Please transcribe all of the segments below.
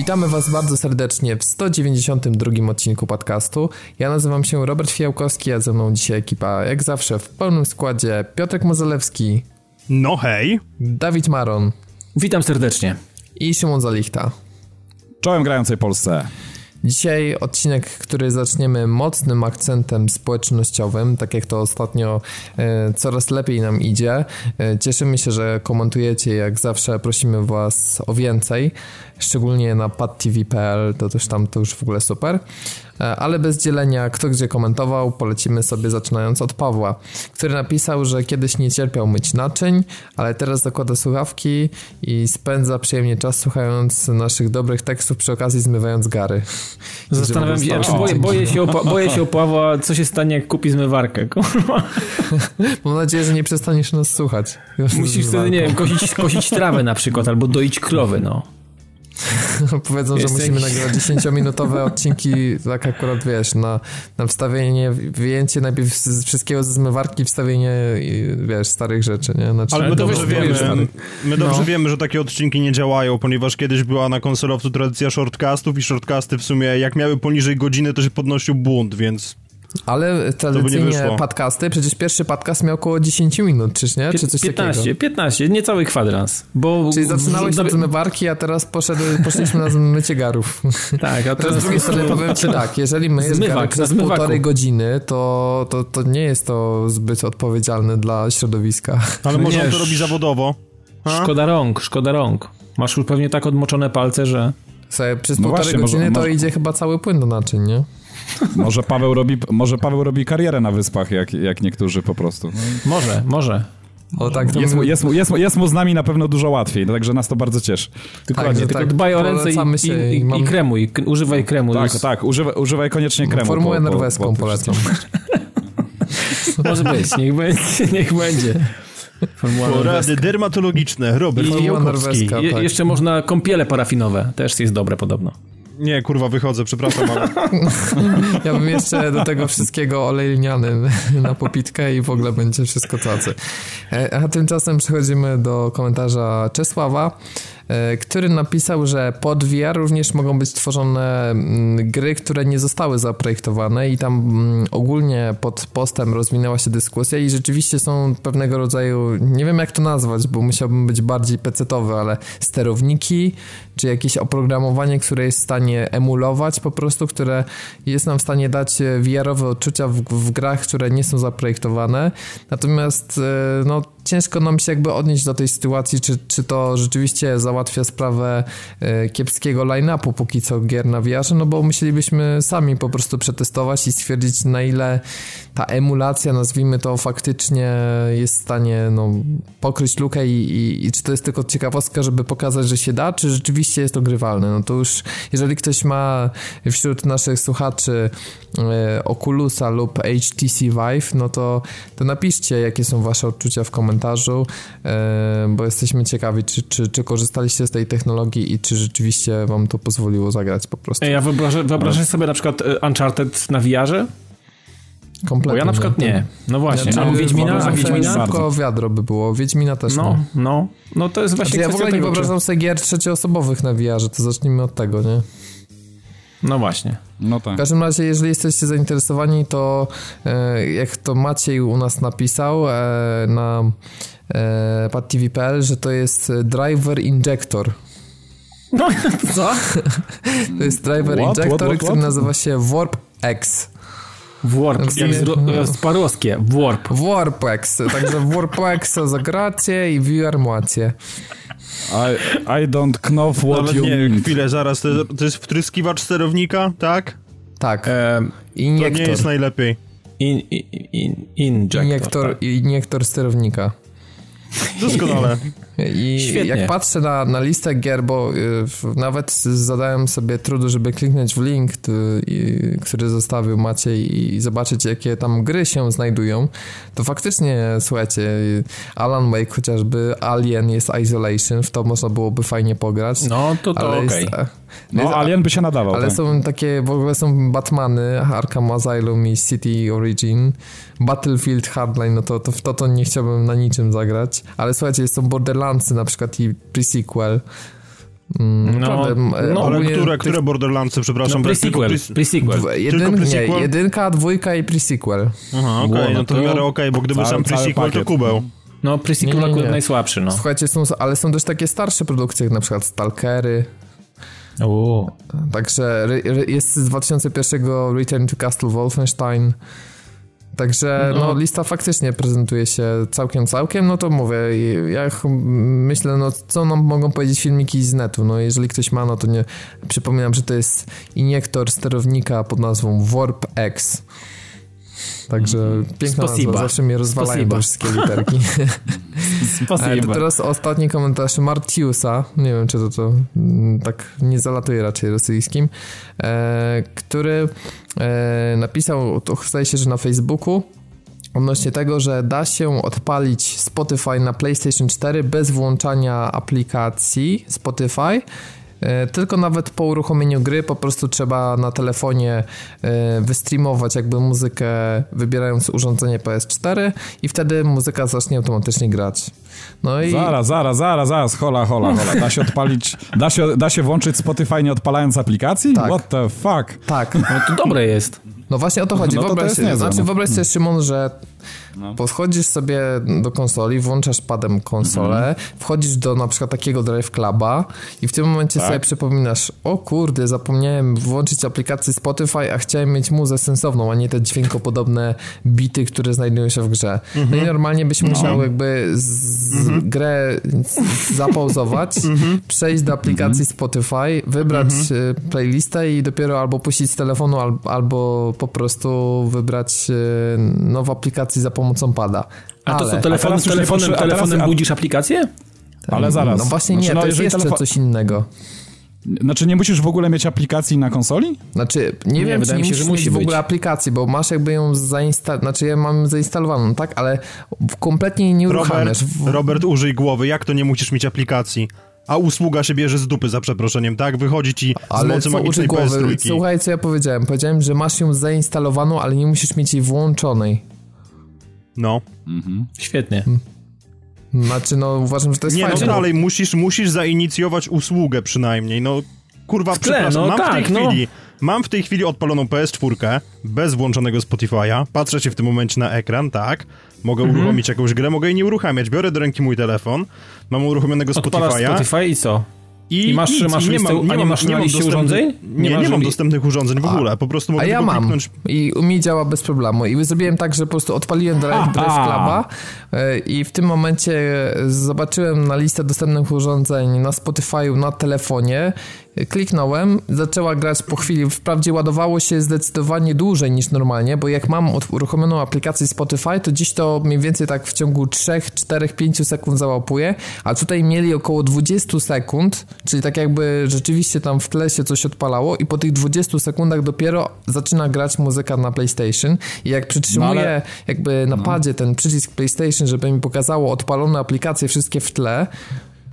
Witamy Was bardzo serdecznie w 192 odcinku podcastu. Ja nazywam się Robert Fiałkowski, a ze mną dzisiaj ekipa, jak zawsze, w pełnym składzie Piotrek Mozelewski. No hej. Dawid Maron. Witam serdecznie. I Szymon Zalichta. Czołem grającej Polsce. Dzisiaj odcinek, który zaczniemy mocnym akcentem społecznościowym, tak jak to ostatnio e, coraz lepiej nam idzie. E, cieszymy się, że komentujecie, jak zawsze prosimy Was o więcej, szczególnie na padtv.pl, to też tam to już w ogóle super. E, ale bez dzielenia, kto gdzie komentował, polecimy sobie zaczynając od Pawła, który napisał, że kiedyś nie cierpiał myć naczyń, ale teraz zakłada słuchawki i spędza przyjemnie czas słuchając naszych dobrych tekstów, przy okazji zmywając gary. Zastanawiam się, boję, boję, się o, boję się o Pawła, co się stanie, jak kupi zmywarkę. Mam nadzieję, że nie przestaniesz nas słuchać. Musisz wtedy, nie wiem, kosić, kosić trawę na przykład, albo doić krowy, no. Powiedzą, że musimy nagrywać 10-minutowe odcinki, tak akurat wiesz, na, na wstawienie, wyjęcie najpierw z wszystkiego ze zmywarki, wstawienie, wiesz, starych rzeczy, nie? Znaczy, Ale my dobrze, wiemy, my dobrze no. wiemy, że takie odcinki nie działają, ponieważ kiedyś była na konsolowcu tradycja shortcastów i shortcasty w sumie, jak miały poniżej godziny, to się podnosił bunt, więc... Ale tradycyjnie podcasty, przecież pierwszy podcast miał około 10 minut, czyż nie? Czy coś 15, takiego? 15, niecały kwadrans. Bo Czyli zaczynałeś od zmywarki, a teraz poszedł, poszliśmy na mycie garów. Tak, a teraz z drugiej strony powiem ci tak, jeżeli myjesz garek przez półtorej godziny, to, to, to nie jest to zbyt odpowiedzialne dla środowiska. Ale może nie, on to robi zawodowo. A? Szkoda rąk, szkoda rąk. Masz już pewnie tak odmoczone palce, że... Słuchaj, przez no półtorej właśnie, godziny może, to może... idzie chyba cały płyn do naczyń, nie? Może Paweł robi, może Paweł robi karierę na wyspach, jak, jak niektórzy po prostu. Może, może. O, tak, jest, mu, jest, mu, jest, mu, jest mu z nami na pewno dużo łatwiej, także nas to bardzo cieszy. Dokładnie, tak, tylko tak, dbaj o ręce i, i, i, mam... i kremuj, używaj kremu. Tak, tak, używaj, używaj koniecznie kremu. Formułę po, norweską po, po polecam. Może być, niech będzie. Niech będzie. Porady dermatologiczne, Robert I, norweska, Je, tak. Jeszcze można kąpiele parafinowe, też jest dobre podobno. Nie, kurwa, wychodzę, przepraszam, ale... ja bym jeszcze do tego wszystkiego olej lniany na popitkę i w ogóle będzie wszystko cacy. E, a tymczasem przechodzimy do komentarza Czesława. E, który napisał, że pod VR również mogą być tworzone mm, gry, które nie zostały zaprojektowane i tam mm, ogólnie pod postem rozwinęła się dyskusja i rzeczywiście są pewnego rodzaju, nie wiem jak to nazwać, bo musiałbym być bardziej pecetowy, ale sterowniki, czy jakieś oprogramowanie, które jest w stanie emulować po prostu, które jest nam w stanie dać e, VR-owe odczucia w, w grach, które nie są zaprojektowane. Natomiast e, no ciężko nam się jakby odnieść do tej sytuacji, czy, czy to rzeczywiście załatwia sprawę e, kiepskiego line-upu póki co gier na VR, no bo musielibyśmy sami po prostu przetestować i stwierdzić na ile ta emulacja, nazwijmy to, faktycznie jest w stanie no, pokryć lukę i, i, i czy to jest tylko ciekawostka, żeby pokazać, że się da, czy rzeczywiście jest to grywalne. No to już, jeżeli ktoś ma wśród naszych słuchaczy e, Oculusa lub HTC Vive, no to, to napiszcie, jakie są wasze odczucia w komentarzu, e, bo jesteśmy ciekawi, czy, czy, czy korzystaliście z tej technologii i czy rzeczywiście wam to pozwoliło zagrać po prostu. Ej, ja wyobrażę, wyobrażasz sobie na przykład e, Uncharted na VR-ze? Kompletnie. Bo ja na przykład nie. nie. No właśnie. Znaczy, a Wiedźmina? A Wiedźmina? Szybko wiadro by było. Wiedźmina też no. No, no. no to jest właśnie znaczy, Ja w ogóle nie wyobrażam czy... sobie gier trzecioosobowych na VR-ze, to zacznijmy od tego, nie? No właśnie. No tak. W każdym razie, jeżeli jesteście zainteresowani, to e, jak to Maciej u nas napisał e, na padtv.pl, że to jest driver injector. No, co? to jest driver what? injector, what, what, który nazywa się Warp X. Warp, jak z, no. sparowskie, Warp. Warpex, także Warpex zagracie i VR macie. I, I don't know what Nawet you nie, mean. chwilę, zaraz, to, to jest wtryskiwacz sterownika, tak? Tak. E, injektor. To nie jest najlepiej. In, in, in, injektor, injektor, tak. injektor sterownika. Doskonale. I Świetnie. jak patrzę na, na listę gier, bo y, nawet zadałem sobie trudu, żeby kliknąć w link, y, który zostawił Maciej i zobaczyć, jakie tam gry się znajdują, to faktycznie, słuchajcie, Alan Wake chociażby, Alien jest Isolation, w to można byłoby fajnie pograć. No, to to okej. Okay. No, jest, Alien by się nadawał. Ale tak. są takie, w ogóle są Batmany, Arkham Asylum i City Origin, Battlefield Hardline, no to, to w to, to nie chciałbym na niczym zagrać. Ale słuchajcie, są Borderlandsy na przykład i pre-sequel. Mm, no, no, ale które, które tych... Borderlandsy, przepraszam? No, pre-sequel. Pre-sequel. Jedyn, pre nie, jedynka, dwójka i pre-sequel. Aha, okej, okay, no to w miarę okej, okay, bo gdyby cały, sam pre-sequel, to kubeł. No, pre-sequel akurat najsłabszy, no. Słuchajcie, są, ale są też takie starsze produkcje, jak na przykład Stalkery. O. Także jest z 2001 Return to Castle Wolfenstein. Także no. no. lista faktycznie prezentuje się całkiem, całkiem, no to mówię, ja myślę, no co nam mogą powiedzieć filmiki z netu, no jeżeli ktoś ma, no to nie, przypominam, że to jest iniektor sterownika pod nazwą Warp X. Także mm. piękna Spasiba. nazwa, zawsze mnie rozwalają te wszystkie literki. Spasiba. teraz ostatni komentarz Martiusa, nie wiem czy to, to mm, tak nie zalatuje raczej rosyjskim, e, który e, napisał, to zdaje się, że na Facebooku, odnośnie tego, że da się odpalić Spotify na PlayStation 4 bez włączania aplikacji Spotify tylko nawet po uruchomieniu gry po prostu trzeba na telefonie e, wystreamować jakby muzykę wybierając urządzenie PS4 i wtedy muzyka zacznie automatycznie grać. No i... Zaraz, zaraz, zaraz, zaraz, hola, hola, hola. Da się odpalić, da się, da się włączyć Spotify nie odpalając aplikacji? Tak. What the fuck? Tak. No to dobre jest. No właśnie o to chodzi. No to wyobraź, to znaczy, no. wyobraź sobie, Szymon, że no. Podchodzisz sobie do konsoli, włączasz padem konsolę, mhm. wchodzisz do na przykład takiego Drive Cluba i w tym momencie tak. sobie przypominasz, o kurde, zapomniałem włączyć aplikację Spotify, a chciałem mieć muzę sensowną, a nie te dźwiękopodobne bity, które znajdują się w grze. No i mhm. normalnie byś musiał no. jakby z, mhm. grę zapauzować, przejść do aplikacji. Spotify, wybrać. Y, playlistę i dopiero albo puścić z telefonu, albo po prostu wybrać y, nową aplikację za pomocą pada. A to co, telefon, a telefonem, telefonem teraz, budzisz aplikację? Ale zaraz. No właśnie nie, znaczy, no, to jest jeszcze telefon... coś innego. Znaczy nie musisz w ogóle mieć aplikacji na konsoli? Znaczy nie, nie wiem, czy nie się, musisz że musi w ogóle aplikacji, bo masz jakby ją zainstalowaną, znaczy ja mam zainstalowaną, tak, ale kompletnie jej nie uruchamiasz. Robert, Robert, użyj głowy, jak to nie musisz mieć aplikacji? A usługa się bierze z dupy za przeproszeniem, tak? Wychodzi ci ale z mocy magicznej PS3. Słuchaj, co ja powiedziałem. Powiedziałem, że masz ją zainstalowaną, ale nie musisz mieć jej włączonej. No. Mhm. Świetnie. Znaczy, no uważam, że to jest Nie, fajne. no dalej, musisz, musisz zainicjować usługę przynajmniej, no kurwa, w tle, przepraszam, no, mam, tak, w tej no. chwili, mam w tej chwili odpaloną PS4 bez włączonego Spotify'a, patrzę się w tym momencie na ekran, tak, mogę mhm. uruchomić jakąś grę, mogę jej nie uruchamiać, biorę do ręki mój telefon, mam uruchomionego Spotify'a. Spotify i co? I, I masz, masz nie listę, mam, nie, nie masz nie liście urządzeń? Nie, nie, nie mam dostępnych urządzeń w ogóle, po prostu mogę A ja mam kliknąć. i u mnie działa bez problemu i zrobiłem tak, że po prostu odpaliłem Drive, drive Cluba e, i w tym momencie zobaczyłem na listę dostępnych urządzeń na Spotify'u na telefonie Kliknąłem, zaczęła grać po chwili. Wprawdzie ładowało się zdecydowanie dłużej niż normalnie, bo jak mam uruchomioną aplikację Spotify, to dziś to mniej więcej tak w ciągu 3, 4, 5 sekund załapuje, a tutaj mieli około 20 sekund, czyli tak jakby rzeczywiście tam w tle się coś odpalało i po tych 20 sekundach dopiero zaczyna grać muzyka na PlayStation i jak przytrzymuję no ale... jakby na no. padzie ten przycisk PlayStation, żeby mi pokazało odpalone aplikacje wszystkie w tle,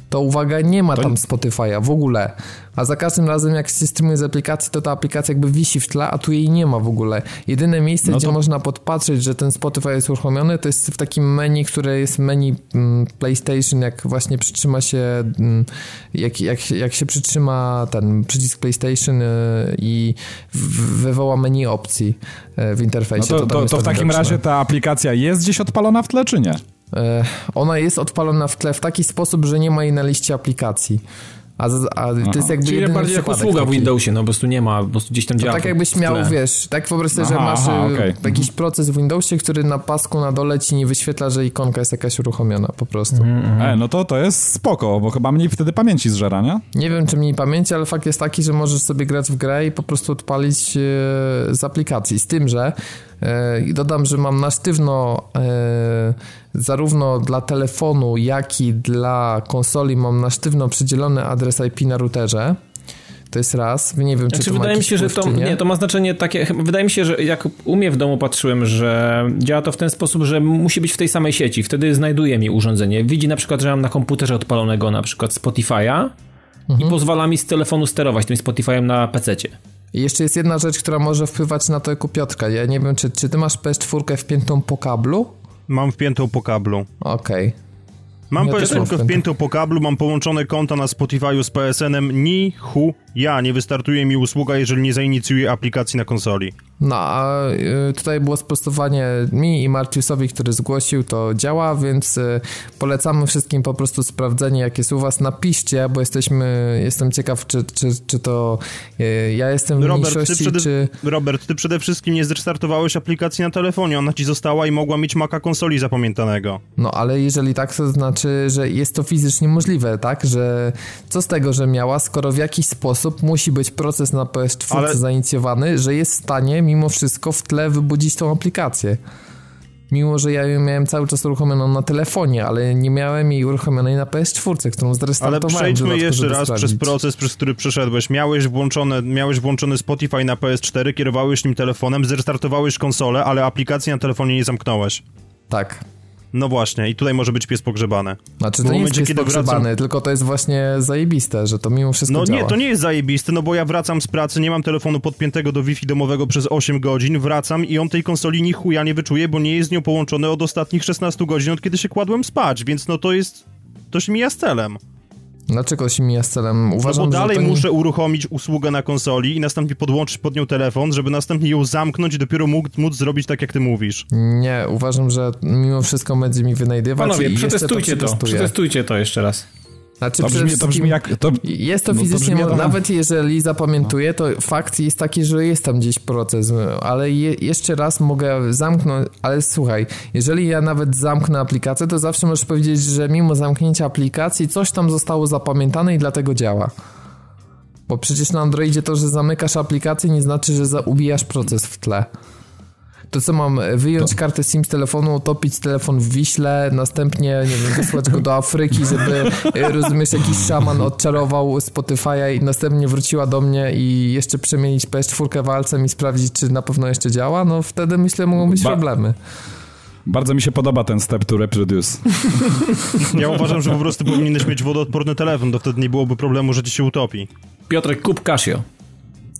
to uwaga, nie ma to... tam Spotify'a w ogóle. A za każdym razem, jak się streamuje z aplikacji, to ta aplikacja jakby wisi w tle, a tu jej nie ma w ogóle. Jedyne miejsce, no to... gdzie można podpatrzeć, że ten Spotify jest uruchomiony, to jest w takim menu, które jest menu mm, PlayStation, jak właśnie przytrzyma się, mm, jak, jak, jak się przytrzyma ten przycisk PlayStation y, i wywoła menu opcji y, w interfejsie. No to, to, to, to w takim razie ta aplikacja jest gdzieś odpalona w tle, czy nie? E, ona jest odpalona w tle w taki sposób, że nie ma jej na liście aplikacji. A, a to jest jakby Czyli bardziej jak usługa taki. w Windowsie, no po prostu nie ma, po prostu gdzieś tam działa. Tak jakbyś miał, wiesz, tak wyobraź sobie, że masz aha, y, okay. jakiś proces w Windowsie, który na pasku na dole ci nie wyświetla, że ikonka jest jakaś uruchomiona po prostu. Mm. E, no to to jest spoko, bo chyba mniej wtedy pamięci zżera, nie? Nie wiem, czy mniej pamięci, ale fakt jest taki, że możesz sobie grać w grę i po prostu odpalić yy, z aplikacji. Z tym, że E, I dodam, że mam na sztywno e, zarówno dla telefonu, jak i dla konsoli mam na sztywno przydzielony adres IP na routerze. To jest raz. Nie wiem, czy znaczy, to wydaje mi się, że to, nie? nie? to ma znaczenie takie. Wydaje mi się, że jak u mnie w domu patrzyłem, że działa to w ten sposób, że musi być w tej samej sieci. Wtedy znajduje mi urządzenie. Widzi na przykład, że mam na komputerze odpalonego na przykład Spotify'a mhm. i pozwala mi z telefonu sterować tym Spotify'em na PC-cie. I jeszcze jest jedna rzecz, która może wpływać na to jako Piotrka. Ja nie wiem, czy, czy ty masz PS4 wpiętą po kablu? Mam wpiętą po kablu. Okej. Okay. Mam ja PS4 wpiętą po kablu, mam połączone konta na Spotify z PSN-em, ni hu ja, nie wystartuje mi usługa, jeżeli nie zainicjuję aplikacji na konsoli. No, a y, tutaj było sprostowanie mi i Martiusowi, który zgłosił, to działa, więc y, polecamy wszystkim po prostu sprawdzenie, jakie jest u was. Napiszcie, bo jesteśmy, jestem ciekaw, czy, czy, czy to y, ja jestem w Robert, przede, czy... Robert, ty przede wszystkim nie zrestartowałeś aplikacji na telefonie, ona ci została i mogła mieć maka konsoli zapamiętanego. No, ale jeżeli tak, to znaczy, że jest to fizycznie możliwe, tak? Że co z tego, że miała, skoro w jakiś sposób musi być proces na PS4 ale... zainicjowany, że jest w stanie mimo wszystko w tle wybudzić tą aplikację. Mimo, że ja ją miałem cały czas uruchomioną na telefonie, ale nie miałem jej uruchomionej na PS4, którą zrestartowałem. Ale przejdźmy jeszcze raz sprawdzić. przez proces, przez który przeszedłeś. Miałeś włączone, miałeś włączony Spotify na PS4, kierowałeś nim telefonem, zrestartowałeś konsolę, ale aplikacji na telefonie nie zamknąłeś. Tak. No właśnie, i tutaj może być pies pogrzebany. Znaczy to nie momencie, jest pies pogrzebany, wracam... tylko to jest właśnie zajebiste, że to mimo wszystko No działa. nie, to nie jest zajebiste, no bo ja wracam z pracy, nie mam telefonu podpiętego do Wi-Fi domowego przez 8 godzin, wracam i on tej konsoli ni chuja nie wyczuje, bo nie jest z nią połączony od ostatnich 16 godzin, od kiedy się kładłem spać, więc no to jest... to się mija z celem. Dlaczego się mija z celem? Uważam, no bo dalej nie... muszę uruchomić usługę na konsoli i następnie podłączyć pod nią telefon, żeby następnie ją zamknąć i dopiero móc, móc zrobić tak, jak ty mówisz. Nie, uważam, że mimo wszystko będzie mi wynajdywać Panowie, przetestujcie to, to przetestujcie to jeszcze raz. Znaczy, to, brzmi, to brzmi jak... To, jest to no, fizycznie, to nawet jeżeli zapamiętuję, to fakt jest taki, że jest tam gdzieś proces, ale je, jeszcze raz mogę zamknąć, ale słuchaj, jeżeli ja nawet zamknę aplikację, to zawsze możesz powiedzieć, że mimo zamknięcia aplikacji coś tam zostało zapamiętane i dlatego działa. Bo przecież na Androidzie to, że zamykasz aplikację nie znaczy, że ubijasz proces w tle. To co mam, wyjąć to... kartę SIM z telefonu, utopić telefon w Wiśle, następnie, nie wiem, wysłać go do Afryki, żeby, e, rozumiesz, jakiś szaman odczarował Spotify'a i następnie wróciła do mnie i jeszcze przemienić PS4 walcem i sprawdzić, czy na pewno jeszcze działa, no wtedy myślę, mogą być ba problemy. Bardzo mi się podoba ten step to reproduce. Ja uważam, że po prostu powinieneś mieć wodoodporny telefon, to wtedy nie byłoby problemu, że ci się utopi. Piotrek, kup Casio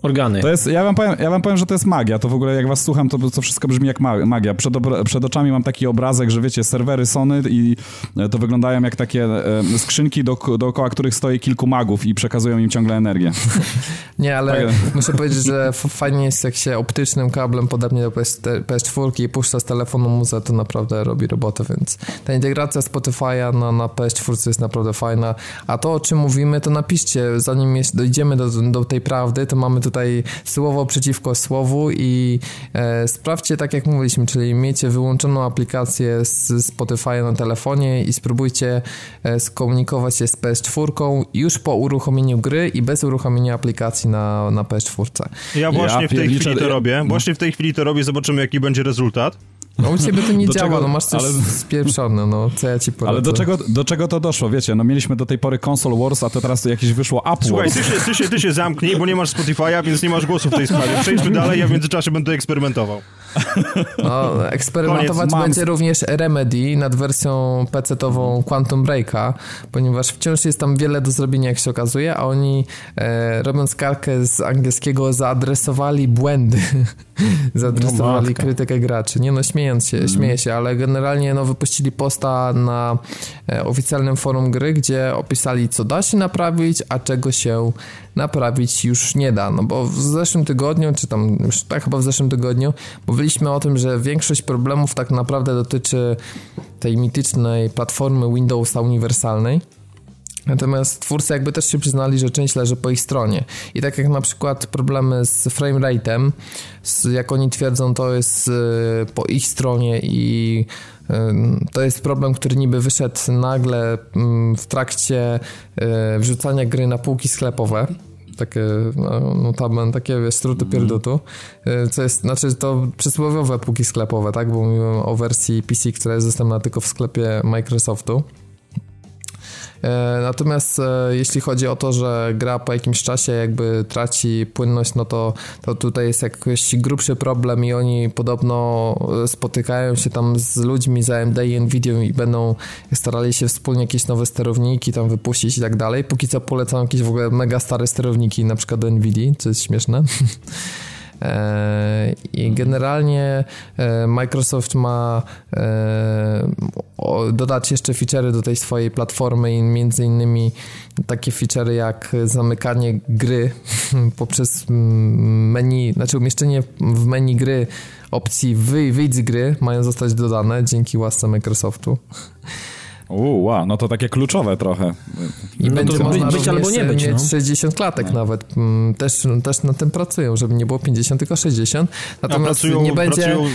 organy. To jest, ja, wam powiem, ja wam powiem, że to jest magia. To w ogóle jak was słucham, to, to wszystko brzmi jak magia. Przed, przed oczami mam taki obrazek, że wiecie, serwery Sony i e, to wyglądają jak takie e, skrzynki, do, dookoła których stoi kilku magów i przekazują im ciągle energię. Nie, ale tak. muszę powiedzieć, że fajnie jest jak się optycznym kablem podepnie do PS4 i puszcza z telefonu muzę, to naprawdę robi robotę, więc ta integracja Spotify'a na, na PS4 jest naprawdę fajna. A to, o czym mówimy, to napiszcie, zanim jest, dojdziemy do, do tej prawdy, to mamy tutaj słowo przeciwko słowu i e, sprawdźcie tak jak mówiliśmy, czyli miejcie wyłączoną aplikację z Spotify na telefonie i spróbujcie e, skomunikować się z PS4 już po uruchomieniu gry i bez uruchomienia aplikacji na, na PS4. Ja właśnie ja w tej chwili to robię. Właśnie w tej chwili to robię, zobaczymy jaki będzie rezultat. No u ciebie to nie do działa, czego, no masz coś ale... spieprzone, no co ja ci powiem. Ale do czego, do czego to doszło, wiecie, no mieliśmy do tej pory Console Wars, a to teraz jakieś wyszło Apple Słuchaj, ty się, ty, się, ty się zamknij, bo nie masz Spotify'a, więc nie masz głosu w tej sprawie. Przejdźmy dalej, ja w międzyczasie będę eksperymentował. No, eksperymentować będzie również Remedy nad wersją PC-ową Quantum Breaka, ponieważ wciąż jest tam wiele do zrobienia, jak się okazuje, a oni e, robiąc karkę z angielskiego zaadresowali błędy. zaadresowali no krytykę graczy. Nie no, śmiejąc się, mm. śmieję się, ale generalnie no, wypuścili posta na e, oficjalnym forum gry, gdzie opisali, co da się naprawić, a czego się naprawić już nie da. No bo w zeszłym tygodniu, czy tam już tak chyba w zeszłym tygodniu, mówiliśmy o tym, że większość problemów tak naprawdę dotyczy tej mitycznej platformy Windowsa uniwersalnej. Natomiast twórcy jakby też się przyznali, że część leży po ich stronie. I tak jak na przykład problemy z framerate'em, jak oni twierdzą, to jest y, po ich stronie i y, to jest problem, który niby wyszedł nagle mm, w trakcie y, wrzucania gry na półki sklepowe takie no, notaben, takie wiesz, struty mhm. pierdutu, co jest, znaczy to przysłowiowe półki sklepowe, tak, bo mówimy o wersji PC, która jest dostępna tylko w sklepie Microsoftu. E, natomiast e, jeśli chodzi o to, że gra po jakimś czasie jakby traci płynność, no to, to tutaj jest jakiś grubszy problem i oni podobno e, spotykają się tam z ludźmi z AMD i Nvidia i będą starali się wspólnie jakieś nowe sterowniki tam wypuścić i tak dalej. Póki co polecam jakieś w ogóle mega stare sterowniki, na przykład do Nvidia, co jest śmieszne. E, I generalnie e, Microsoft ma dodać jeszcze feature'y do tej swojej platformy i między innymi takie feature'y jak zamykanie gry poprzez menu, znaczy umieszczenie w menu gry opcji wyjdź z gry mają zostać dodane dzięki łasce Microsoftu. Uuu, wow, no to takie kluczowe trochę. I no będzie można być albo nie być, mieć no. 60 klatek no. nawet. Mm, też, też na tym pracują, żeby nie było 50, tylko 60. Natomiast pracują, nie będzie... Pracują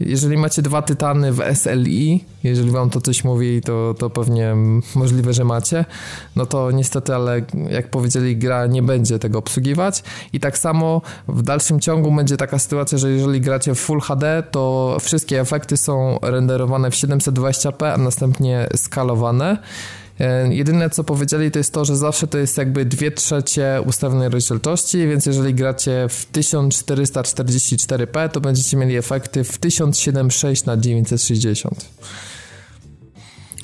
jeżeli macie dwa tytany w SLI, jeżeli wam to coś mówi, to, to pewnie możliwe, że macie, no to niestety, ale jak powiedzieli, gra nie będzie tego obsługiwać i tak samo w dalszym ciągu będzie taka sytuacja, że jeżeli gracie w Full HD, to wszystkie efekty są renderowane w 720p, a następnie skalowane. E, jedyne co powiedzieli to jest to, że zawsze to jest jakby 2 trzecie ustawionej rozdzielczości, więc jeżeli gracie w 1444p, to będziecie mieli efekty w 1076 na 960.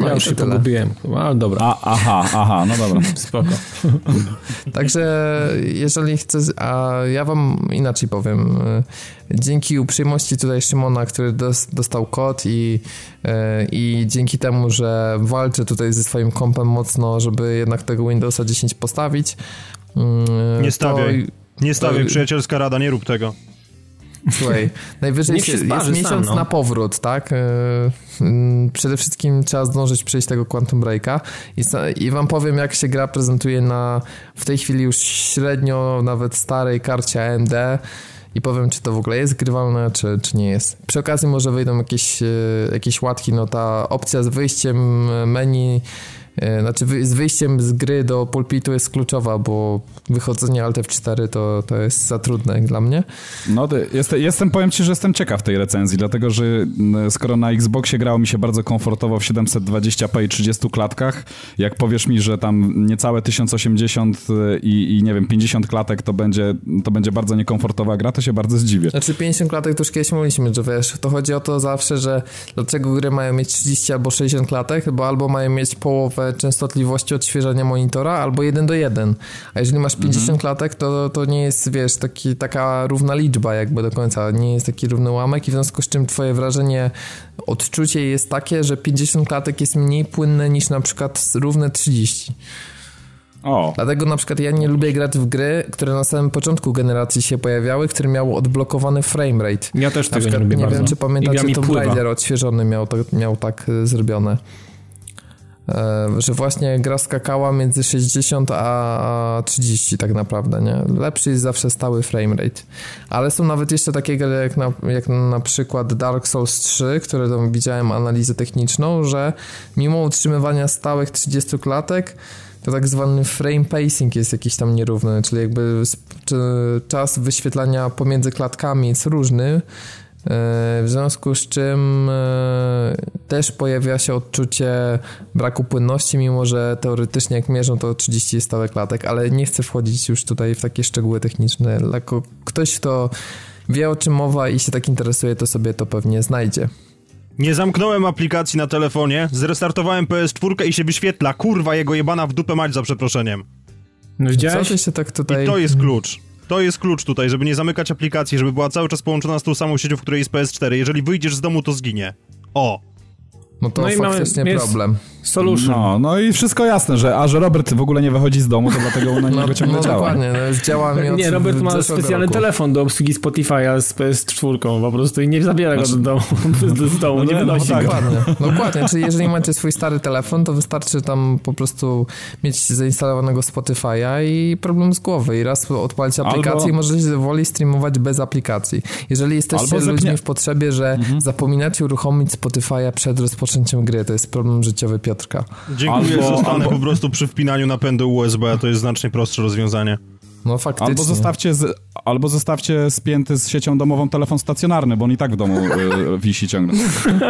No ja już się tyle. pogubiłem, ale dobra. A, aha, aha, no dobra. Spoko. Także jeżeli chcę, a ja wam inaczej powiem. Dzięki uprzejmości tutaj Szymona, który dostał kod i, e, i dzięki temu, że walczę tutaj ze swoim kompem mocno, żeby jednak tego Windowsa 10 postawić. Mm, nie stawiaj. Nie stawiaj, przyjacielska rada, nie rób tego. Słuchaj, najwyżej jest, jest miesiąc sam, no. na powrót, tak? E, mm, przede wszystkim trzeba zdążyć przejść tego Quantum Breaka I, i wam powiem, jak się gra prezentuje na w tej chwili już średnio nawet starej karcie AMD i powiem, czy to w ogóle jest grywalne, czy, czy nie jest. Przy okazji może wyjdą jakieś, e, jakieś łatki, no ta opcja z wyjściem menu E, znaczy z wyjściem z gry do pulpitu jest kluczowa, bo wychodzenie Alt F4 to, to jest za trudne dla mnie. No, jestem, jestem, powiem ci, że jestem ciekaw tej recenzji, dlatego że skoro na Xboxie grało mi się bardzo komfortowo w 720p i 30 klatkach, jak powiesz mi, że tam niecałe 1080 e, i, i nie wiem, 50 klatek to będzie, to będzie bardzo niekomfortowa gra, to się bardzo zdziwię. Znaczy 50 klatek to już kiedyś mówiliśmy, że wiesz, to chodzi o to zawsze, że dlaczego gry mają mieć 30 albo 60 klatek, bo albo mają mieć połowę częstotliwości odświeżania monitora albo 1 do 1. A jeżeli masz 50 mhm. klatek, to, to nie jest, wiesz, taki, taka równa liczba jakby do końca, nie jest taki równy ułamek i w związku z czym twoje wrażenie, odczucie jest takie, że 50 klatek jest mniej płynne niż na przykład równe 30. O. Dlatego na przykład ja nie lubię grać w gry, które na samym początku generacji się pojawiały, które miały odblokowany framerate. Ja też na tego przykład, nie lubię Nie bardzo. wiem, czy pamiętacie, Tomb Raider odświeżony miał, to, miał tak y, zrobione. E, że właśnie gra skakała między 60 a 30 tak naprawdę, nie? Lepszy jest zawsze stały framerate. Ale są nawet jeszcze takie gry jak na, jak na przykład Dark Souls 3, które tam widziałem analizę techniczną, że mimo utrzymywania stałych 30 klatek to tak zwany frame pacing jest jakiś tam nierówny, czyli jakby czas wyświetlania pomiędzy klatkami jest różny, w związku z czym e, też pojawia się odczucie braku płynności, mimo że teoretycznie jak mierzą to 30 stałych klatek, ale nie chcę wchodzić już tutaj w takie szczegóły techniczne. Jako ktoś, kto wie o czym mowa i się tak interesuje, to sobie to pewnie znajdzie. Nie zamknąłem aplikacji na telefonie, zrestartowałem PS4 i się wyświetla. Kurwa, jego jebana w dupę mać za przeproszeniem. No widziałeś? Co się tak tutaj... I to jest klucz. To jest klucz tutaj, żeby nie zamykać aplikacji, żeby była cały czas połączona z tą samą siecią, w której jest PS4. Jeżeli wyjdziesz z domu, to zginie. O! No to no faktycznie problem. Solution. No, no i wszystko jasne, że a że Robert w ogóle nie wychodzi z domu, to dlatego ona nie no, ciągle no, działa. dokładnie, no już działa mi Nie, Robert ma specjalny roku. telefon do obsługi Spotify'a z PS4 po prostu i nie zabiera go do znaczy- domu, z domu, no, nie no, wynosi tak. Dokładnie, dokładnie, czyli jeżeli macie swój stary telefon, to wystarczy tam po prostu mieć zainstalowanego Spotify'a i problem z głowy i raz odpalić aplikację Albo... i możecie woli streamować bez aplikacji. Jeżeli jesteście Albo ludźmi w potrzebie, że mhm. zapominacie uruchomić Spotify'a przed rozpoczęciem gry, to jest problem życiowy Piotrka. Dziękuję, albo, zostanę albo... po prostu przy wpinaniu napędu USB, to jest znacznie prostsze rozwiązanie. No faktycznie. Albo zostawcie, z, albo zostawcie spięty z siecią domową telefon stacjonarny, bo on i tak w domu y, wisi ciągle.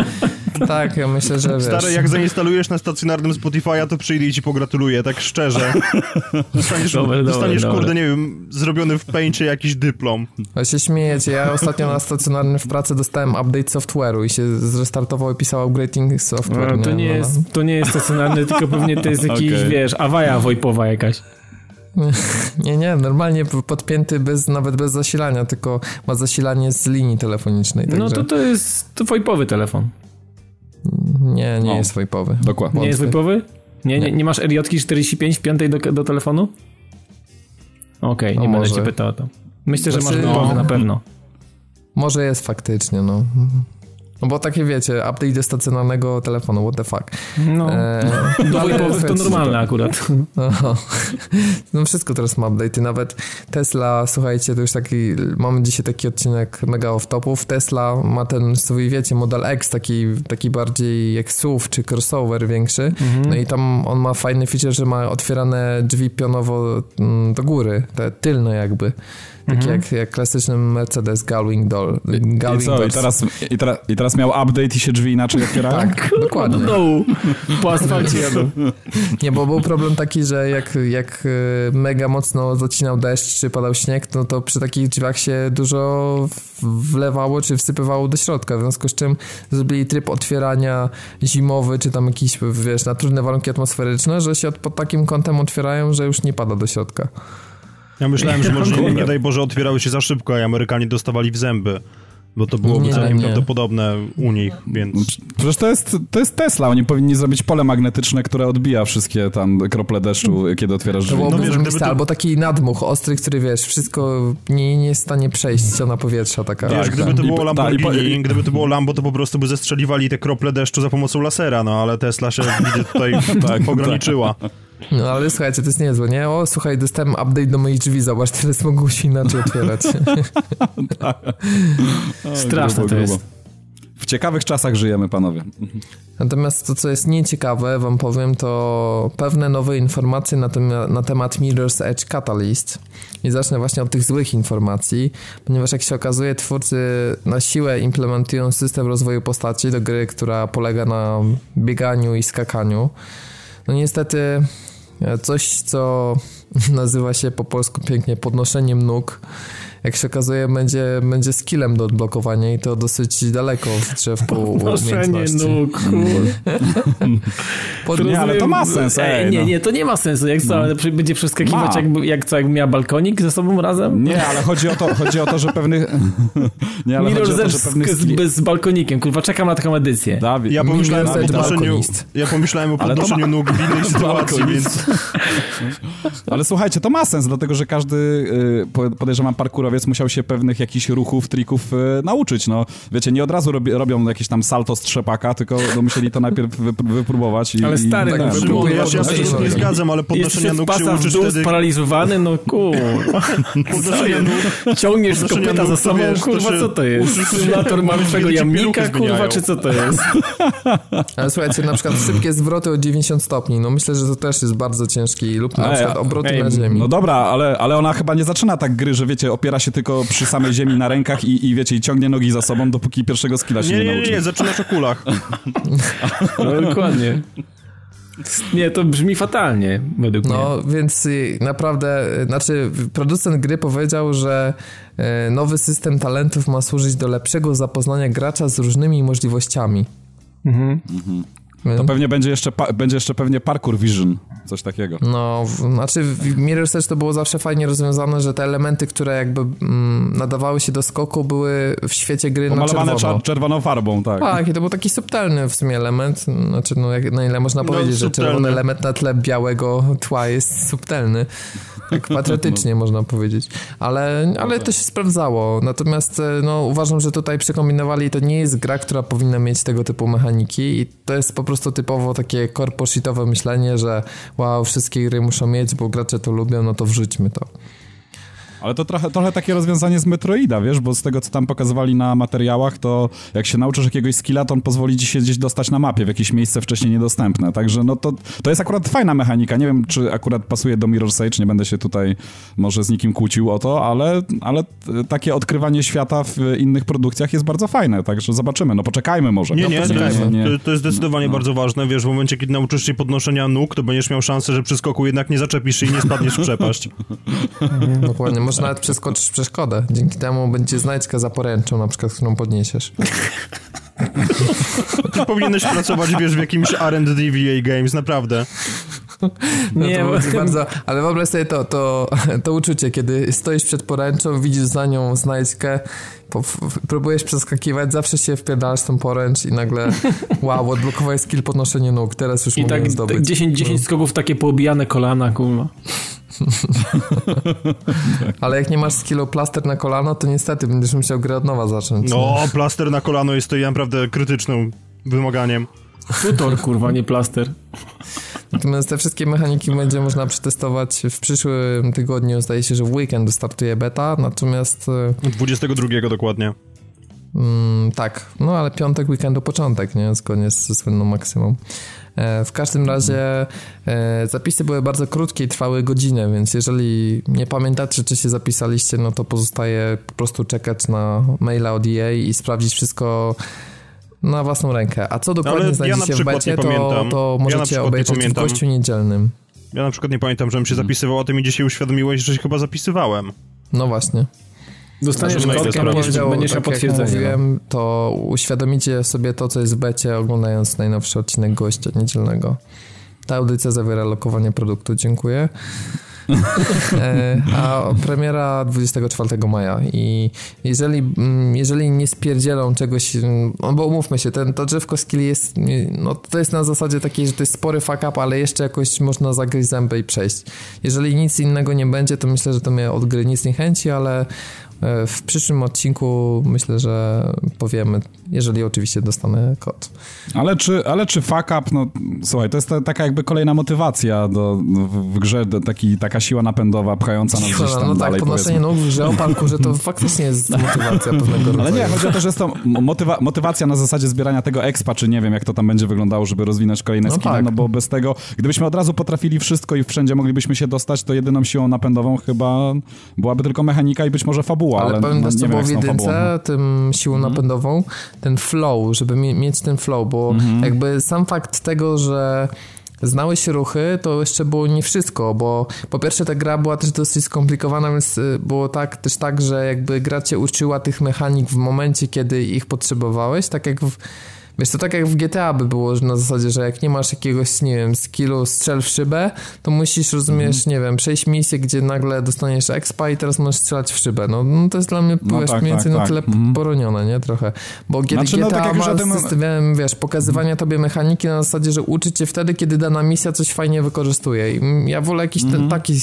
tak, ja myślę, że wiesz. Stary, jak zainstalujesz na stacjonarnym Spotify'a, to przyjdę i ci pogratuluję, tak szczerze. Dostaniesz, dobre, dostaniesz dobre, kurde, nie wiem, zrobiony w Paincie jakiś dyplom. A się śmiejecie, ja ostatnio na stacjonarnym w pracy dostałem update software'u i się zrestartował i pisał upgrading software. No, to, nie, nie jest, to nie jest stacjonarny, tylko pewnie to jest jakiś, okay. wiesz, awaja wojpowa jakaś. Nie, nie, normalnie podpięty bez, nawet bez zasilania, tylko ma zasilanie z linii telefonicznej. No także... No to to jest to VoIPowy telefon. Nie, nie no. jest VoIPowy. Dokładnie. Nie jest VoIPowy? Nie, nie, nie masz RJ 45 w piątej do, do telefonu? Okej, okay, nie będę cię pytał o to. Myślę, znaczy, że masz VoIPowy no, na pewno. Może jest faktycznie, no. No bo takie wiecie, update do stacjonarnego telefonu, what the fuck. No, e, do VoIPowych to normalne akurat. No, no wszystko teraz ma update. Nawet Tesla, słuchajcie, to już taki, mamy dzisiaj taki odcinek mega off-topów. Tesla ma ten swój, wiecie, Model X, taki, taki bardziej jak SUV czy crossover większy. Mhm. No i tam on ma fajny feature, że ma otwierane drzwi pionowo mm, do góry, te tylne jakby. Taki mhm. jak, jak klasyczny Mercedes Galwing Doll. I, co, i, teraz, i, teraz, I teraz miał update i się drzwi inaczej otwierają? tak, dokładnie. No, po asfalcie jadą. Nie, bo był problem taki, że jak, jak e, mega mocno zacinał deszcz czy padał śnieg, no to przy takich drzwiach się dużo wlewało czy wsypywało do środka, w związku z czym zrobili tryb otwierania zimowy, czy tam jakiś, wiesz, na trudne warunki atmosferyczne, że się pod takim kątem otwierają, że już nie pada do środka. Ja myślałem, że może, nie, nie daj Boże, otwierały się za szybko, a Amerykanie dostawali w zęby. Bo to byłoby nie, całkiem prawdopodobne u nich, więc... Przecież to jest, to jest Tesla, oni powinni zrobić pole magnetyczne, które odbija wszystkie tam krople deszczu, kiedy otwierasz drzwi. No, wiesz, to... albo taki nadmuch ostry, który wiesz, wszystko nie, nie jest w stanie przejść, ściana powietrza taka. Wiesz, tak, gdyby tak. to było Lamborghini, i, gdyby to było Lambo, to po prostu by zestrzeliwali te krople deszczu za pomocą lasera, no ale Tesla się tutaj tak, ograniczyła. Tak. No ale słuchajcie, to jest niezłe, nie? O, słuchaj, dostałem update do moich drzwi, zobacz, teraz mogą się inaczej otwierać. Straszne to jest. W ciekawych czasach żyjemy, panowie. Natomiast to, co jest nieciekawe, wam powiem, to pewne nowe informacje na, tem na temat Mirror's Edge Catalyst. I zacznę właśnie od tych złych informacji, ponieważ jak się okazuje, twórcy na siłę implementują system rozwoju postaci do gry, która polega na bieganiu i skakaniu. No niestety coś, co nazywa się po polsku pięknie podnoszeniem nóg, jak się okazuje, będzie, będzie skillem do odblokowania i to dosyć daleko w drzewku umiejętności. nóg, Pod... Nie, ale to ma sens. Ej, nie, no. nie, to nie ma sensu. Jak co, no. będzie przeskakiwać, jak, jak co, jakby miała balkonik ze sobą razem? Nie, ale chodzi o to, chodzi o to że pewnych... nie, ale Mirror chodzi o to, że pewnych z, z balkonikiem. Kurwa, czekam na taką edycję. Dawid. Ja pomyślałem o podnoszeniu, ja pomyślałem o podnoszeniu ma... nóg w innej sytuacji, więc... ale słuchajcie, to ma sens, dlatego, że każdy, y, podejrzewam, parkour sportowiec musiał się pewnych jakichś ruchów, trików y, nauczyć, no. Wiecie, nie od razu robi, robią jakieś tam salto z trzepaka, tylko no, musieli to najpierw wypróbować. I, ale stary, i, tak, no, ja, się nie zgadzam, ale podnoszenia nóg się uczysz wtedy... sparaliżowany, no kur... podnoszenia nóg... Ciągniesz kopyta za sobą, kurwa, co to jest? Symulator martwego jamnika, kurwa, czy co to jest? Ale słuchajcie, na przykład szybkie zwroty o 90 stopni, no myślę, że to też jest bardzo ciężki, lub na przykład obroty na ziemi. No dobra, ale, ale ona chyba nie zaczyna tak gry, że wiecie, opiera się tylko przy samej ziemi na rękach i, i wiecie, i ciągnie nogi za sobą, dopóki pierwszego skilla się nie, nie, nauczy. Nie, nie, zaczynasz o kulach. No, dokładnie. Nie, to brzmi fatalnie, według no, mnie. No, więc y, naprawdę, y, znaczy producent gry powiedział, że y, nowy system talentów ma służyć do lepszego zapoznania gracza z różnymi możliwościami. Mhm. mhm. To pewnie będzie jeszcze, będzie jeszcze pewnie parkour vision, coś takiego. No, znaczy w Mirror's Edge to było zawsze fajnie rozwiązane, że te elementy, które jakby mm, nadawały się do skoku, były w świecie gry Pomalowane na czerwono. czerwoną farbą, tak. Tak, i to był taki subtelny w sumie element, znaczy no, jak, na ile można no, powiedzieć, że czerwony element na tle białego tła jest subtelny. Tak patriotycznie no. można powiedzieć. Ale, ale to się sprawdzało. Natomiast e, no, uważam, że tutaj przekombinowali, to nie jest gra, która powinna mieć tego typu mechaniki i to jest po prostu typowo takie korposhitowe myślenie, że wow, wszystkie gry muszą mieć, bo gracze to lubią, no to wrzućmy to. Ale to trochę, trochę takie rozwiązanie z Metroida, wiesz, bo z tego, co tam pokazywali na materiałach, to jak się nauczysz jakiegoś skilla, to on pozwoli ci się gdzieś dostać na mapie, w jakieś miejsce wcześniej niedostępne. Także no to, to jest akurat fajna mechanika. Nie wiem, czy akurat pasuje do Mirror's Edge, nie będę się tutaj może z nikim kłócił o to, ale, ale takie odkrywanie świata w innych produkcjach jest bardzo fajne, także zobaczymy. No poczekajmy może. Nie, nie, no, to, nie. to jest zdecydowanie no. bardzo ważne. Wiesz, w momencie, kiedy nauczysz się podnoszenia nóg, to będziesz miał szansę, że przy skoku jednak nie zaczepisz się i nie spadniesz w przepaść. Dokładnie może nawet przeskoczysz przeszkodę. Dzięki temu będzie znajdźka za poręczą, na przykład, którą podniesiesz. Powinieneś pracować, wiesz, w jakimś R&D VA Games, naprawdę. No nie, to bo... bardzo, ale wyobraź sobie to, to, to uczucie, kiedy stoisz przed poręczą, widzisz za nią znajdźkę, próbujesz przeskakiwać, zawsze się wpierdalasz tą poręcz i nagle wow, odblokowałeś skill podnoszenie nóg, teraz już I mogę tak zdobyć. 10, 10 no. skoków, takie poobijane kolana, kurwa. Ale jak nie masz skillu plaster na kolano, to niestety będziesz musiał grę od nowa zacząć. No, plaster na kolano jest to naprawdę krytycznym wymaganiem. Tutor, kurwa, nie plaster. Natomiast te wszystkie mechaniki będzie można przetestować w przyszłym tygodniu. Zdaje się, że w weekend startuje beta, natomiast... 22 e, dokładnie. Mm, tak, no ale piątek weekendu początek, nie? Zgodnie ze słynną maksymum. E, w każdym razie e, zapisy były bardzo krótkie i trwały godzinę, więc jeżeli nie pamiętacie, czy się zapisaliście, no to pozostaje po prostu czekać na maila od EA i sprawdzić wszystko na własną rękę. A co dokładnie Ale znajdziecie ja w becie, to, to możecie ja obejrzeć w gościu niedzielnym. Ja na przykład nie pamiętam, żebym się hmm. zapisywał, a ty mi dzisiaj uświadomiłeś, że się chyba zapisywałem. No właśnie. Dostaniesz kod, będziesz, tak potwierdzenie. Jak mówiłem, no. to uświadomicie sobie to, co jest w becie, oglądając najnowszy odcinek gościa niedzielnego. Ta audycja zawiera lokowanie produktu. Dziękuję. E, a premiera 24 maja i jeżeli, mm, jeżeli nie spierdzielą czegoś, no bo umówmy się, ten, to drzewko skill jest, no to jest na zasadzie takiej, że to jest spory fuck up, ale jeszcze jakoś można zagryźć zęby i przejść. Jeżeli nic innego nie będzie, to myślę, że to mnie od gry nic nie chęci, ale w przyszłym odcinku myślę, że powiemy, jeżeli oczywiście dostanę kod. Ale czy, ale czy fuck up, no słuchaj, to jest ta, taka jakby kolejna motywacja do, w grze, do, taki, taka siła napędowa pchająca nas gdzieś tam No dalej, tak, podnoszenie nóg w grze o że to faktycznie jest motywacja pewnego rodzaju. Ale nie, chodzi o to, że jest to motywa motywacja na zasadzie zbierania tego expa, czy nie wiem, jak to tam będzie wyglądało, żeby rozwinąć kolejne no skiny, tak. no bo bez tego, gdybyśmy od razu potrafili wszystko i wszędzie moglibyśmy się dostać, to jedyną siłą napędową chyba byłaby tylko mechanika i być może fabuła fabuła, ale, ale powiem też, co było w jedynce, tym siłą mm. napędową, ten flow, żeby mieć ten flow, bo mm -hmm. jakby sam fakt tego, że znałeś ruchy, to jeszcze było nie wszystko, bo po pierwsze ta gra była też dosyć skomplikowana, więc y, było tak też tak, że jakby gra cię uczyła tych mechanik w momencie, kiedy ich potrzebowałeś, tak jak w Wiesz, to tak jak w GTA by było że na zasadzie, że jak nie masz jakiegoś, nie wiem, skillu strzel w szybę, to musisz, rozumiesz, mm. nie wiem, przejść misję, gdzie nagle dostaniesz expa i teraz możesz strzelać w szybę. No, no to jest dla mnie, no wiesz, tak, mniej więcej tak, na tyle mm. poronione, nie? Trochę. Bo znaczy, GTA no, tak ma system, wiesz, pokazywania tobie mechaniki na zasadzie, że uczy cię wtedy, kiedy dana misja coś fajnie wykorzystuje. I ja wolę jakiś ten, mhm. taki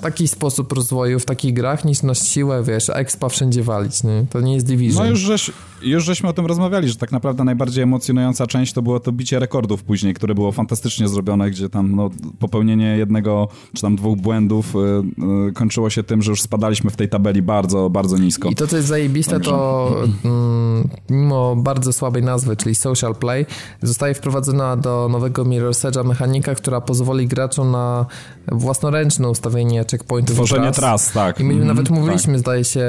taki sposób rozwoju w takich grach niż na siłę, wiesz, expa wszędzie walić, nie? To nie jest Division. No już, żeś, już żeśmy o tym rozmawiali, że tak naprawdę najbardziej emocjonująca część to było to bicie rekordów później, które było fantastycznie zrobione, gdzie tam no, popełnienie jednego czy tam dwóch błędów y, y, kończyło się tym, że już spadaliśmy w tej tabeli bardzo, bardzo nisko. I to, co jest zajebiste, Także... to mm, mimo bardzo słabej nazwy, czyli social play, zostaje wprowadzona do nowego Mirror's Edge'a mechanika, która pozwoli graczom na własnoręczne ustawienie checkpointów Tworzenie tras. tras, tak. I my mm, nawet mówiliśmy, tak. zdaje się,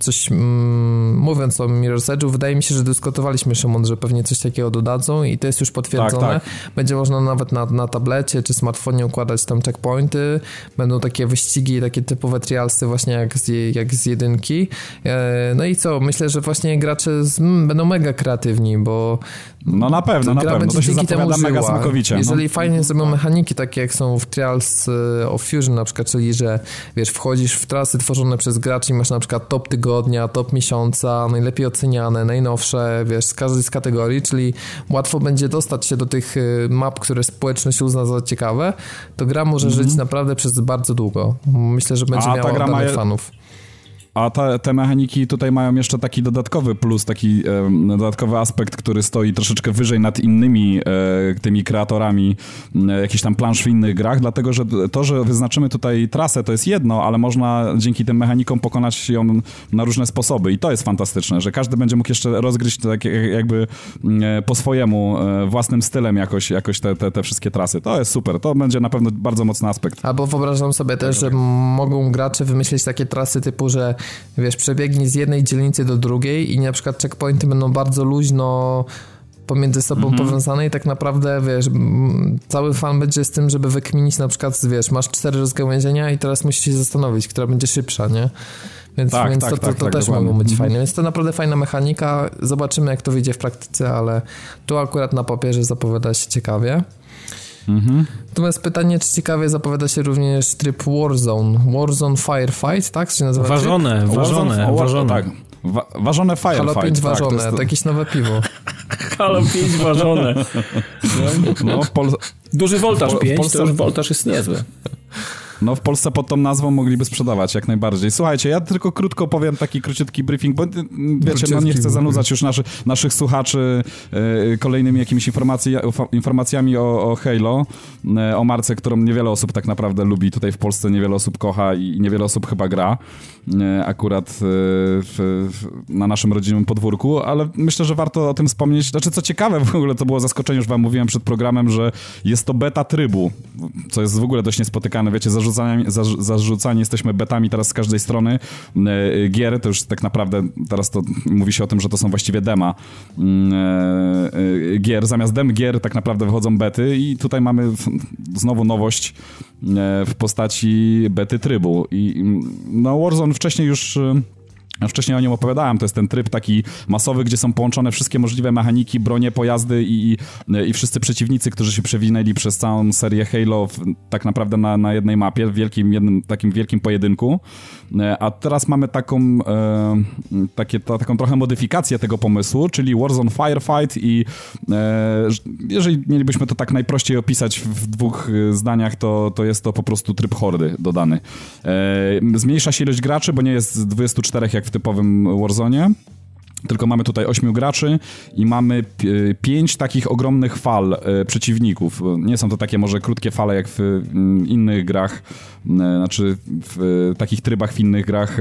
coś mm, mówiąc o Mirror's Edge'u, wydaje mi się, że dyskutowaliśmy, Szymon, że pewnie coś takiego dodadzą i to jest już potwierdzone. Tak, tak. Będzie można nawet na, na tablecie czy smartfonie układać tam checkpointy. Będą takie wyścigi, takie typowe trialsy właśnie jak z, jak z jedynki. E, no i co? Myślę, że właśnie gracze z, m, będą mega kreatywni, bo no na pewno, na pewno. To się zapowiada mega smakowicie. No. Jeżeli no. fajnie zrobią mechaniki takie jak są w Trials e, of Fusion na przykład, czyli że wiesz, wchodzisz w trasy tworzone przez graczy i masz na przykład top tygodnia, top miesiąca, najlepiej oceniane, najnowsze, wiesz, z każdej z kategorii, czyli łatwo będzie dostać się do tych e, map, które społeczność uzna za ciekawe, to gra może mm -hmm. żyć naprawdę przez bardzo długo. Myślę, że będzie A, miała oddanych fanów. A te, mechaniki tutaj mają jeszcze taki dodatkowy plus, taki e, dodatkowy aspekt, który stoi troszeczkę wyżej nad innymi e, tymi kreatorami e, tam plansz w innych grach, dlatego że to, że wyznaczymy tutaj trasę, to jest jedno, ale można dzięki tym mechanikom pokonać ją na różne sposoby i to jest fantastyczne, że każdy będzie mógł jeszcze rozgryźć tak jakby e, po swojemu, e, własnym stylem jakoś, jakoś te, te, te, wszystkie trasy. To jest super, to będzie na pewno bardzo mocny aspekt. Albo wyobrażam sobie też, że mogą gracze wymyślić takie trasy typu, że wiesz, przebiegnij z jednej dzielnicy do drugiej i na przykład checkpointy będą bardzo luźno pomiędzy sobą mm -hmm. powiązane i tak naprawdę, wiesz, cały fan będzie z tym, żeby wykminić na przykład, wiesz, masz cztery rozgałęzienia i teraz musisz się zastanowić, która będzie szybsza, nie? Więc, tak, więc tak, to, to, tak, to tak, też dokładnie. mogą być -hmm. fajne. Więc to naprawdę fajna mechanika. Zobaczymy, jak to wyjdzie w praktyce, ale tu akurat na papierze zapowiada się ciekawie. Mhm. Natomiast pytanie, czy ciekawie zapowiada się również tryb Warzone. Warzone Firefight, tak? Czy nazywa ważone, tryb? ważone, Warzone, ważone. Tak. Wa ważone Firefight. Halo 5 tak, ważone, to, to jakieś nowe piwo. Halo 5 ważone. No, Pol Duży voltaż 5, Polsce... to już voltaż jest niezły. No w Polsce pod tą nazwą mogliby sprzedawać jak najbardziej. Słuchajcie, ja tylko krótko powiem taki króciutki briefing, bo wiecie, no nie chcę zanudzać już naszy, naszych słuchaczy yy, kolejnymi jakimiś informacji, informacjami o, o Halo, yy, o marce, którą niewiele osób tak naprawdę lubi tutaj w Polsce, niewiele osób kocha i niewiele osób chyba gra akurat w, w, na naszym rodzinnym podwórku, ale myślę, że warto o tym wspomnieć. Znaczy, co ciekawe w ogóle, to było zaskoczenie, już wam mówiłem przed programem, że jest to beta trybu, co jest w ogóle dość niespotykane. Wiecie, zarzucanie, zarzucani jesteśmy betami teraz z każdej strony e, gier, to już tak naprawdę teraz to mówi się o tym, że to są właściwie dema mm, e, e, gier. Zamiast dem gier tak naprawdę wychodzą bety i tutaj mamy znowu nowość w postaci bety trybu. I no Warzone wcześniej już Wcześniej o nim opowiadałem, to jest ten tryb taki masowy, gdzie są połączone wszystkie możliwe mechaniki, bronie, pojazdy i, i wszyscy przeciwnicy, którzy się przewinęli przez całą serię Halo w, tak naprawdę na, na jednej mapie, w wielkim, jednym takim wielkim pojedynku. E, a teraz mamy taką, e, takie, ta, taką trochę modyfikację tego pomysłu, czyli Warzone Firefight i e, jeżeli mielibyśmy to tak najprościej opisać w dwóch e, zdaniach, to, to jest to po prostu tryb hordy dodany. E, zmniejsza się ilość graczy, bo nie jest 24 jak w typowym Warzone. Tylko mamy tutaj ośmiu graczy i mamy pięć takich ogromnych fal e, przeciwników. Nie są to takie może krótkie fale jak w mm, innych grach, e, znaczy w takich trybach w innych grach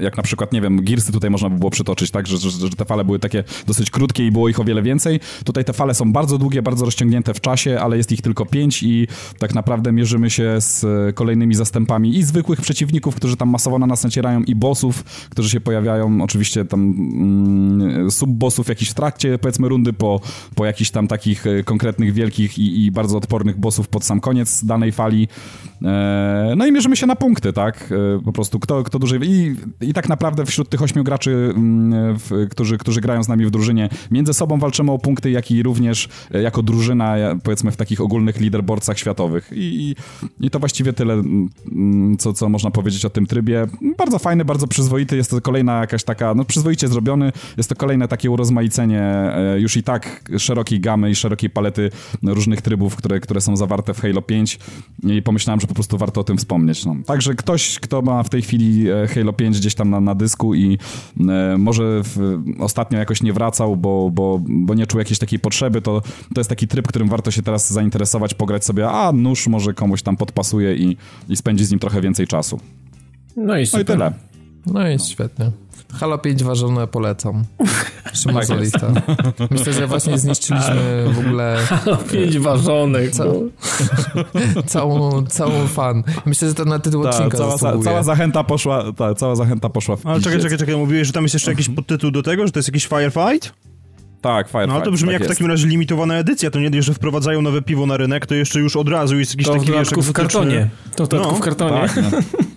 jak na przykład, nie wiem, Gearsy tutaj można by było przytoczyć, tak, że, że, że, te fale były takie dosyć krótkie i było ich o wiele więcej. Tutaj te fale są bardzo długie, bardzo rozciągnięte w czasie, ale jest ich tylko pięć i tak naprawdę mierzymy się z kolejnymi zastępami i zwykłych przeciwników, którzy tam masowo na nas nacierają i bossów, którzy się pojawiają, oczywiście tam mm, sub-bossów jakiś w trakcie, powiedzmy, rundy po, po jakichś tam takich e, konkretnych, wielkich i, i bardzo odpornych bossów pod sam koniec danej fali. E, no i mierzymy się na punkty, tak, po prostu kto, kto dłużej... I i, tak naprawdę wśród tych ośmiu graczy, mm, w, którzy, którzy grają z nami w drużynie, między sobą walczymy o punkty, jak i również e, jako drużyna, powiedzmy w takich ogólnych leaderboardsach światowych. I, i, to właściwie tyle, mm, co, co można powiedzieć o tym trybie. Bardzo fajny, bardzo przyzwoity, jest to kolejna jakaś taka, no przyzwoicie zrobiony, jest to kolejne takie urozmaicenie e, już i tak szerokiej gamy i szerokiej palety różnych trybów, które, które są zawarte w Halo 5 i pomyślałem, że po prostu warto o tym wspomnieć. No. Także ktoś, kto ma w tej chwili e, Halo 5 gdzieś tam na, na dysku i e, może w, ostatnio jakoś nie wracał, bo, bo, bo nie czuł jakiejś takiej potrzeby, to, to jest taki tryb, którym warto się teraz zainteresować, pograć sobie, a nóż może komuś tam podpasuje i, i spędzi z nim trochę więcej czasu. No i, no i tyle. No i świetnie. Halo 5 ważone polecam. Szymon Solista. Myślę, że właśnie zniszczyliśmy w ogóle... Halo 5 ważonych. Ca... całą, całą fan. Myślę, że to na tytuł ta, odcinka cała, cała zachęta poszła, ta, cała zachęta poszła w Ale czekaj, czekaj, czekaj, mówiłeś, że tam jest jeszcze jakiś podtytuł do tego, że to jest jakiś firefight? Tak, Firefight. No to brzmi tak jak w takim razie limitowana edycja, to nie dość, że wprowadzają nowe piwo na rynek, to jeszcze już od razu jest jakiś to taki... To w kartonie. To w no, w kartonie. Tak, no.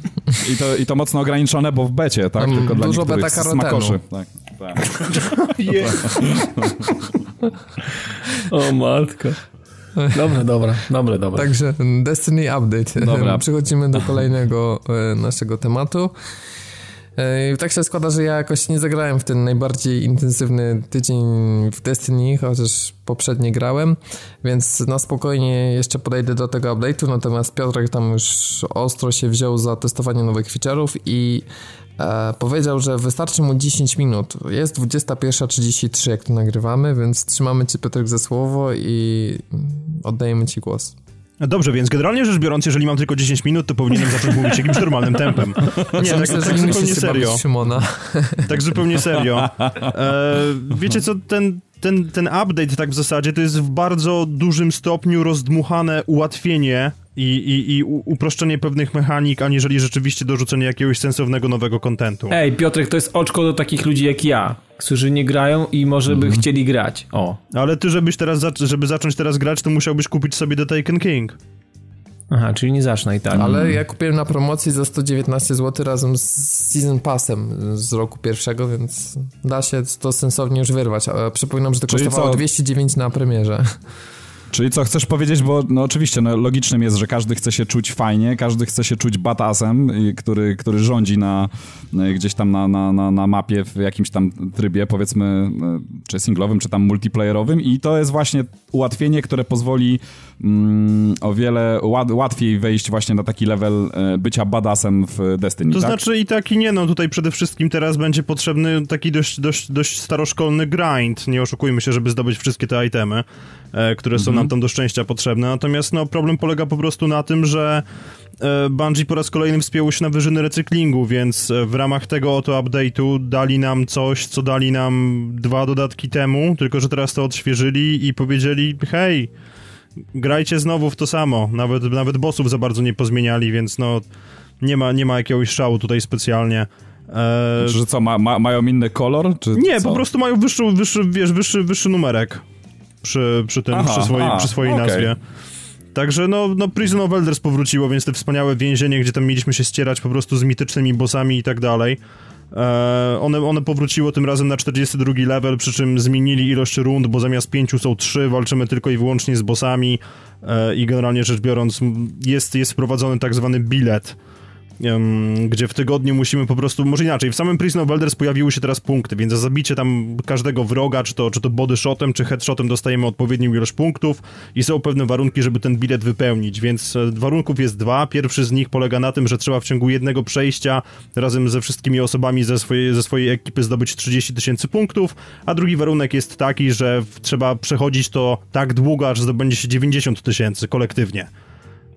I to, I to mocno ograniczone, bo w becie, tak? Tylko dla dużo beta smakoszy. Tak, tak. o matko. Dobra, dobra, dobra, dobra. Także Destiny Update. Dobra. Przechodzimy do kolejnego e, naszego tematu. E, tak się składa, że ja jakoś nie zagrałem w ten najbardziej intensywny tydzień w Destiny, chociaż poprzednie grałem, więc na spokojnie jeszcze podejdę do tego update'u, natomiast Piotrek tam już ostro się wziął za testowanie nowych feature'ów i e, powiedział, że wystarczy mu 10 minut. Jest 21.33 jak to nagrywamy, więc trzymamy Cię Piotrek ze słowo i oddajemy Ci głos. Dobrze, więc generalnie rzecz biorąc, jeżeli mam tylko 10 minut, to powinienem zacząć mówić jakimś normalnym tempem. Nie, tak, myślę, tak zupełnie serio. Szymona. Tak zupełnie serio. E, wiecie co, ten, ten, ten update tak w zasadzie to jest w bardzo dużym stopniu rozdmuchane ułatwienie i, i, i uproszczenie pewnych mechanik, aniżeli rzeczywiście dorzucenie jakiegoś sensownego nowego kontentu. Ej, Piotrek, to jest oczko do takich ludzi jak ja, którzy nie grają i może by mm. chcieli grać. O. Ale ty, żebyś teraz, żeby zacząć teraz grać, to musiałbyś kupić sobie The Taken King. Aha, czyli nie zacznę i tak. Ale ja kupiłem na promocji za 119 zł razem z Season Passem z roku pierwszego, więc da się to sensownie już wyrwać. Przypominam, że to czyli kosztowało co? 209 na premierze. Czyli co chcesz powiedzieć, bo no oczywiście no, logicznym jest, że każdy chce się czuć fajnie, każdy chce się czuć batasem, który, który rządzi na, gdzieś tam na, na, na, na mapie w jakimś tam trybie, powiedzmy, e, czy singlowym, czy tam multiplayerowym i to jest właśnie ułatwienie, które pozwoli mm, o wiele łat, łatwiej wejść właśnie na taki level bycia badasem w Destiny, To tak? znaczy i tak i nie, no tutaj przede wszystkim teraz będzie potrzebny taki dość, dość, dość staroszkolny grind, nie oszukujmy się, żeby zdobyć wszystkie te itemy. E, które są. Nam tam do szczęścia potrzebne. Natomiast no, problem polega po prostu na tym, że e, Bungie po raz kolejny wspięło się na wyżyny recyklingu, więc e, w ramach tego oto update'u dali nam coś, co dali nam dwa dodatki temu, tylko że teraz to odświeżyli i powiedzieli, hej, grajcie znowu w to samo. Nawet, nawet bossów za bardzo nie pozmieniali, więc no nie ma, nie ma jakiegoś szału tutaj specjalnie. Eee... Że co, ma, ma, mają inny kolor? Czy nie, co? po prostu mają wyższy, wyższy, wiesz, wyższy, wyższy numerek przy, przy tym, aha, przy, swojej, przy swojej okay. nazwie. Także no, no Prison of Elders powróciło, więc te wspaniałe więzienie, gdzie tam mieliśmy się ścierać po prostu z mitycznymi bossami i tak dalej. E, one, one powróciło tym razem na 42 level, przy czym zmienili ilość rund, bo zamiast pięciu są trzy, walczymy tylko i wyłącznie z bossami e, i generalnie rzecz biorąc jest, jest wprowadzony tak zwany bilet gdzie w tygodniu musimy po prostu, może inaczej, w samym Prison of Elders pojawiły się teraz punkty, więc za zabicie tam każdego wroga, czy to, czy to body shotem, czy headshotem dostajemy odpowiednią ilość punktów i są pewne warunki, żeby ten bilet wypełnić, więc e, warunków jest dwa. Pierwszy z nich polega na tym, że trzeba w ciągu jednego przejścia razem ze wszystkimi osobami ze swojej, ze swojej ekipy zdobyć 30 tysięcy punktów, a drugi warunek jest taki, że trzeba przechodzić to tak długo, aż zdobędzie się 90 tysięcy kolektywnie.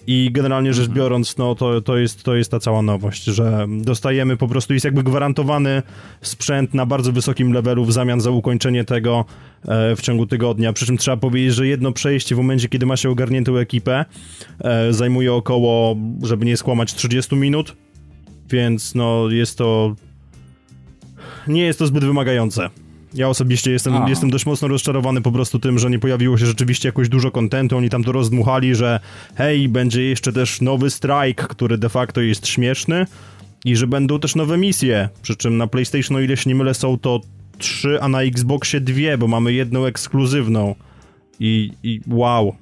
I generalnie rzecz mhm. biorąc, no to, to, jest, to jest ta cała nowość, że dostajemy po prostu, jest jakby gwarantowany sprzęt na bardzo wysokim levelu w zamian za ukończenie tego e, w ciągu tygodnia. Przy czym trzeba powiedzieć, że jedno przejście w momencie, kiedy ma się ogarniętą ekipę, e, zajmuje około, żeby nie skłamać, 30 minut, więc no jest to. Nie jest to zbyt wymagające. Ja osobiście jestem, jestem dość mocno rozczarowany po prostu tym, że nie pojawiło się rzeczywiście jakoś dużo kontentu. Oni tam to rozdmuchali, że hej, będzie jeszcze też nowy strike, który de facto jest śmieszny i że będą też nowe misje. Przy czym na PlayStation, o ile się nie mylę, są to trzy, a na Xboxie dwie, bo mamy jedną ekskluzywną. I, i wow.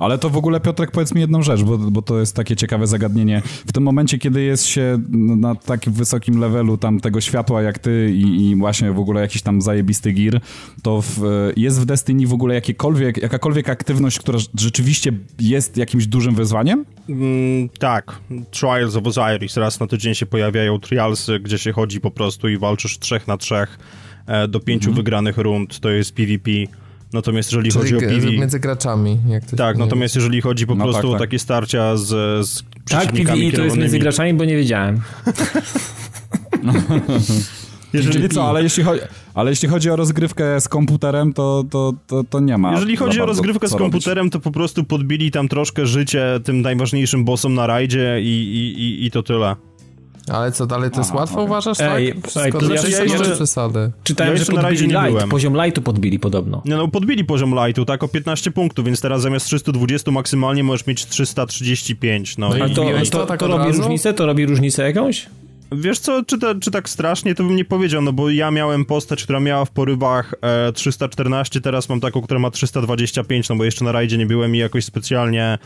Ale to w ogóle, Piotrek, powiedz mi jedną rzecz, bo, bo to jest takie ciekawe zagadnienie. W tym momencie, kiedy jest się na takim wysokim levelu tam tego światła jak ty i, i właśnie w ogóle jakiś tam zajebisty gear, to w, jest w Destiny w ogóle jakiekolwiek, jakakolwiek aktywność, która rzeczywiście jest jakimś dużym wyzwaniem? Mm, tak. Trials of Osiris. Raz na tydzień się pojawiają trialsy, gdzie się chodzi po prostu i walczysz trzech na trzech e, do pięciu mhm. wygranych rund. To jest PvP. Natomiast jeżeli Czyli chodzi o PV... między graczami. Jak to tak, natomiast jeżeli chodzi po no prostu tak, tak. o takie starcia z, z Tak, PV to jest między graczami, bo nie wiedziałem. Jeżeli co, ale jeśli, chodzi, ale jeśli chodzi o rozgrywkę z komputerem, to, to, to, to nie ma. Jeżeli chodzi o rozgrywkę z komputerem, robić. to po prostu podbili tam troszkę życie tym najważniejszym bossom na rajdzie i, i, i, i to tyle. Ale co dalej, to jest Aha, łatwo okay. uważasz, Ej, tak? Wszystko ej, to znaczy, ja jeszcze, przesady. Czytałem, ja że podbili light, byłem. poziom lightu podbili podobno. Nie no, podbili poziom lightu, tak, o 15 punktów, więc teraz zamiast 320 maksymalnie możesz mieć 335, no. no i, to, to, to, tak to robi różnicę? To robi różnicę jakąś? Wiesz co, czy, czy tak strasznie, to bym nie powiedział, no bo ja miałem postać, która miała w porywach e, 314, teraz mam taką, która ma 325, no bo jeszcze na rajdzie nie byłem i jakoś specjalnie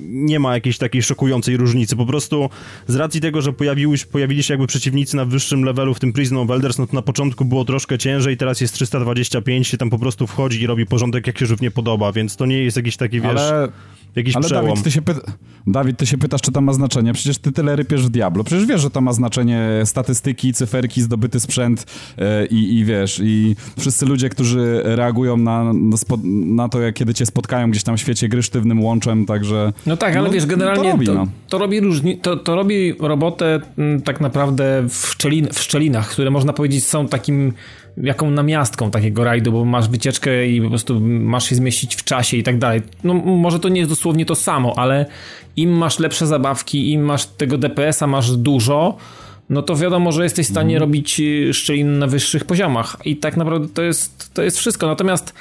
nie ma jakiejś takiej szokującej różnicy. Po prostu z racji tego, że pojawiły, pojawili się jakby przeciwnicy na wyższym levelu w tym Prison of Elders, no to na początku było troszkę ciężej, teraz jest 325, się tam po prostu wchodzi i robi porządek jak się żywnie podoba, więc to nie jest jakiś taki, wiesz... Ale jakiś Ale przełom. Dawid ty, się pyta, Dawid, ty się pytasz, czy to ma znaczenie. Przecież ty tyle rypiesz w Diablo. Przecież wiesz, że to ma znaczenie statystyki, cyferki, zdobyty sprzęt yy, i, wiesz, i wszyscy ludzie, którzy reagują na, na, na, to, jak kiedy cię spotkają gdzieś tam w świecie gry sztywnym łączem, także... No tak, ale no, wiesz, generalnie to robi, to, no. to robi, różni, to, to robi robotę m, mm, tak naprawdę w, szczelin, w szczelinach, które można powiedzieć są takim jaką namiastką takiego rajdu, bo masz wycieczkę i po prostu masz się zmieścić w czasie i tak dalej. No może to nie jest dosłownie to samo, ale im masz lepsze zabawki, im masz tego DPS-a masz dużo, no to wiadomo, że jesteś w stanie mm. robić y, szczelin na wyższych poziomach i tak naprawdę to jest, to jest wszystko. Natomiast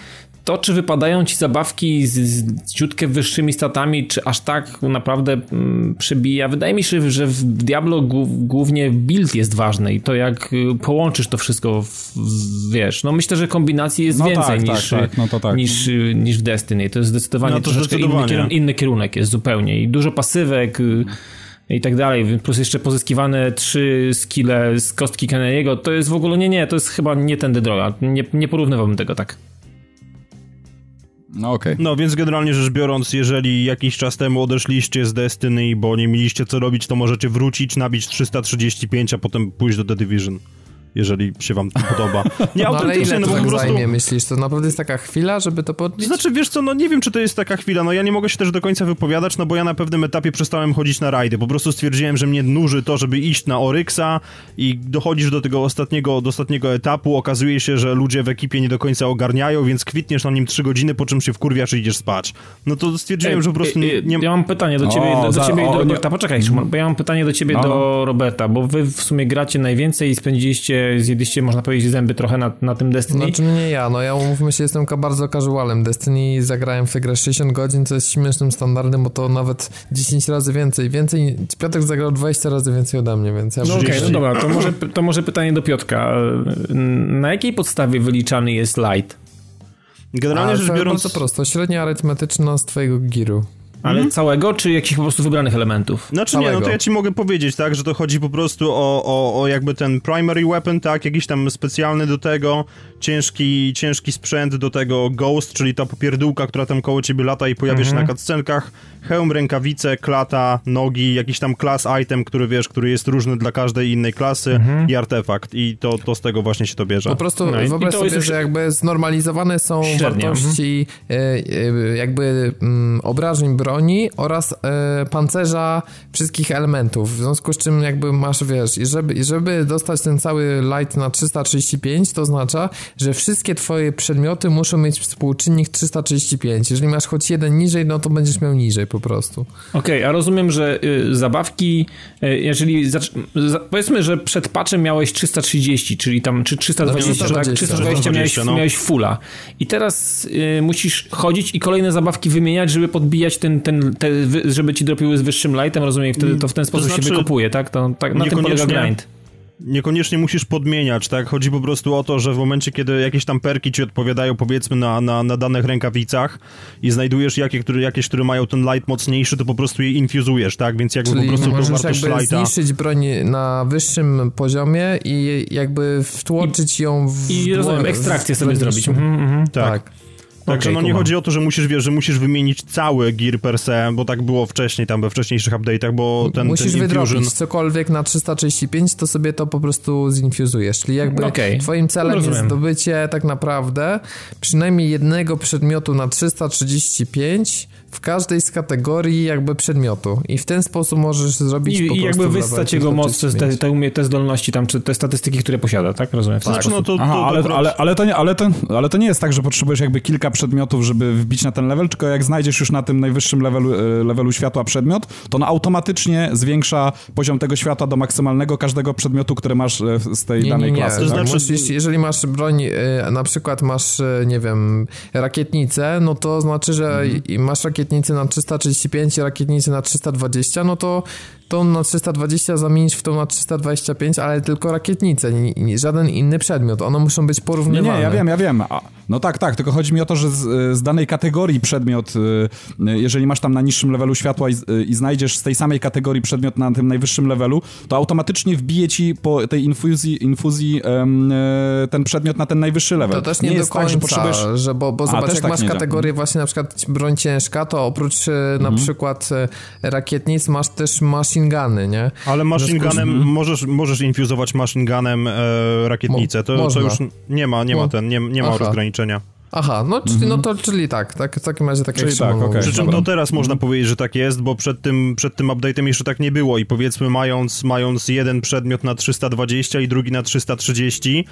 to, czy wypadają ci zabawki z, z ciutkę wyższymi statami, czy aż tak naprawdę mm, przebija. Wydaje mi się, że w Diablo głównie build jest ważny i to jak y, połączysz to wszystko, w, wiesz. No myślę, że kombinacji jest no więcej tak, niż, tak, tak. No tak. niż, y, niż w Destiny. To jest zdecydowanie no to troszeczkę. Inny, kierunek, inny kierunek jest zupełnie i dużo pasywek i tak dalej, plus jeszcze pozyskiwane trzy skille z kostki Kennedy'ego, to jest w ogóle nie, nie, to jest chyba nie tędy droga. Nie, nie porównywałbym tego tak. No. Okay. No więc generalnie rzecz biorąc, jeżeli jakiś czas temu odeszliście z Destiny, bo nie mieliście co robić, to możecie wrócić, nabić 335, a potem pójść do The Division jeżeli się wam to podoba. Nie, no, autentycznie, ale ile no bo tak po prostu... zajmie, myślisz? To naprawdę jest taka chwila, żeby to podbić? Znaczy, wiesz co, no nie wiem, czy to jest taka chwila, no ja nie mogę się też do końca wypowiadać, no bo ja na pewnym etapie przestałem chodzić na rajdy, po prostu stwierdziłem, że mnie nuży to, żeby iść na Oryxa i dochodzisz do tego ostatniego, do ostatniego etapu, okazuje się, że ludzie w ekipie nie do końca ogarniają, więc kwitniesz na nim trzy godziny, po czym się wkurwiasz i idziesz spać. No to stwierdziłem, ej, że po prostu nie... nie... Ja mam pytanie do ciebie, o, do, do ciebie o, do, do, poczekaj, Szymon, bo ja mam pytanie do ciebie, no, do no. Roberta, bo wy w sumie gracie najwięcej i spędziliście, zjedliście, można powiedzieć, zęby trochę na, na tym Destiny. Znaczy nie ja, no ja umówmy się, jestem bardzo casualem. Destiny zagrałem w tę grę 60 godzin, co jest śmiesznym standardem, bo to nawet 10 razy więcej. Więcej, Piotrek zagrał 20 razy więcej ode mnie, więc ja... No okej, okay, no dobra, to może, to może pytanie do Piotka. Na jakiej podstawie wyliczany jest light? Generalnie A, rzecz biorąc... Bardzo prosto, średnia arytmetyczna z twojego giru. Ale mhm. całego, czy jakichś po prostu wybranych elementów? Znaczy całego. nie, no to ja ci mogę powiedzieć, tak, że to chodzi po prostu o, o, o jakby ten primary weapon, tak, jakiś tam specjalny do tego, ciężki, ciężki sprzęt do tego Ghost, czyli ta popierdółka, która tam koło ciebie lata i pojawia mhm. się na mhm. cutscenkach, hełm, rękawice, klata, nogi, jakiś tam class item, który wiesz, który jest różny dla każdej innej klasy mhm. i artefakt i to, to z tego właśnie się to bierze. Po prostu no wyobraź sobie, już... że jakby znormalizowane są Średnia. wartości mhm. jakby mm, obrażeń broni oraz e, pancerza wszystkich elementów, w związku z czym jakby masz, wiesz, i żeby, żeby dostać ten cały light na 335, to oznacza, że wszystkie twoje przedmioty muszą mieć współczynnik 335. Jeżeli masz choć jeden niżej, no to będziesz miał niżej po prostu. Okej, okay, a rozumiem, że y, zabawki, y, jeżeli za, powiedzmy, że przed patchem miałeś 330, czyli tam, czy 320, no, 320 tak? 320 miałeś, no. miałeś fulla. I teraz y, musisz chodzić i kolejne zabawki wymieniać, żeby podbijać ten, ten te, żeby ci dropiły z wyższym lightem, rozumiem, i wtedy to w ten sposób to znaczy, się wykopuje, tak? To, tak na tym polega grind niekoniecznie musisz podmieniać, tak? Chodzi po prostu o to, że w momencie, kiedy jakieś tam perki ci odpowiadają, powiedzmy, na, na, na danych rękawicach i znajdujesz jakie, które, jakieś, które mają ten light mocniejszy, to po prostu je infuzujesz, tak? Więc jakby Czyli po prostu możesz tą jakby lighta... zniszczyć broń na wyższym poziomie i jakby wtłoczyć ją w... I rozumiem, ekstrakcję sobie zrobić. Mhm, mhm. Tak. tak. Także okay, no nie chodzi o to, że musisz, wiesz, że musisz wymienić cały gear per se, bo tak było wcześniej, tam we wcześniejszych update'ach, bo ten Musisz ten wydrobić infusion... cokolwiek na 335, to sobie to po prostu zinfuzujesz, czyli jakby okay. twoim celem Rozumiem. jest zdobycie tak naprawdę przynajmniej jednego przedmiotu na 335 w każdej z kategorii jakby przedmiotu i w ten sposób możesz zrobić I, po i jakby wystać jego moc, te, te, te zdolności, tam, czy te statystyki, które posiada, tak? Rozumiem. Tak, no to, to, Aha, ale, ale, ale, to nie, ale, to, ale to nie jest tak, że potrzebujesz jakby kilka przedmiotów, żeby wbić na ten level, tylko jak znajdziesz już na tym najwyższym levelu, e, levelu światła przedmiot, to on automatycznie zwiększa poziom tego światła do maksymalnego każdego przedmiotu, który masz e, z tej nie, danej nie, nie. klasy. To tak? znaczy, jeżeli masz broń, e, na przykład masz, nie wiem, rakietnicę, no to znaczy, że mhm. masz rakietnicę na 335 i rakietnicę na 320, no to tą na 320 zamienić w tą na 325, ale tylko rakietnicę, żaden inny przedmiot. One muszą być porównywalne. Nie, nie ja wiem, ja wiem. No tak, tak, tylko chodzi mi o to, że z, z danej kategorii przedmiot, y, y, jeżeli masz tam na niższym levelu światła i, i, znajdziesz z tej samej kategorii przedmiot na tym najwyższym levelu, to automatycznie wbije ci po tej infuzji, infuzji ten przedmiot na ten najwyższy level. To też nie, nie do jest końca, tak, że, potrzebujesz... że bo, bo A, zobacz, jak tak masz kategorię właśnie na przykład broń ciężka, to oprócz mhm. na przykład rakietnic masz też machine guny, nie? Ale machine gunem, mhm. możesz, możesz infuzować machine gunem e, rakietnicę, to, to, już nie ma, nie ma ten, nie, nie ma rozgraniczenia. Aha, no, czyli, no to, czyli tak, tak, w takim razie tak czyli jak tak, okay. Przy czym to teraz można powiedzieć, że tak jest, bo przed tym, przed tym update'em jeszcze tak nie było i powiedzmy mając, mając jeden przedmiot na 320 i drugi na 330,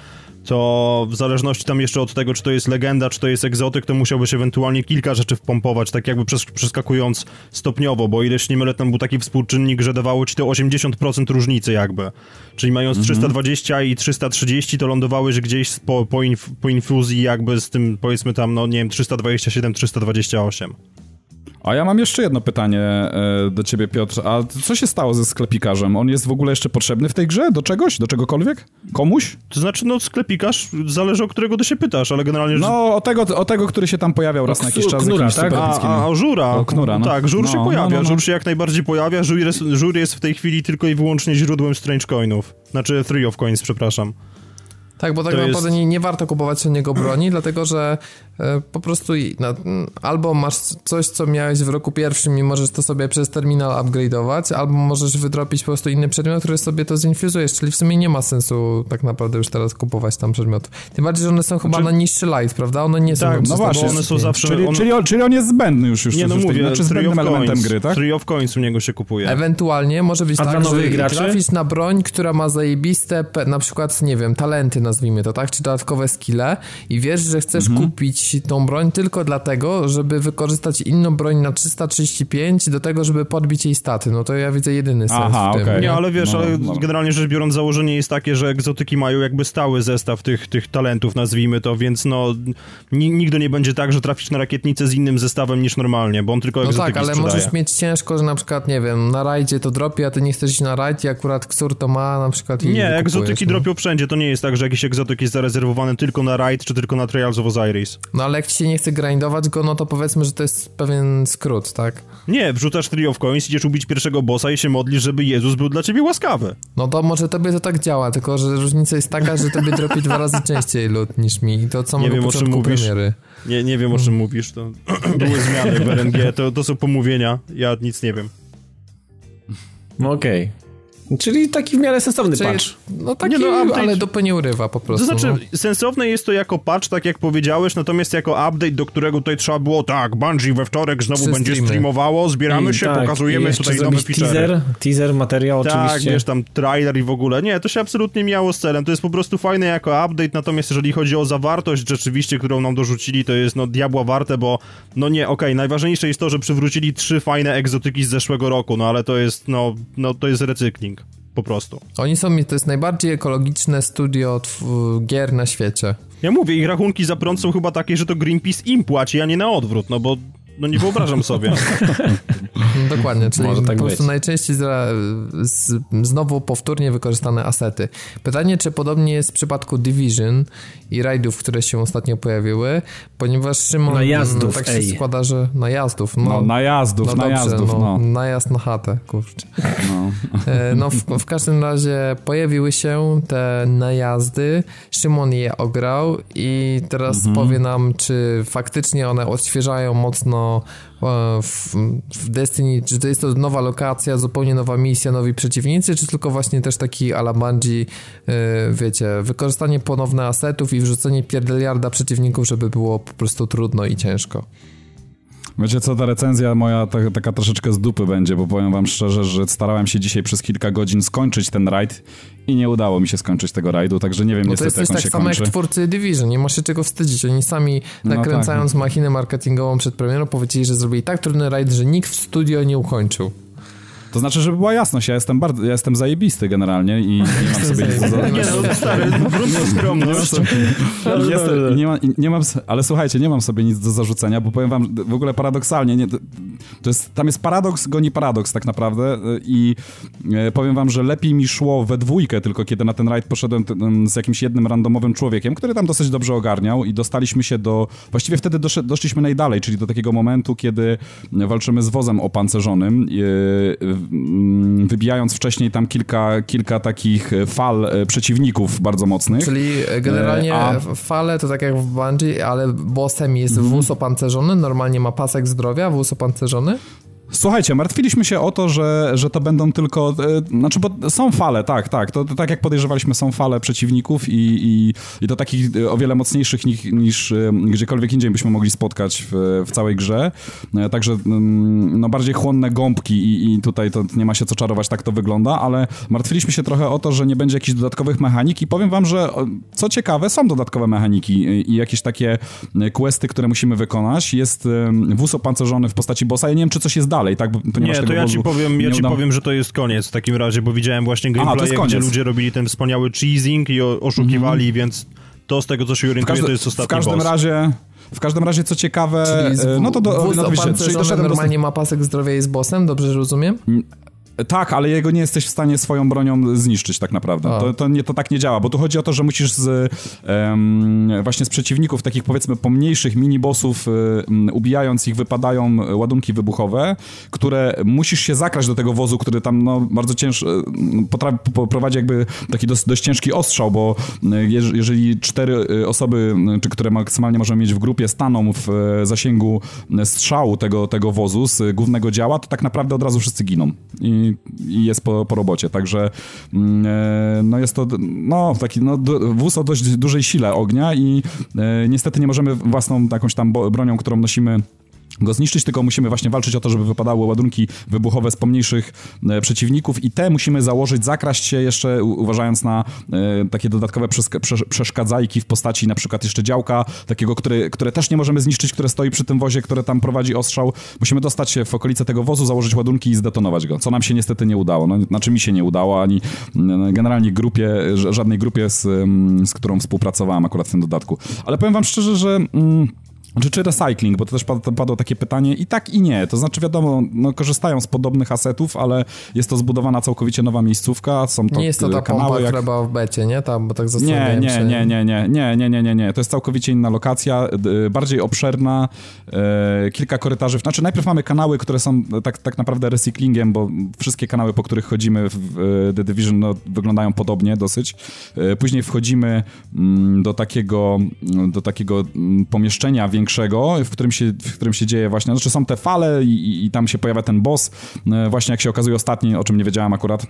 to w zależności tam jeszcze od tego, czy to jest legenda, czy to jest egzotyk, to musiałbyś ewentualnie kilka rzeczy wpompować, tak jakby przeskakując stopniowo, bo ileś nie mylę, tam był taki współczynnik, że dawało ci to 80% różnicy jakby. Czyli mając mhm. 320 i 330, to lądowałeś gdzieś po, po, inf po infuzji jakby z tym powiedzmy tam, no nie wiem, 327, 328. A ja mam jeszcze jedno pytanie e, do ciebie, Piotr. A co się stało ze sklepikarzem? On jest w ogóle jeszcze potrzebny w tej grze? Do czegoś? Do czegokolwiek? Komuś? To znaczy, no sklepikarz zależy o którego ty się pytasz, ale generalnie... No, o tego, o tego który się tam pojawiał raz na jakiś czas. Knura, tak? A, a, o Żura. O Knura, no. Tak, Żur no, się pojawia. No, no, Żur no. się jak najbardziej pojawia. Żur jest, Żur jest w tej chwili tylko i wyłącznie źródłem Strange Coinów. Znaczy, Three of Coins, przepraszam. Tak, bo tak to naprawdę jest... nie, nie, warto kupować od niego broni, dlatego że e, po prostu no, albo masz coś, co miałeś w roku pierwszym i możesz to sobie przez terminal upgrade'ować, albo możesz wydropić po prostu inny przedmiot, który sobie to zinfuzujesz, czyli w sumie nie ma sensu tak naprawdę już teraz kupować tam przedmiotów. Tym bardziej, że one są chyba znaczy... na niższy light, prawda? One nie są... Tak, no właśnie, one są zawsze... Czyli, on... czyli, on, czyli on jest zbędny już, już nie, no mówię, znaczy zbędnym elementem gry, tak? Three of Coins u niego się kupuje. Ewentualnie może być A tak, że graczy? trafisz na broń, która ma zajebiste, na przykład, nie wiem, talenty nazwijmy to, tak? Czy dodatkowe skille i wiesz, że chcesz mhm. kupić tą broń tylko dlatego, żeby wykorzystać inną broń na 335 do tego, żeby podbić jej staty. No to ja widzę jedyny sens Aha, w tym. Okay. Nie, ale wiesz, no, ale no. generalnie rzecz biorąc założenie jest takie, że egzotyki mają jakby stały zestaw tych, tych talentów, nazwijmy to, więc no nigdy nie będzie tak, że trafisz na rakietnicę z innym zestawem niż normalnie, bo on tylko no egzotyki tak, ale sprzedaje. możesz mieć ciężko, że na przykład, nie wiem, na rajdzie to dropi, a ty nie chcesz iść na rajd i akurat Ksur to ma na przykład Nie, egzotyki no. dropią wszędzie, to nie jest tak, że jakiś egzotyk jest zarezerwowany tylko na Raid, czy tylko na Trials of Osiris. No ale jak ci się nie chce grindować go, no to powiedzmy, że to jest pewien skrót, tak? Nie, wrzucasz Three of Coins, idziesz ubić pierwszego bossa i się modlisz, żeby Jezus był dla ciebie łaskawy. No to może tobie to tak działa, tylko że różnica jest taka, że tobie dropi dwa razy częściej lód niż mi i to co nie wiem, o czym mówisz. premiery. Nie, nie wiem o czym mówisz, to były zmiany w RNG, to, to są pomówienia, ja nic nie wiem. No okej. Okay. Czyli taki w miarę sensowny Czyli, patch. No taki, nie, no, update... ale dupy nie urywa po prostu. To znaczy, no. sensowne jest to jako patch, tak jak powiedziałeś, natomiast jako update, do którego tutaj trzeba było, tak, Bungie we wtorek znowu będzie streamy. streamowało, zbieramy I, się, tak, pokazujemy tutaj nowe feature. Teaser, teaser, materiał tak, oczywiście. Tak, wiesz, tam trailer i w ogóle. Nie, to się absolutnie miało z celem. To jest po prostu fajne jako update, natomiast jeżeli chodzi o zawartość rzeczywiście, którą nam dorzucili, to jest no diabła warte, bo no nie, okej, okay, najważniejsze jest to, że przywrócili trzy fajne egzotyki z zeszłego roku, no ale to jest, no, no to jest recykling po prostu. Oni są, to jest najbardziej ekologiczne studio gier na świecie. Ja mówię, ich rachunki za prąd są chyba takie, że to Greenpeace im płaci, a nie na odwrót, no bo no nie wyobrażam sobie. Dokładnie, czyli Może tak po prostu być. najczęściej z, z, znowu powtórnie wykorzystane asety. Pytanie, czy podobnie jest w przypadku Division i rajdów, które się ostatnio pojawiły, ponieważ Szymon najazdów, tak się ej. składa, że najazdów. No, no najazdów, no najazdów, no, no. Najazd na chatę, kurczę. No, e, no w, w każdym razie pojawiły się te najazdy, Szymon je ograł i teraz mhm. powie nam, czy faktycznie one odświeżają mocno w, w Destiny, czy to jest to nowa lokacja, zupełnie nowa misja, nowi przeciwnicy, czy tylko właśnie też taki ala Bungie, yy, wiecie, wykorzystanie ponowne asetów i wrzucenie pierdeliarda przeciwników, żeby było po prostu trudno i ciężko. Wiecie co, ta recenzja moja ta, taka troszeczkę z dupy będzie, bo powiem wam szczerze, że starałem się dzisiaj przez kilka godzin skończyć ten rajd i nie udało mi się skończyć tego rajdu, także nie wiem no niestety, to jest, jak on tak samo kończy. jak twórcy Division, nie ma się czego wstydzić. Oni sami nakręcając no tak. machinę marketingową przed premierą powiedzieli, że zrobili tak trudny rajd, że nikt w studio nie ukończył. To znaczy, żeby była jasność, ja jestem bardzo, ja jestem zajebisty generalnie i nie mam sobie nic do... Nie no, stary, gruntą skromność. Nie, ma, nie mam, ale słuchajcie, nie mam sobie nic do zarzucenia, bo powiem wam, w ogóle paradoksalnie, nie, to jest, tam jest paradoks, goni paradoks tak naprawdę i e, powiem wam, że lepiej mi szło we dwójkę, tylko kiedy na ten rajd poszedłem z jakimś jednym randomowym człowiekiem, który tam dosyć dobrze ogarniał i dostaliśmy się do, właściwie wtedy doszliśmy najdalej, czyli do takiego momentu, kiedy walczymy z wozem opancerzonym, Mm, wybijając wcześniej tam kilka, kilka takich fal e, przeciwników bardzo mocnych. Czyli generalnie e, A... fale to tak jak w Bungie, ale bossem jest mm wóz opancerzony, normalnie ma pasek zdrowia, wóz opancerzony? Słuchajcie, martwiliśmy się o to, że, że to będą tylko. E, znaczy, bo są fale, tak, tak. To, to, tak jak podejrzewaliśmy, są fale przeciwników i, i, i to takich e, o wiele mocniejszych niż, niż e, gdziekolwiek indziej byśmy mogli spotkać w, w całej grze. Także mm, no, bardziej chłonne gąbki i, i tutaj to nie ma się co czarować, tak to wygląda, ale martwiliśmy się trochę o to, że nie będzie jakichś dodatkowych mechanik i powiem wam, że co ciekawe, są dodatkowe mechaniki i, i jakieś takie questy, które musimy wykonać. Jest wóz opancerzony w postaci bossa. Ja nie wiem, czy coś jest dalej, tak? nie, to ja ci powiem, ja ci powiem, że to jest koniec w takim razie, bo widziałem właśnie gameplay, gdzie ludzie robili ten wspaniały cheesing i oszukiwali, mm -hmm. więc To z tego, co się orientuję, to jest ostatni W każdym boss. razie... W każdym razie, co ciekawe, Czyli no to do, wóz no, oczywiście, czyli doszedłem normalnie do... ma pasek zdrowia i z bossem, dobrze rozumiem? Tak, ale jego nie jesteś w stanie swoją bronią zniszczyć tak naprawdę. To, to, nie, to tak nie działa, bo tu chodzi o to, że musisz z um, właśnie z przeciwników, takich powiedzmy pomniejszych mini-bossów, um, ubijając ich, wypadają ładunki wybuchowe, które musisz się zakraść do tego wozu, który tam no, bardzo ciężko prowadzi jakby taki dość, dość ciężki ostrzał, bo jeżeli cztery osoby, czy które maksymalnie możemy mieć w grupie, staną w zasięgu strzału tego, tego wozu z głównego działa, to tak naprawdę od razu wszyscy giną. I i, jest po, po robocie. Także mm, e, no jest to no, taki no, wóz o dość dużej sile ognia i e, niestety nie możemy własną jakąś tam bronią, którą nosimy go zniszczyć, tylko musimy właśnie walczyć o to, żeby wypadały ładunki wybuchowe z pomniejszych e, przeciwników i te musimy założyć, zakraść się jeszcze, uważając na e, takie dodatkowe przeszkadzajki w postaci na przykład jeszcze działka, takiego, który, które też nie możemy zniszczyć, które stoi przy tym wozie, które tam prowadzi ostrzał. Musimy dostać się w okolice tego wozu, założyć ładunki i zdetonować go, co nam się niestety nie udało. No, znaczy mi się nie udało, ani generalnie grupie, żadnej grupie, z, z którą współpracowałem akurat w tym dodatku. Ale powiem wam szczerze, że... Mm, czy, czy recycling, bo to też padło takie pytanie i tak i nie. To znaczy wiadomo, no, korzystają z podobnych asetów, ale jest to zbudowana całkowicie nowa miejscówka, są to Nie jest to ta kanały, pompa, jak... która była w becie, nie? Tam, bo tak nie, nie, się... nie, nie, nie, nie, nie, nie, nie, nie. To jest całkowicie inna lokacja, bardziej obszerna, e, kilka korytarzy. Znaczy najpierw mamy kanały, które są tak, tak naprawdę recyklingiem, bo wszystkie kanały, po których chodzimy w The Division no, wyglądają podobnie dosyć. E, później wchodzimy mm, do takiego, do takiego mm, pomieszczenia większego, większego, w którym się, w którym się dzieje właśnie, znaczy są te fale i, i tam się pojawia ten boss, e, właśnie jak się okazuje ostatni, o czym nie wiedziałem akurat,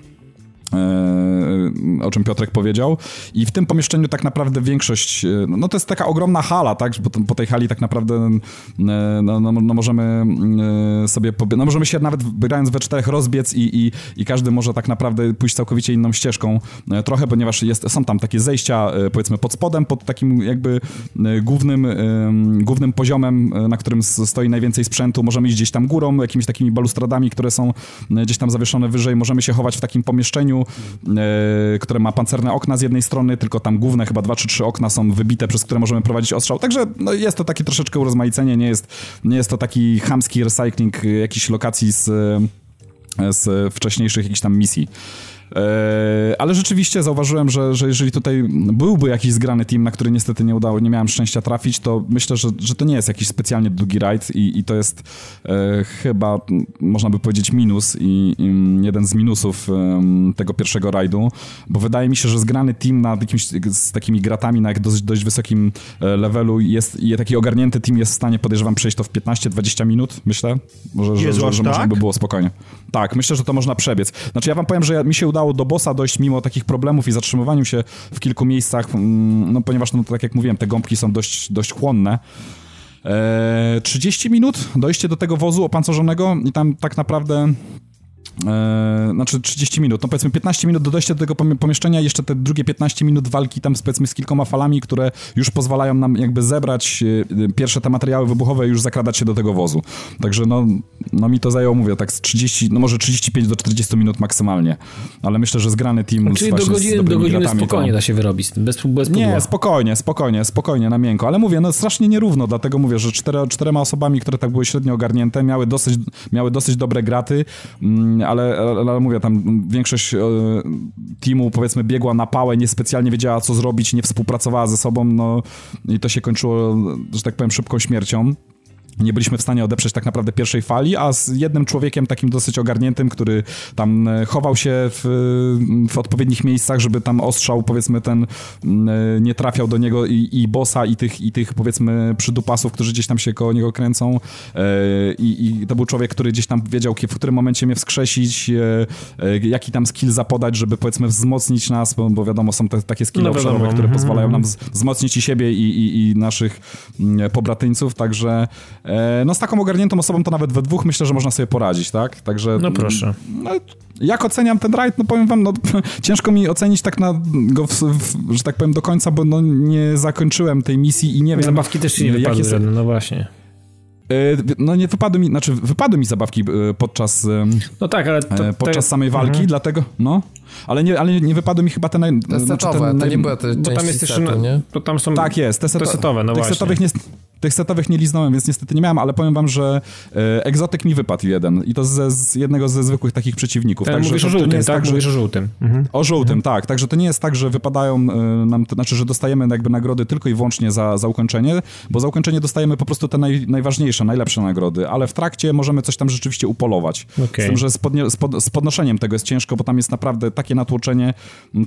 o czym Piotrek powiedział. I w tym pomieszczeniu tak naprawdę większość, e, no to jest taka ogromna hala, tak, bo po tej hali tak naprawdę e, no, no, no możemy sobie, no możemy się nawet grając we czterech rozbiec i, i, i każdy może tak naprawdę pójść całkowicie inną ścieżką trochę, ponieważ jest, są tam takie zejścia powiedzmy pod spodem, pod takim jakby głównym, głównym poziomem, na którym stoi najwięcej sprzętu. Możemy iść gdzieś tam górą, jakimiś takimi balustradami, które są gdzieś tam zawieszone wyżej. Możemy się chować w takim pomieszczeniu, e, które ma pancerne okna z jednej strony, tylko tam główne chyba dwa czy trzy okna są wybite, przez które możemy prowadzić ostrzał. Także no, jest to takie troszeczkę urozmaicenie, nie jest, nie jest to taki chamski recycling jakichś lokacji z, z wcześniejszych jakichś tam misji. E, ale rzeczywiście zauważyłem, że, że jeżeli tutaj byłby jakiś zgrany team, na który niestety nie udało, nie miałem szczęścia trafić, to myślę, że, że to nie jest jakiś specjalnie długi rajd i, i to jest e, chyba, można by powiedzieć, minus i, i jeden z minusów tego pierwszego rajdu, bo wydaje mi się, że zgrany team na jakimś, z takimi gratami na dość, dość wysokim e, levelu jest, i taki ogarnięty team jest w stanie, podejrzewam, przejść to w 15-20 minut, myślę, że, że, że, że tak? można by było spokojnie. Tak, myślę, że to można przebiec. Znaczy ja wam powiem, że ja, mi się udało do bossa dojść mimo takich problemów i zatrzymywaniu się w kilku miejscach, mm, no ponieważ, no tak jak mówiłem, te gąbki są dość, dość chłonne. 30 e, minut dojście do tego wozu opancerzonego i tam tak naprawdę e, znaczy 30 minut, no powiedzmy 15 minut do dojścia do tego pomieszczenia, jeszcze te drugie 15 minut walki tam z, powiedzmy z kilkoma falami, które już pozwalają nam jakby zebrać e, pierwsze te materiały wybuchowe i już zakradać się do tego wozu. Także no, no mi to zajęło, mówię, tak z 30, no może 35 do 40 minut maksymalnie, ale myślę, że zgrany team Czyli do godziny, do godziny spokojnie to... da się wyrobić, bez, bez Nie, spokojnie, spokojnie, spokojnie, na miękko, ale mówię, no strasznie nierówno, dlatego mówię, że cztery, czterema osobami, które tak były średnio ogarnięte, miały dosyć, miały dosyć dobre graty, mm, ale, ale, mówię, tam większość e, teamu powiedzmy biegła na pałę, niespecjalnie wiedziała co zrobić, nie współpracowała ze sobą, no i to się kończyło, że tak powiem, szybką śmiercią nie byliśmy w stanie odeprzeć tak naprawdę pierwszej fali, a z jednym człowiekiem takim dosyć ogarniętym, który tam e, chował się w, w odpowiednich miejscach, żeby tam ostrzał powiedzmy ten e, nie trafiał do niego i, i bossa i tych, i tych powiedzmy przydupasów, którzy gdzieś tam się koło niego kręcą. E, i, i to był człowiek, który gdzieś tam wiedział, w którym momencie mnie wskrzesić, jaki tam skill zapodać, żeby powiedzmy wzmocnić nas, bo, bo wiadomo, są te, takie skille no obszarowe, które pozwalają nam wzmocnić i siebie i, i, i naszych pobratyńców, także no z taką ogarniętą osobą to nawet we dwóch myślę, że można sobie poradzić, tak? Także... No proszę. No, jak oceniam ten rajd? No powiem wam, no ciężko mi ocenić tak na go, w, w, że tak powiem, do końca, bo no nie zakończyłem tej misji i nie wiem... Zabawki też się nie wypadły jest... no właśnie. no nie wypadły mi, znaczy wypadły mi zabawki podczas no tak, ale to, podczas samej walki, mhm. dlatego no ale nie, ale nie wypadły mi chyba te naj... Te znaczy ten, to nie były te Bo tam jest jeszcze, nie? To tam są tak jest, te, te setowe, no tych właśnie. Setowych nie, tych setowych nie liznąłem, więc niestety nie miałem, ale powiem wam, że e, egzotyk mi wypadł jeden i to ze, z jednego ze zwykłych takich przeciwników. Ten także mówisz o żółtym, tak? tak że... Mówisz o żółtym. Mhm. O żółtym, tak. Także to nie jest tak, że wypadają e, nam, to znaczy, że dostajemy jakby nagrody tylko i wyłącznie za, za ukończenie, bo za ukończenie dostajemy po prostu te naj, najważniejsze, najlepsze nagrody, ale w trakcie możemy coś tam rzeczywiście upolować. Okay. Z tym, że z, podnie, z, pod, z podnoszeniem tego jest ciężko, bo tam jest naprawdę takie natłoczenie,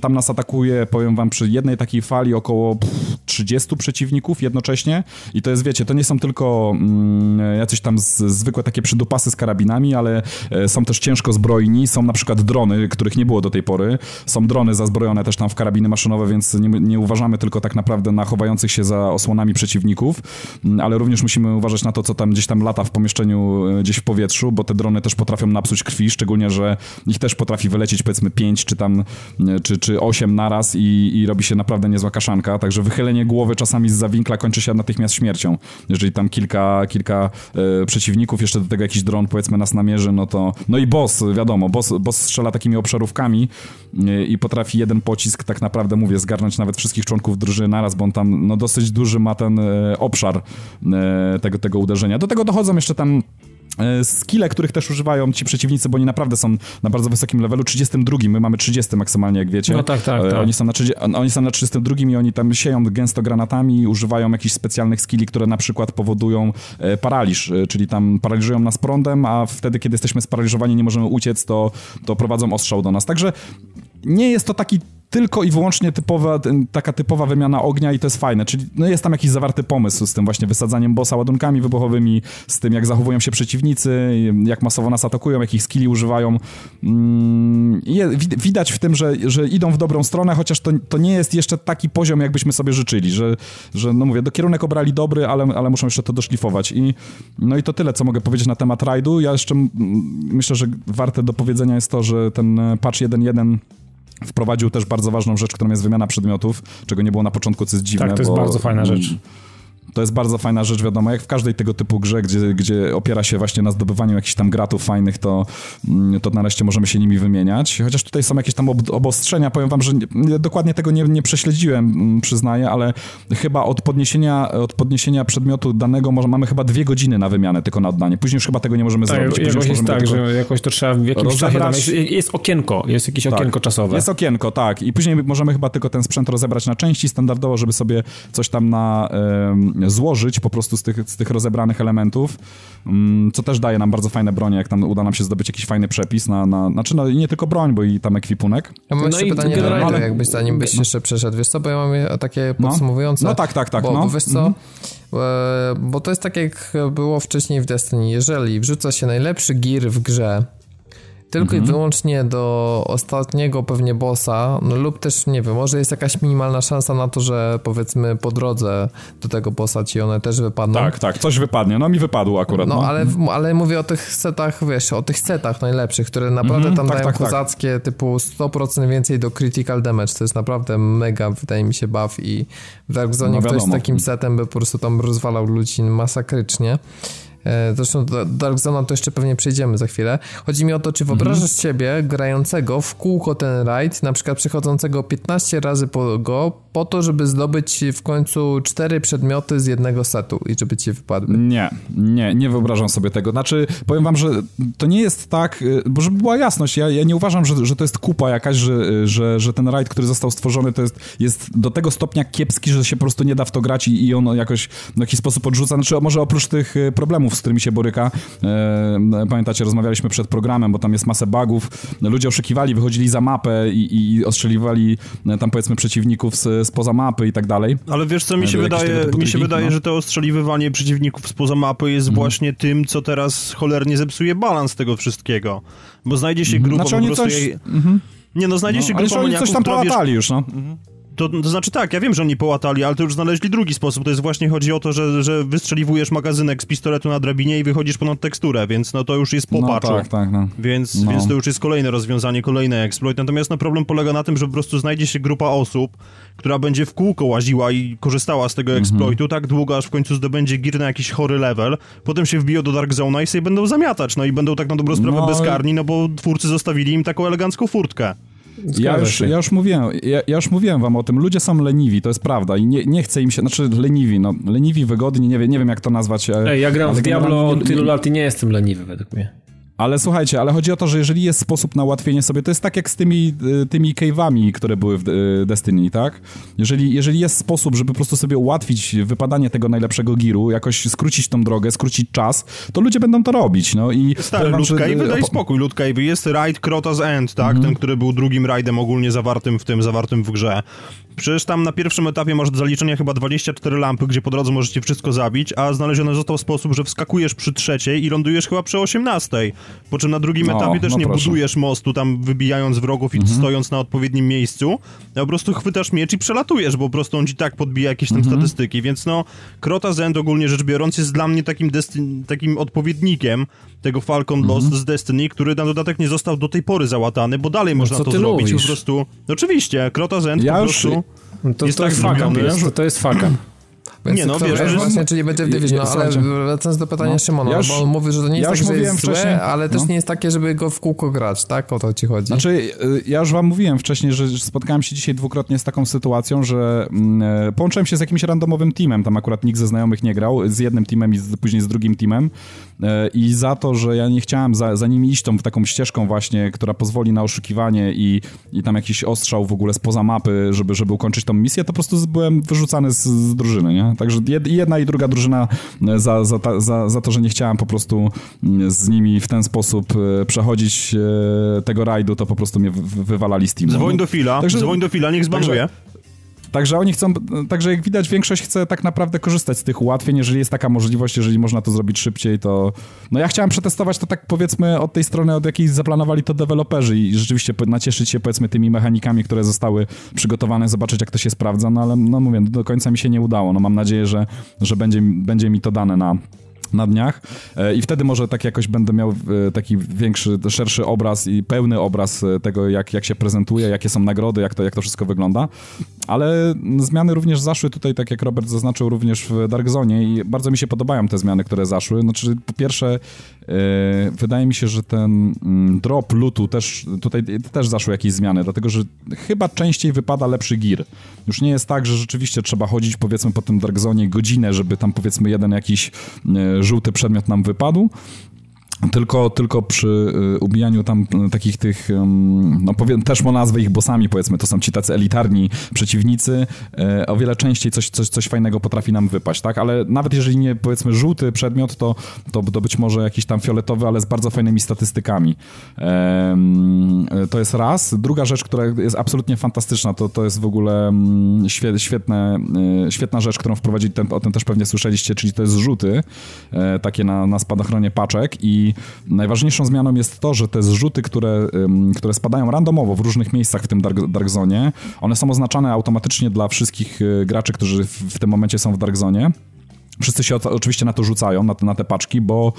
tam nas atakuje, powiem wam, przy jednej takiej fali około pff, 30 przeciwników jednocześnie i to jest, wiecie, to nie są tylko mm, jacyś tam z, zwykłe takie przydupasy z karabinami, ale e, są też ciężko zbrojni, są na przykład drony, których nie było do tej pory, są drony zazbrojone też tam w karabiny maszynowe, więc nie, nie uważamy tylko tak naprawdę na chowających się za osłonami przeciwników, mm, ale również musimy uważać na to, co tam gdzieś tam lata w pomieszczeniu, e, gdzieś w powietrzu, bo te drony też potrafią napsuć krwi, szczególnie, że ich też potrafi wylecieć powiedzmy 5 czy tam, e, czy, czy 8 naraz i, i robi się naprawdę niezła kaszanka, także wychylenie głowy czasami z zawinkla kończy się natychmiast śmiercią. Jeżeli tam kilka, kilka e, przeciwników, jeszcze do tego jakiś dron powiedzmy nas namierzy, no to... No i boss, wiadomo, boss, boss strzela takimi obszarówkami e, i potrafi jeden pocisk tak naprawdę, mówię, zgarnąć nawet wszystkich członków drużyny naraz, bo on tam no dosyć duży ma ten e, obszar e, tego, tego uderzenia. Do tego dochodzą jeszcze tam skille, których też używają ci przeciwnicy, bo oni naprawdę są na bardzo wysokim levelu, 32, my mamy 30 maksymalnie, jak wiecie. No tak, tak, e, tak. Oni są na, 30, oni są na 32 i oni tam sieją gęsto granatami, używają jakichś specjalnych skilli, które na przykład powodują e, paraliż, czyli tam paraliżują nas prądem, a wtedy, kiedy jesteśmy sparaliżowani, nie możemy uciec, to, to prowadzą ostrzał do nas. Także nie jest to taki tylko i wyłącznie typowa, taka typowa wymiana ognia i to jest fajne, czyli no jest tam jakiś zawarty pomysł z tym właśnie wysadzaniem bossa ładunkami wybuchowymi, z tym jak zachowują się przeciwnicy, jak masowo nas atakują, jakich skilli używają. Mm, widać w tym, że, że idą w dobrą stronę, chociaż to, to nie jest jeszcze taki poziom, jakbyśmy sobie życzyli, że, że no mówię, do kierunek obrali dobry, ale, ale muszą jeszcze to doszlifować. I, no i to tyle, co mogę powiedzieć na temat rajdu. Ja jeszcze myślę, że warte do powiedzenia jest to, że ten patch 1.1 Wprowadził też bardzo ważną rzecz, którą jest wymiana przedmiotów, czego nie było na początku, co jest dziwne. Tak, to jest bardzo fajna rzecz. To jest bardzo fajna rzecz, wiadomo, jak w każdej tego typu grze, gdzie, gdzie opiera się właśnie na zdobywaniu jakichś tam gratów fajnych, to, mm, to nareszcie możemy się nimi wymieniać. Chociaż tutaj są jakieś tam ob obostrzenia, powiem wam, że nie, dokładnie tego nie, nie prześledziłem, mm, przyznaję, ale chyba od podniesienia, od podniesienia przedmiotu danego może, mamy chyba dwie godziny na wymianę tylko na oddanie. Później już chyba tego nie możemy tak, zrobić. Później jakoś jest tak, że jakoś to trzeba w jakimś czasie, jest, jest okienko, jest jakieś tak, okienko czasowe. Jest okienko, tak. I później możemy chyba tylko ten sprzęt rozebrać na części standardowo, żeby sobie coś tam na złożyć po prostu z tych, z tych rozebranych elementów, mm, co też daje nam bardzo fajne bronie, jak tam uda nam się zdobyć jakiś fajny przepis na, na znaczy no nie tylko broń, bo i tam ekwipunek. Ja mam no jeszcze pytanie do ale... jakbyś zanim byś no. jeszcze przeszedł, wiesz co, bo ja mam takie no. podsumowujące. No, no tak, tak, tak. Bo, no. bo wiesz co, mhm. E, bo to jest tak jak było wcześniej w Destiny, jeżeli wrzuca się najlepszy gear w grze, tylko mhm. i wyłącznie do ostatniego pewnie bossa, no lub też, nie wiem, może jest jakaś minimalna szansa na to, że powiedzmy po drodze do tego bossa ci one też wypadną. Tak, tak, coś wypadnie, no mi wypadło akurat. No, no. Ale, ale mówię o tych setach, wiesz, o tych setach najlepszych, które naprawdę mhm, tam tak, dają tak, tak. kozackie, tak. typu 100% więcej do critical damage, to jest naprawdę mega, wydaje mi się, buff i w Dark Zone no, ktoś z takim setem by po prostu tam rozwalał ludzi masakrycznie. E, zresztą do Dark Zone to jeszcze pewnie przejdziemy za chwilę. Chodzi mi o to, czy wyobrażasz mhm. siebie grającego w kółko ten raid, na przykład przechodzącego 15 razy po go, po to, żeby zdobyć w końcu cztery przedmioty z jednego setu i żeby ci wypadły. Nie, nie, nie wyobrażam sobie tego. Znaczy, powiem wam, że to nie jest tak, y, bo żeby była jasność, ja, ja nie uważam, że, że to jest kupa jakaś, że, y, że, że ten raid, który został stworzony, to jest, jest do tego stopnia kiepski, że się po prostu nie da w to grać i, i on jakoś w jakiś sposób odrzuca. Znaczy, może oprócz tych y, problemów, z którymi się boryka, e, pamiętacie, rozmawialiśmy przed programem, bo tam jest masę bugów, ludzie oszukiwali, wychodzili za mapę i, i ostrzeliwali tam powiedzmy przeciwników z spoza mapy i tak dalej. Ale wiesz co, mi się wydaje, mi się wydaje no. że to ostrzeliwywanie przeciwników spoza mapy jest mhm. właśnie tym, co teraz cholernie zepsuje balans tego wszystkiego. Bo znajdzie się mhm. grupa znaczy, po prostu... Coś... Jej... Mhm. Nie no, znajdzie no, się grupa oni coś tam połatali już, no. Mhm To, to znaczy tak, ja wiem, że oni połatali, ale to już znaleźli drugi sposób. To jest właśnie chodzi o to, że, że wystrzeliwujesz magazynek z pistoletu na drabinie i wychodzisz ponad teksturę, więc no to już jest po no. Tak, tak, no. Więc, no. więc to już jest kolejne rozwiązanie, kolejny exploit. Natomiast no problem polega na tym, że po prostu znajdzie się grupa osób, która będzie w kółko łaziła i korzystała z tego mhm. exploitu tak długo, aż w końcu zdobędzie gear na jakiś chory level, potem się wbiją do Dark Zone'a i sobie będą zamiatać, no i będą tak na dobrą sprawę no, bezkarni, no bo twórcy zostawili im taką elegancką furtkę. Ja już, ja już, mówiłem, ja, ja, już mówiłem wam o tym, ludzie są leniwi, to jest prawda i nie, nie chce im się, znaczy leniwi, no leniwi, wygodni, nie, wiem, nie wiem jak to nazwać. E, Ej, ja gram w Diablo od tylu lat i nie jestem leniwy według mnie. Ale słuchajcie, ale chodzi o to, że jeżeli jest sposób na ułatwienie sobie, to jest tak jak z tymi, y, tymi cave'ami, które były w y, Destiny, tak? Jeżeli, jeżeli jest sposób, żeby po prostu sobie ułatwić wypadanie tego najlepszego giru, jakoś skrócić tą drogę, skrócić czas, to ludzie będą to robić, no i... Stary, Loot Cave, daj spokój, Loot Cave, jest Raid Krota's End, tak? Mm. Ten, który był drugim raidem ogólnie zawartym w tym, zawartym w grze. Przecież tam na pierwszym etapie masz do zaliczenia chyba 24 lampy, gdzie po drodze możecie wszystko zabić, a znaleziony został sposób, że wskakujesz przy trzeciej i lądujesz chyba przy 18. Po czym na drugim no, etapie też no nie proszę. budujesz mostu tam wybijając wrogów i mhm. stojąc na odpowiednim miejscu, a po prostu chwytasz miecz i przelatujesz, bo po prostu on ci tak podbija jakieś tam mhm. statystyki, więc no Krota Zend ogólnie rzecz biorąc jest dla mnie takim, takim odpowiednikiem tego Falcon Lost mhm. z Destiny, który na dodatek nie został do tej pory załatany, bo dalej no, można to zrobić mówisz? po prostu. Oczywiście, Krota Zend ja po prostu... Już... No to, jest to, tak jest faka, to, to jest faka. Więc nie no, wiesz, właśnie, czyli będzie w Division, no, ale wracając do pytania no, Szymona, ja już, bo on mówi, że to nie jest ja tak, że jest złe, ale też no. nie jest takie, żeby go w kółko grać, tak? O to ci chodzi. Znaczy, y, ja już wam mówiłem wcześniej, że spotkałem się dzisiaj dwukrotnie z taką sytuacją, że mm, e, połączyłem się z jakimś randomowym teamem, tam akurat nikt ze znajomych nie grał, z jednym teamem i z, później z drugim teamem e, i za to, że ja nie chciałem za, za nimi iść tą taką ścieżką właśnie, która pozwoli na oszukiwanie i, i tam jakiś ostrzał w ogóle spoza mapy, żeby, żeby ukończyć tą misję, to po prostu byłem wyrzucany z, z drużyny, nie? Także jedna i druga drużyna e, za, za, za, za to, że nie chciałem po prostu mm, z nimi w ten sposób e, przechodzić e, tego rajdu, to po prostu mnie wywalali z teamu. Dzwoń do Fila, także, dzwoń do Fila, niech zbanuje. Także oni chcą, także jak widać, większość chce tak naprawdę korzystać z tych ułatwień, jeżeli jest taka możliwość, jeżeli można to zrobić szybciej, to... No ja chciałem przetestować to tak powiedzmy od tej strony, od jakiej zaplanowali to deweloperzy i rzeczywiście nacieszyć się powiedzmy tymi mechanikami, które zostały przygotowane, zobaczyć jak to się sprawdza, no ale no mówię, do końca mi się nie udało. No mam nadzieję, że, że będzie, będzie mi to dane na na dniach e, i wtedy może tak jakoś będę miał e, taki większy, szerszy obraz i pełny obraz e, tego, jak, jak się prezentuje, jakie są nagrody, jak to, jak to wszystko wygląda. Ale zmiany również zaszły tutaj, tak jak Robert zaznaczył, również w Dark Zone i bardzo mi się podobają te zmiany, które zaszły. Znaczy, po pierwsze, wydaje mi się, że ten mm, drop lutu też, tutaj też zaszły jakieś zmiany, dlatego, że chyba częściej wypada lepszy gear. Już nie jest tak, że rzeczywiście trzeba chodzić powiedzmy po tym Dark Zone godzinę, żeby tam powiedzmy jeden jakiś żółty przedmiot nam wypadł, tylko, tylko przy y, ubijaniu tam y, takich tych, no powiem, też mo nazwę ich bossami, powiedzmy, to są ci tacy elitarni przeciwnicy, y, o wiele częściej coś, coś, coś fajnego potrafi nam wypaść, tak? Ale nawet jeżeli nie, powiedzmy, żółty przedmiot, to, to, to być może jakiś tam fioletowy, ale z bardzo fajnymi statystykami. To jest raz. Druga rzecz, która jest absolutnie fantastyczna, to, to jest w ogóle mm, świetne, świetna rzecz, którą wprowadzili, ten, o tym też pewnie słyszeliście, czyli to jest rzuty, takie na, na spadochronie paczek i najważniejszą zmianą jest to, że te zrzuty, które, które spadają randomowo w różnych miejscach w tym Dark, Dark Zone, one są oznaczane automatycznie dla wszystkich y, graczy, którzy w, w tym momencie są w Dark Zone. Wszyscy się oczywiście na to rzucają, na te, na te paczki, bo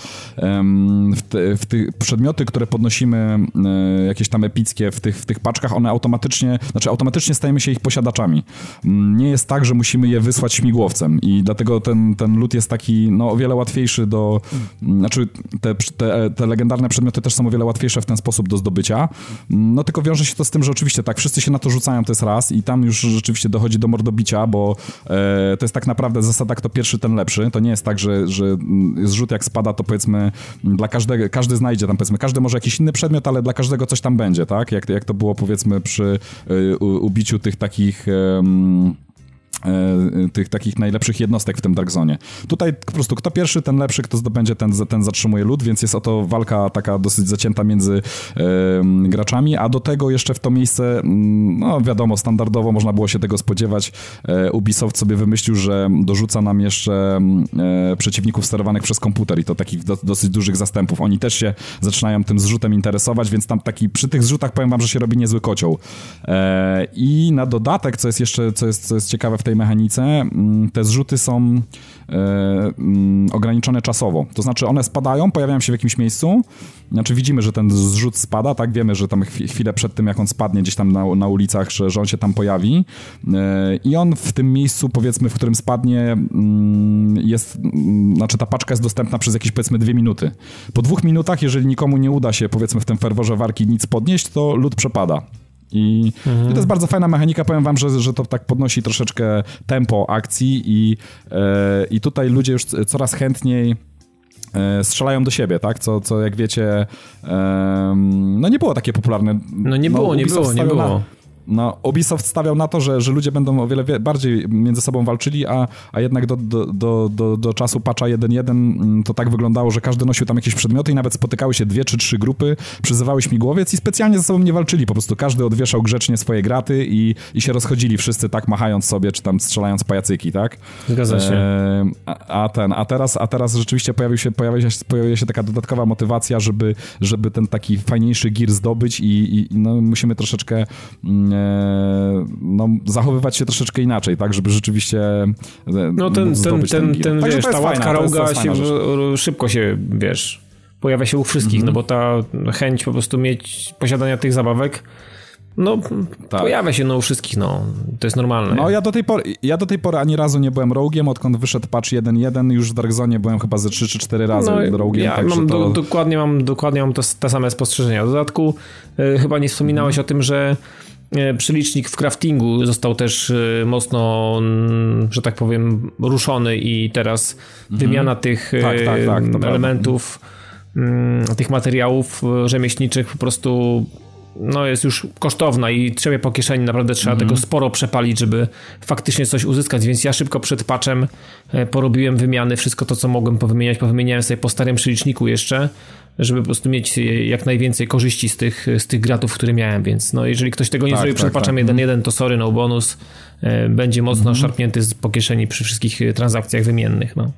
w, te, w przedmioty, które podnosimy, um, jakieś tam epickie w tych, w tych paczkach, one automatycznie, znaczy automatycznie stajemy się ich posiadaczami. Um, nie jest tak, że musimy je wysłać śmigłowcem i dlatego ten, ten loot jest taki, no o wiele łatwiejszy do, znaczy te, te, te legendarne przedmioty też są o wiele łatwiejsze w ten sposób do zdobycia. No tylko wiąże się to z tym, że oczywiście tak, wszyscy się na to rzucają, to jest raz i tam już rzeczywiście dochodzi do mordobicia, bo e, to jest tak naprawdę zasada, kto pierwszy, ten lepszy lepszy. To nie jest tak, że, że zrzut jak spada, to powiedzmy dla każdego, każdy znajdzie tam powiedzmy, każdy może jakiś inny przedmiot, ale dla każdego coś tam będzie, tak? Jak, jak to było powiedzmy przy y, ubiciu tych takich... E, tych takich najlepszych jednostek w tym Dark Zone. Tutaj po prostu kto pierwszy, ten lepszy, kto zdobędzie, ten, ten zatrzymuje lód, więc jest oto walka taka dosyć zacięta między e, graczami, a do tego jeszcze w to miejsce, mm, no wiadomo, standardowo można było się tego spodziewać. E, Ubisoft sobie wymyślił, że dorzuca nam jeszcze mm, e, przeciwników sterowanych przez komputer i to takich do, dosyć dużych zastępów. Oni też się zaczynają tym zrzutem interesować, więc tam taki, przy tych zrzutach powiem wam, że się robi niezły kocioł. E, I na dodatek, co jest jeszcze, co jest, co jest ciekawe w tej tej mechanice mm, te zrzuty są e, mm, ograniczone czasowo. To znaczy one spadają, pojawiają się w jakimś miejscu, znaczy widzimy, że ten zrzut spada, tak? Wiemy, że tam chwilę przed tym, jak on spadnie gdzieś tam na, na ulicach, że, że on się tam pojawi e, i on w tym miejscu, powiedzmy, w którym spadnie mm, jest, znaczy ta paczka jest dostępna przez jakieś, powiedzmy, dwie minuty. Po dwóch minutach, jeżeli nikomu nie uda się, powiedzmy, w tym ferworze warki nic podnieść, to lód przepada. I, mhm. To jest bardzo fajna mechanika. Powiem wam, że, że to tak podnosi troszeczkę tempo akcji i, e, i tutaj ludzie już coraz chętniej e, strzelają do siebie, tak? Co, co jak wiecie, no nie było takie popularne. No nie było, no, nie było, nie było. No, Ubisoft stawiał na to, że, że ludzie będą o wiele bardziej między sobą walczyli, a, a jednak do, do, do, do, do czasu patcha 1.1 mm, to tak wyglądało, że każdy nosił tam jakieś przedmioty i nawet spotykały się dwie czy trzy grupy, przyzywały śmigłowiec i specjalnie ze sobą nie walczyli, po prostu każdy odwieszał grzecznie swoje graty i, i się rozchodzili wszyscy tak machając sobie, czy tam strzelając pajacyki, tak? Zgadza się. E, a, a, ten, a teraz, a teraz rzeczywiście pojawił się, pojawiła, się, pojawiła się taka dodatkowa motywacja, żeby, żeby ten taki fajniejszy gear zdobyć i, i no, musimy troszeczkę mm, no, zachowywać się troszeczkę inaczej, tak, żeby rzeczywiście e, No ten, ten, ten, ten, ten wiesz, ta łatka roga się szybko się, wiesz, pojawia się u wszystkich, mm -hmm. no bo ta chęć po prostu mieć, posiadania tych zabawek no, tak. pojawia się no u wszystkich, no. To jest normalne. No, ja do tej pory, ja do tej pory ani razu nie byłem rogue'iem, odkąd wyszedł patch 1.1, już w Dark Zone byłem chyba ze 3 czy 4 razy no, rogue'iem. Ja mam to... do, dokładnie mam, dokładnie mam to, te same spostrzeżenia. W dodatku y, chyba nie wspominałeś mm. o tym, że E, przylicznik w craftingu został też e, mocno, że tak powiem, ruszony i teraz mhm. wymiana tych tak, tak, tak, elementów, prawda. tych materiałów rzemieślniczych po prostu no jest już kosztowna i trzeba po kieszeni, naprawdę trzeba mhm. tego sporo przepalić, żeby faktycznie coś uzyskać, więc ja szybko przed patchem e, porobiłem wymiany, wszystko to, co mogłem powymieniać, powymieniałem sobie po starym przyliczniku jeszcze, żeby po prostu mieć jak najwięcej korzyści z tych, z tych gratów, które miałem, więc no jeżeli ktoś tego nie tak, zrobi tak, przed patchem 1.1, tak. to sorry, no bonus, e, będzie mocno mhm. szarpnięty po kieszeni przy wszystkich transakcjach wymiennych, no.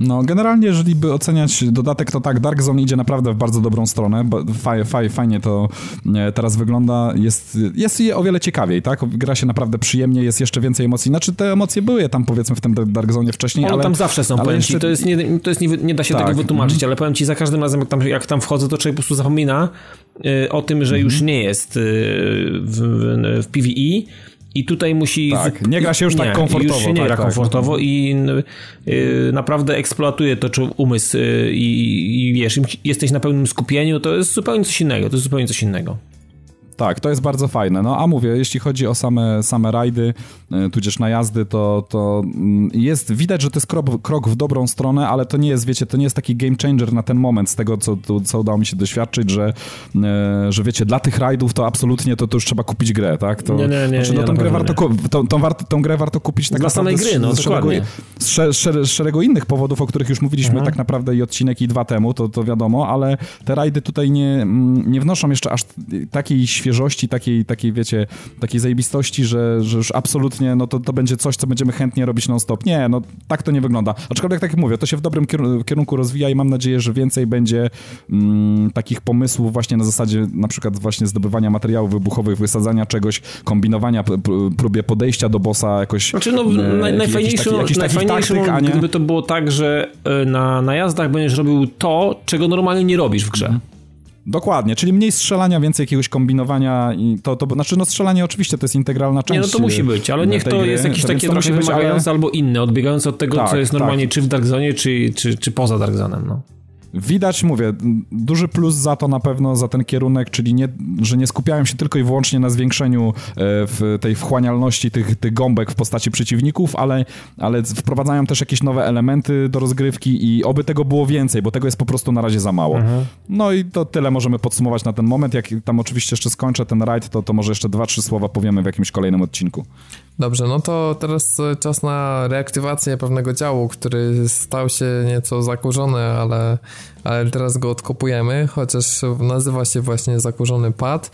No, generalnie, jeżeli by oceniać dodatek, to tak, Dark Zone idzie naprawdę w bardzo dobrą stronę. Faj, faj, fajnie to e, teraz wygląda. Jest, jest o wiele ciekawiej, tak? Gra się naprawdę przyjemnie, jest jeszcze więcej emocji. Znaczy, te emocje były tam, powiedzmy, w tym Dark Zone wcześniej, One ale... tam zawsze są, powiem jeszcze... To jest, nie, to jest nie, nie da się tak. tego wytłumaczyć, mm. ale powiem ci, za każdym razem, jak tam, jak tam wchodzę, to człowiek po prostu zapomina y, o tym, że już nie jest y, w, w, w PvE i tutaj musi. Tak, nie gra się już tak nie, tak komfortowo. Już się nie tak, gra tak. komfortowo i y, naprawdę eksploatuje to umysł y, i, i wiesz, jesteś na pełnym skupieniu, to jest zupełnie coś innego. To jest zupełnie coś innego. Tak, to jest bardzo fajne. No a mówię, jeśli chodzi o same, same rajdy, e, tudzież najazdy, to, to mm, jest, widać, że to jest krok, krok w dobrą stronę, ale to nie jest, wiecie, to nie jest taki game changer na ten moment z tego, co, co udało mi się doświadczyć, że, e, że wiecie, dla tych rajdów to absolutnie to, to już trzeba kupić grę, tak? To, nie, nie, nie. Znaczy, no, tą, grę warto, tą, tą, warto, tą grę warto kupić tak dla samej gry, no z, szeregu, z, z szeregu innych powodów, o których już mówiliśmy mhm. tak naprawdę i odcinek i dwa temu, to, to wiadomo, ale te rajdy tutaj nie, mm, nie wnoszą jeszcze aż takiej świeżości, takiej, takiej wiecie, takiej zajebistości, że, że już absolutnie no to, to będzie coś, co będziemy chętnie robić non-stop. Nie, no tak to nie wygląda. Aczkolwiek tak jak mówię, to się w dobrym kierunku rozwija i mam nadzieję, że więcej będzie mm, takich pomysłów właśnie na zasadzie na przykład właśnie zdobywania materiałów wybuchowych, wysadzania czegoś, kombinowania, próbie podejścia do bossa jakoś. Znaczy no, e, naj, najfajniejszą, taki, najfajniejszą taktyk, a nie... gdyby to było tak, że e, na najazdach będziesz robił to, czego normalnie nie robisz w grze. Mhm. Dokładnie, czyli mniej strzelania, więcej jakiegoś kombinowania i to, to znaczy no strzelanie oczywiście to jest integralna część. Nie, no to musi być, ale niech to gry, jest jakieś takie trochę wymagające ale... albo inne, odbiegające od tego, tak, co jest normalnie tak. czy w Dark Zone, czy, czy, czy poza Dark Zone'em, no. Widać, mówię, duży plus za to na pewno, za ten kierunek, czyli nie, że nie skupiałem się tylko i wyłącznie na zwiększeniu e, w tej wchłanialności tych, tych gąbek w postaci przeciwników, ale, ale wprowadzają też jakieś nowe elementy do rozgrywki i oby tego było więcej, bo tego jest po prostu na razie za mało. Mhm. No i to tyle możemy podsumować na ten moment. Jak tam oczywiście jeszcze skończę ten rajd, to, to może jeszcze dwa, trzy słowa powiemy w jakimś kolejnym odcinku. Dobrze, no to teraz czas na reaktywację pewnego działu, który stał się nieco zakurzony, ale, ale teraz go odkopujemy, chociaż nazywa się właśnie zakurzony pad.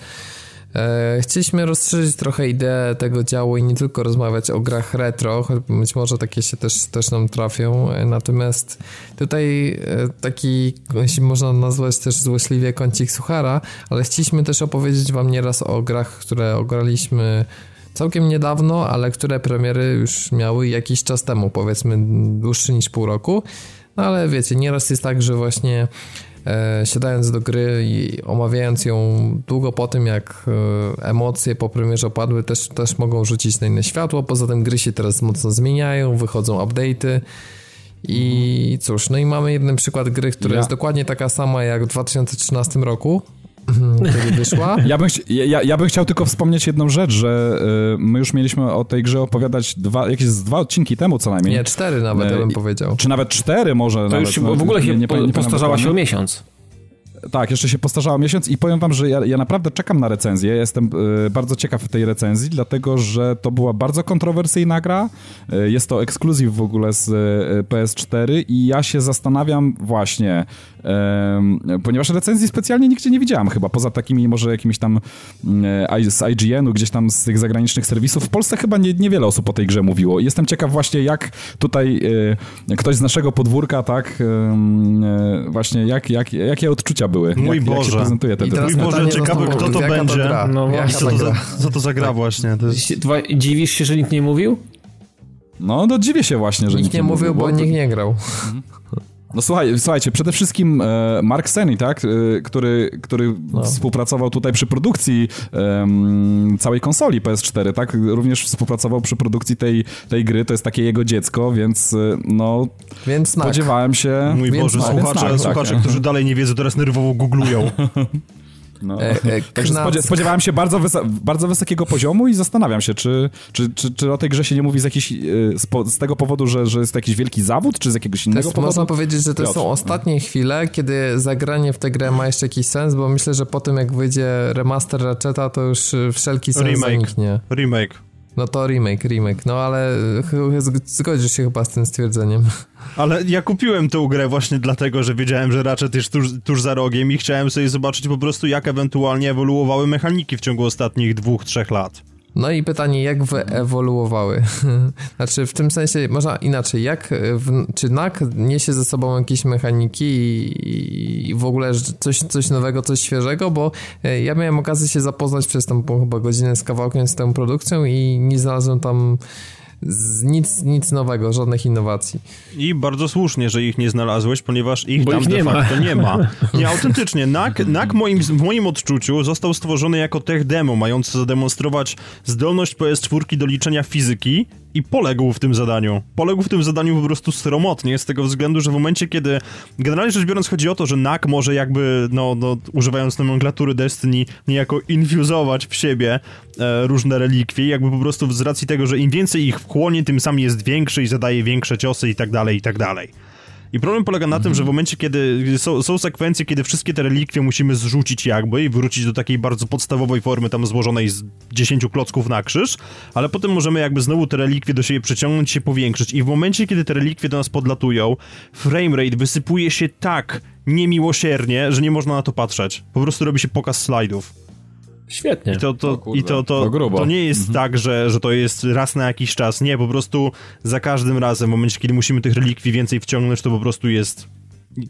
E, chcieliśmy rozszerzyć trochę ideę tego działu i nie tylko rozmawiać o grach retro, być może takie się też, też nam trafią, e, natomiast tutaj e, taki, jeśli można nazwać też złośliwie kącik suchara, ale chcieliśmy też opowiedzieć wam nieraz o grach, które ograliśmy całkiem niedawno, ale które premiery już miały jakiś czas temu, powiedzmy dłuższy niż pół roku. No ale wiecie, nieraz jest tak, że właśnie e, siadając do gry i omawiając ją długo po tym, jak e, emocje po premierze opadły, też, też mogą rzucić na inne światło. Poza tym gry się teraz mocno zmieniają, wychodzą update'y. I cóż, no i mamy jeden przykład gry, która ja. jest dokładnie taka sama jak w 2013 roku, Mhm, kiedy wyszła. Ja bym, ja, ja bym chciał tylko wspomnieć jedną rzecz, że y, my już mieliśmy o tej grze opowiadać dwa, jakieś dwa odcinki temu co najmniej. Nie, cztery nawet, ja bym powiedział. Czy nawet cztery może. To nawet, już w ogóle się nie, nie, nie postarzała się o miesiąc. Tak, jeszcze się postarzała miesiąc i powiem wam, że ja, ja naprawdę czekam na recenzję. Jestem y, bardzo ciekaw tej recenzji, dlatego że to była bardzo kontrowersyjna gra. Y, jest to ekskluzyw w ogóle z y, PS4 i ja się zastanawiam właśnie, ponieważ recenzji specjalnie nigdzie nie widziałem chyba, poza takimi może jakimiś tam z IGN-u, gdzieś tam z tych zagranicznych serwisów. W Polsce chyba nie, niewiele osób o tej grze mówiło. Jestem ciekaw właśnie, jak tutaj ktoś z naszego podwórka, tak, właśnie jak, jak, jakie odczucia były. Mój jak, Boże. Jak prezentuje ten Mój Boże, ciekawe kto to będzie. No, co, to za, co to za gra właśnie. To jest... Dziwisz się, że nikt nie mówił? No, no dziwię się właśnie, że nikt, nikt nie mówił, bo, bo nikt nie grał. No słuchaj, słuchajcie, przede wszystkim e, Mark Seny, tak, e, który, który no. współpracował tutaj przy produkcji e, całej konsoli PS4, tak, również współpracował przy produkcji tej, tej gry, to jest takie jego dziecko, więc e, no więc spodziewałem się... Mój więc Boże, słuchacze, tak, słuchacze tak. którzy dalej nie wiedzą, teraz nerwowo googlują. No. E, e, Także spodziewałem się bardzo, bardzo wysokiego poziomu i zastanawiam się, czy, czy, czy, czy o tej grze się nie mówi z, jakiś, e, z, tego powodu, że, że jest to jakiś wielki zawód, czy z jakiegoś innego powodu? Można powiedzieć, że to Piotr. są ostatnie chwile, kiedy zagranie w tę grę ma jeszcze jakiś sens, bo myślę, że po tym jak wyjdzie remaster Ratcheta, to już wszelki sens Remake. zaniknie. Remake. No to remake, remake, no ale zgodzisz się chyba z tym stwierdzeniem. Ale ja kupiłem tę grę właśnie dlatego, że wiedziałem, że Ratchet jest tuż, tuż za rogiem i chciałem sobie zobaczyć po prostu, jak ewentualnie ewoluowały mechaniki w ciągu ostatnich dwóch, trzech lat. No i pytanie, jak wyewoluowały? znaczy, w tym sensie, można inaczej, jak, w, czy NAK niesie ze sobą jakieś mechaniki i, i, w ogóle coś, coś nowego, coś świeżego, bo e, ja miałem okazję się zapoznać przez tą chyba godzinę z kawałkiem z tą produkcją i nie znalazłem tam nic, nic nowego, żadnych innowacji. I bardzo słusznie, że ich nie znalazłeś, ponieważ ich Bo tam ich de facto ma. nie ma. Nie, autentycznie. NAK, NAK moim, w moim odczuciu został stworzony jako tech demo, mający zademonstrować zdolność PS4 do liczenia fizyki i poległ w tym zadaniu. Poległ w tym zadaniu po prostu sromotnie, z tego względu, że w momencie, kiedy generalnie rzecz biorąc chodzi o to, że NAK może jakby, no, no używając nomenklatury Destiny, niejako infuzować w siebie e, różne relikwie, jakby po prostu z racji tego, że im więcej ich wchłonie, tym sam jest większy i zadaje większe ciosy i tak dalej, i tak dalej. I problem polega na tym, że w momencie, kiedy są, są, sekwencje, kiedy wszystkie te relikwie musimy zrzucić jakby i wrócić do takiej bardzo podstawowej formy, tam złożonej z 10 klocków na krzyż, ale potem możemy jakby znowu te relikwie do siebie przeciągnąć, się powiększyć i w momencie, kiedy te relikwie do nas podlatują, framerate wysypuje się tak niemiłosiernie, że nie można na to patrzeć. Po prostu robi się pokaz slajdów. Świetnie. I to, to, i to, to, to, to nie jest mhm. tak, że, że to jest raz na jakiś czas. Nie, po prostu za każdym razem, w momencie, kiedy musimy tych relikwii więcej wciągnąć, to po prostu jest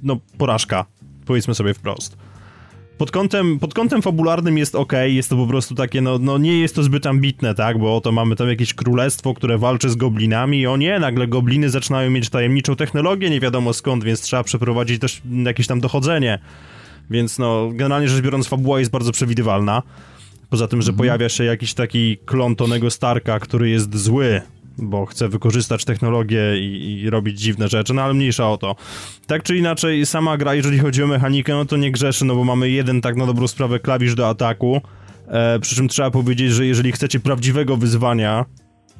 no, porażka. Powiedzmy sobie wprost. Pod kątem, pod kątem fabularnym jest ok, jest to po prostu takie, no, no nie jest to zbyt ambitne, tak, bo oto mamy tam jakieś królestwo, które walczy z goblinami i o nie, nagle gobliny zaczynają mieć tajemniczą technologię, nie wiadomo skąd, więc trzeba przeprowadzić też jakieś tam dochodzenie. Więc no, generalnie rzecz biorąc, fabuła jest bardzo przewidywalna. Poza tym, że mhm. pojawia się jakiś taki klon Tonego Starka, który jest zły, bo chce wykorzystać technologię i, i, robić dziwne rzeczy, no ale mniejsza o to. Tak czy inaczej, sama gra, jeżeli chodzi o mechanikę, no to nie grzeszy, no bo mamy jeden tak na dobrą sprawę klawisz do ataku, e, przy czym trzeba powiedzieć, że jeżeli chcecie prawdziwego wyzwania,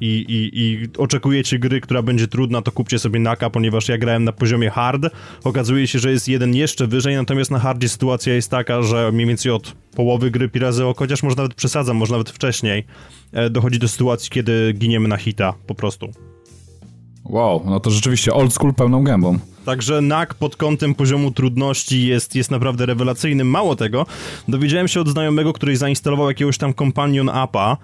i, i, i oczekujecie gry, która będzie trudna, to kupcie sobie Naka, ponieważ ja grałem na poziomie hard. Okazuje się, że jest jeden jeszcze wyżej, natomiast na hardzie sytuacja jest taka, że mniej więcej od połowy gry Pirazy Oko, chociaż może nawet przesadzam, może nawet wcześniej, e, dochodzi do sytuacji, kiedy giniemy na hita, po prostu. Wow, no to rzeczywiście old school pełną gębą. Także NAK pod kątem poziomu trudności jest, jest naprawdę rewelacyjny. Mało tego, dowiedziałem się od znajomego, który zainstalował jakiegoś tam companion appa,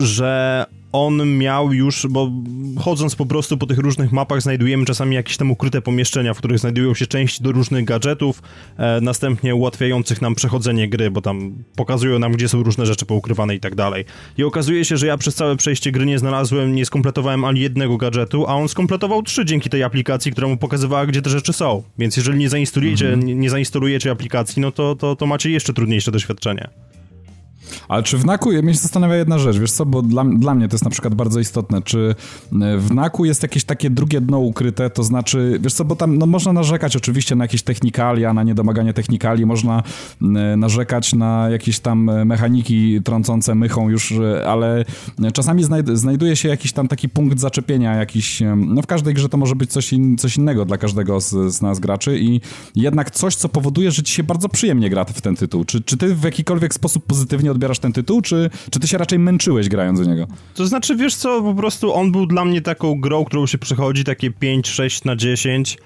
że on miał już, bo chodząc po prostu po tych różnych mapach znajdujemy czasami jakieś tam ukryte pomieszczenia, w których znajdują się części do różnych gadżetów, e, następnie ułatwiających nam przechodzenie gry, bo tam pokazują nam, gdzie są różne rzeczy poukrywane i tak dalej. I okazuje się, że ja przez całe przejście gry nie znalazłem, nie skompletowałem ani jednego gadżetu, a on skompletował trzy dzięki tej aplikacji, która mu pokazywała, gdzie te rzeczy są. Więc jeżeli nie zainstalujecie, mhm. nie, nie zainstalujecie aplikacji, no to, to, to macie jeszcze trudniejsze doświadczenie. Ale czy w NAKU, mnie się zastanawia jedna rzecz, wiesz co, bo dla, dla mnie to jest na przykład bardzo istotne, czy e, w NAKU jest jakieś takie drugie dno ukryte, to znaczy, wiesz co, bo tam no, można narzekać oczywiście na jakieś technikalia, na niedomaganie technikali, można e, narzekać na jakieś tam e, mechaniki trącące mychą już, ale czasami znajduje się jakiś tam taki punkt zaczepienia, jakiś, no w każdej grze to może być coś, in, coś innego dla każdego z, z nas graczy i jednak coś, co powoduje, że ci się bardzo przyjemnie gra w ten tytuł. Czy, czy ty w jakikolwiek sposób pozytywnie odbierasz ten tytuł, czy, czy ty się raczej męczyłeś grając w niego? To znaczy, wiesz co, po prostu on był dla mnie taką grą, którą się przechodzi takie 5-6 na 10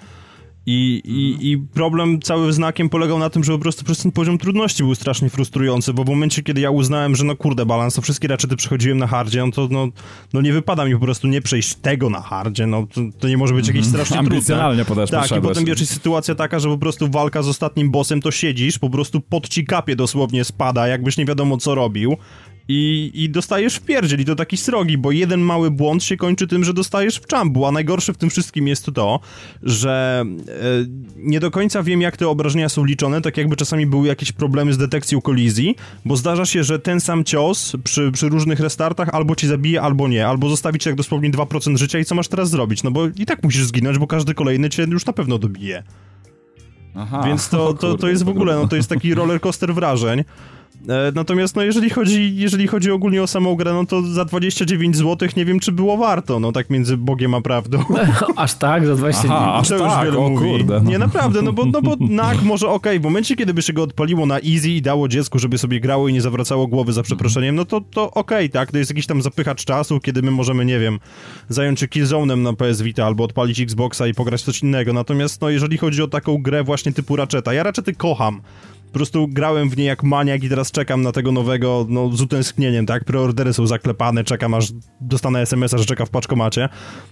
i, i, I problem cały znakiem polegał na tym, że po prostu przez ten poziom trudności był strasznie frustrujący, bo w momencie, kiedy ja uznałem, że no kurde, balans, to wszystkie raczety przechodziłem na hardzie, no to no, no nie wypada mi po prostu nie przejść tego na hardzie, no to, to nie może być jakieś mm -hmm. strasznie Ambicjonalnie trudne. Tak, i potem wiesz, jest sytuacja taka, że po prostu walka z ostatnim bossem, to siedzisz, po prostu pod ci kapie dosłownie spada, jakbyś nie wiadomo co robił i, i dostajesz w pierdziel i to taki srogi, bo jeden mały błąd się kończy tym, że dostajesz w czambu, a najgorsze w tym wszystkim jest to, że e, nie do końca wiem, jak te obrażenia są liczone, tak jakby czasami były jakieś problemy z detekcją kolizji, bo zdarza się, że ten sam cios przy, przy różnych restartach albo ci zabije, albo nie, albo zostawi ci jak dosłownie 2% życia i co masz teraz zrobić? No bo i tak musisz zginąć, bo każdy kolejny cię już na pewno dobije. Aha, Więc to, to, to jest w ogóle, no to jest taki roller coaster wrażeń. E, natomiast no jeżeli chodzi, jeżeli chodzi ogólnie o samą grę, no to za 29 zł nie wiem, czy było warto, no tak między Bogiem a prawdą. aż tak? Za 29 Aha, aż to tak, już wiele o mówi. kurde. Nie, naprawdę, no bo, no bo NAK może okej, okay, w momencie, kiedy by się go odpaliło na easy i dało dziecku, żeby sobie grało i nie zawracało głowy za przeproszeniem, no to, to okej, okay, tak, to jest jakiś tam zapychacz czasu, kiedy my możemy, nie wiem, zająć się Killzone'em na PS Vita albo odpalić Xboxa i pograć coś innego, natomiast no jeżeli chodzi o taką grę właśnie typu Ratcheta, ja Ratchety kocham, po prostu grałem w nie jak maniak i teraz czekam na tego nowego, no z utęsknieniem, tak? Preordery są zaklepane, czekam aż dostanę SMS-a, że czeka w paczkomacie.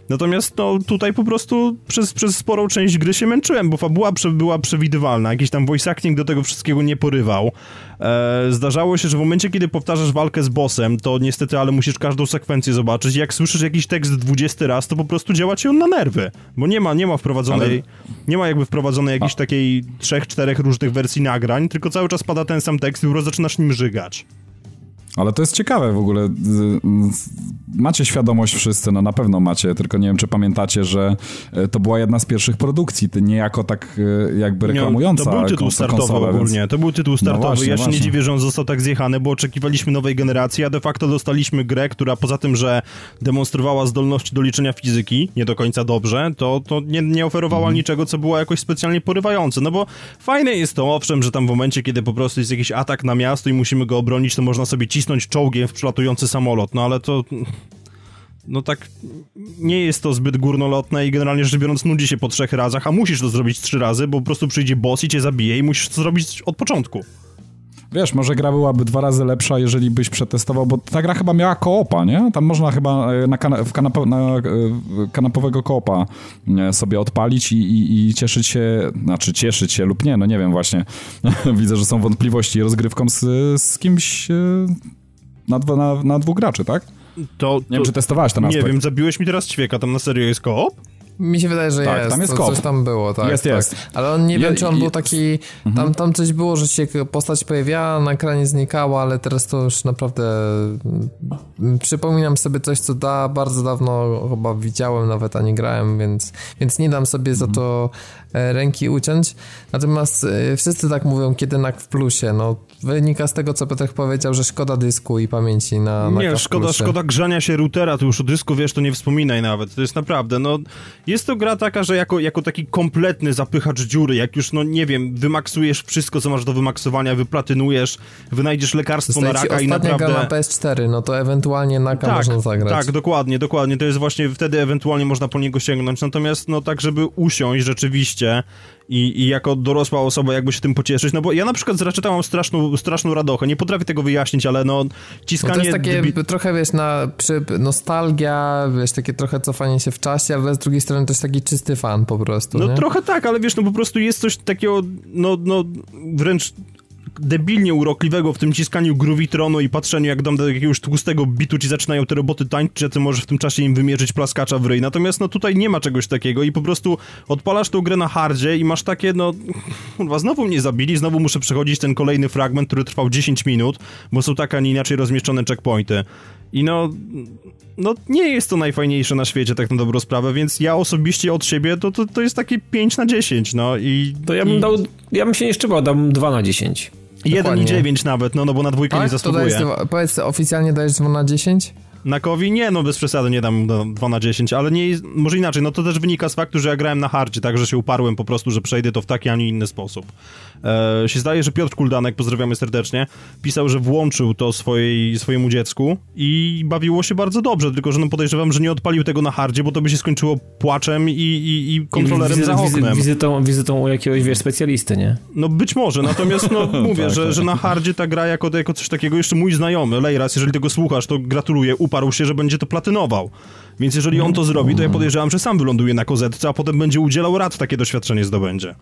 Natomiast no tutaj po prostu przez, przez sporą część gry się męczyłem, bo fabuła była przewidywalna, jakiś tam voice acting do tego wszystkiego nie porywał. E, zdarzało się, że w momencie, kiedy powtarzasz walkę z bossem, to niestety, ale musisz każdą sekwencję zobaczyć. Jak słyszysz jakiś tekst 20 raz, to po prostu działa ci on na nerwy, bo nie ma, nie ma wprowadzonej, ale... nie ma jakby wprowadzonej jakiejś A. takiej trzech, czterech różnych wersji nagrań, tylko cały czas pada ten sam tekst i zaczynasz nim żygać. Ale to jest ciekawe w ogóle. Macie świadomość wszyscy, no na pewno macie, tylko nie wiem, czy pamiętacie, że e, to była jedna z pierwszych produkcji, niejako tak e, jakby reklamująca To był tytuł startowy konsolę, ogólnie, więc... to był tytuł no startowy. No właśnie, ja się właśnie. nie dziwię, że on został tak zjechany, bo oczekiwaliśmy nowej generacji, a de facto dostaliśmy grę, która poza tym, że demonstrowała zdolności do liczenia fizyki, nie do końca dobrze, to, to nie, nie oferowała mhm. niczego, co było jakoś specjalnie porywające. No bo fajne jest to, owszem, że tam w momencie, kiedy po prostu jest jakiś atak na miasto i musimy go obronić, to można sobie cisnąć cisnąć czołgiem w przylatujący samolot, no ale to... No tak, nie jest to zbyt górnolotne i generalnie rzecz biorąc nudzi się po trzech razach, a musisz to zrobić trzy razy, bo po prostu przyjdzie boss i cię zabije i musisz to zrobić od początku. Wiesz, może gra byłaby dwa razy lepsza, jeżeli byś przetestował, bo ta gra chyba miała koopa, nie? Tam można chyba e, na, kana w na e, kanapowego koopa e, sobie odpalić i, i, i, cieszyć się, znaczy cieszyć się lub nie, no nie wiem właśnie. Widzę, że są wątpliwości rozgrywką z, z kimś na, dwa, na, na dwóch graczy, tak? To, nie to, wiem, czy testowałeś ten aspekt. Nie wiem, zabiłeś mi teraz ćwieka, tam na serio jest koop? Mi się wydaje, że tak, jest. Tam jest to, coś tam było, tak. Jest, tak. jest. Ale on nie wiem, czy on był taki. Mhm. Tam, tam coś było, że się postać pojawiała, na ekranie znikała, ale teraz to już naprawdę. Mm, przypominam sobie coś, co da bardzo dawno chyba widziałem, nawet a nie grałem, więc, więc nie dam sobie mhm. za to e, ręki uciąć. Natomiast e, wszyscy tak mówią, kiedy nak w plusie. No wynika z tego, co Peter powiedział, że szkoda dysku i pamięci na, na Nie, szkoda, szkoda grzania się routera, to już o dysku, wiesz, to nie wspominaj nawet. To jest naprawdę, no, jest to gra taka, że jako, jako taki kompletny zapychacz dziury, jak już, no nie wiem, wymaksujesz wszystko, co masz do wymaksowania, wyplatynujesz, wynajdziesz lekarstwo na raka i naprawdę... gra na PS4, no to ewentualnie na tak, można zagrać. Tak, dokładnie, dokładnie. To jest właśnie wtedy ewentualnie można po niego sięgnąć. Natomiast, no tak, żeby usiąść rzeczywiście i, i jako dorosła osoba jakby się tym pocieszyć, no bo ja na przykład z Ratcheta mam straszną, straszną radochę, nie potrafię tego wyjaśnić, ale no ciskanie... No to jest takie debi- trochę, wiesz, na, przy, nostalgia, wiesz, takie trochę cofanie się w czasie, ale z drugiej strony też taki czysty fan po prostu, No nie? trochę tak, ale wiesz, no po prostu jest coś takiego, no, no wręcz debilnie urokliwego w tym ciskaniu Groovitronu i patrzeniu, jak dam do jakiegoś tłustego bitu ci zaczynają te roboty tańczyć, a ty możesz w tym czasie im wymierzyć plaskacza w ryj. Natomiast no tutaj nie ma czegoś takiego i po prostu odpalasz tą grę na hardzie i masz takie, no kurwa, znowu mnie zabili, znowu muszę przechodzić ten kolejny fragment, który trwał 10 minut, bo są tak, a nie inaczej rozmieszczone checkpointy. I no, no nie jest to najfajniejsze na świecie, tak na dobrą sprawę, więc ja osobiście od siebie to, to, to jest takie 5 na 10, no i... To ja bym i... dał, ja bym się nie szczypał, dam 2 na 10. 1,9 nawet, no, no bo na dwójkę tak? nie zasługuje. To dajesz, powiedz, oficjalnie dajesz 2 na 10? Na Kowi? Nie, no bez przesady nie dam 2 na 10, ale nie, może inaczej, no to też wynika z faktu, że ja grałem na hardzie, tak, że się uparłem po prostu, że przejdę to w taki, a nie inny sposób. E, się zdaje, że Piotr Kuldanek, pozdrawiamy serdecznie, pisał, że włączył to swojej, swojemu dziecku i bawiło się bardzo dobrze, tylko że no podejrzewam, że nie odpalił tego na hardzie, bo to by się skończyło płaczem i, i, i kontrolerem wizy, za oknem. Wizytą, wizytą u jakiegoś, wiesz, specjalisty, nie? No być może, natomiast no mówię, tak, że, tak. że na hardzie ta gra jako, jako coś takiego, jeszcze mój znajomy, Lejras, jeżeli tego słuchasz, to gratuluję, uparł się, że będzie to platynował. Więc jeżeli on to zrobi, to ja podejrzewam, że sam wyląduje na kozetce, a potem będzie udzielał rad, takie doświadczenie zdobędzie.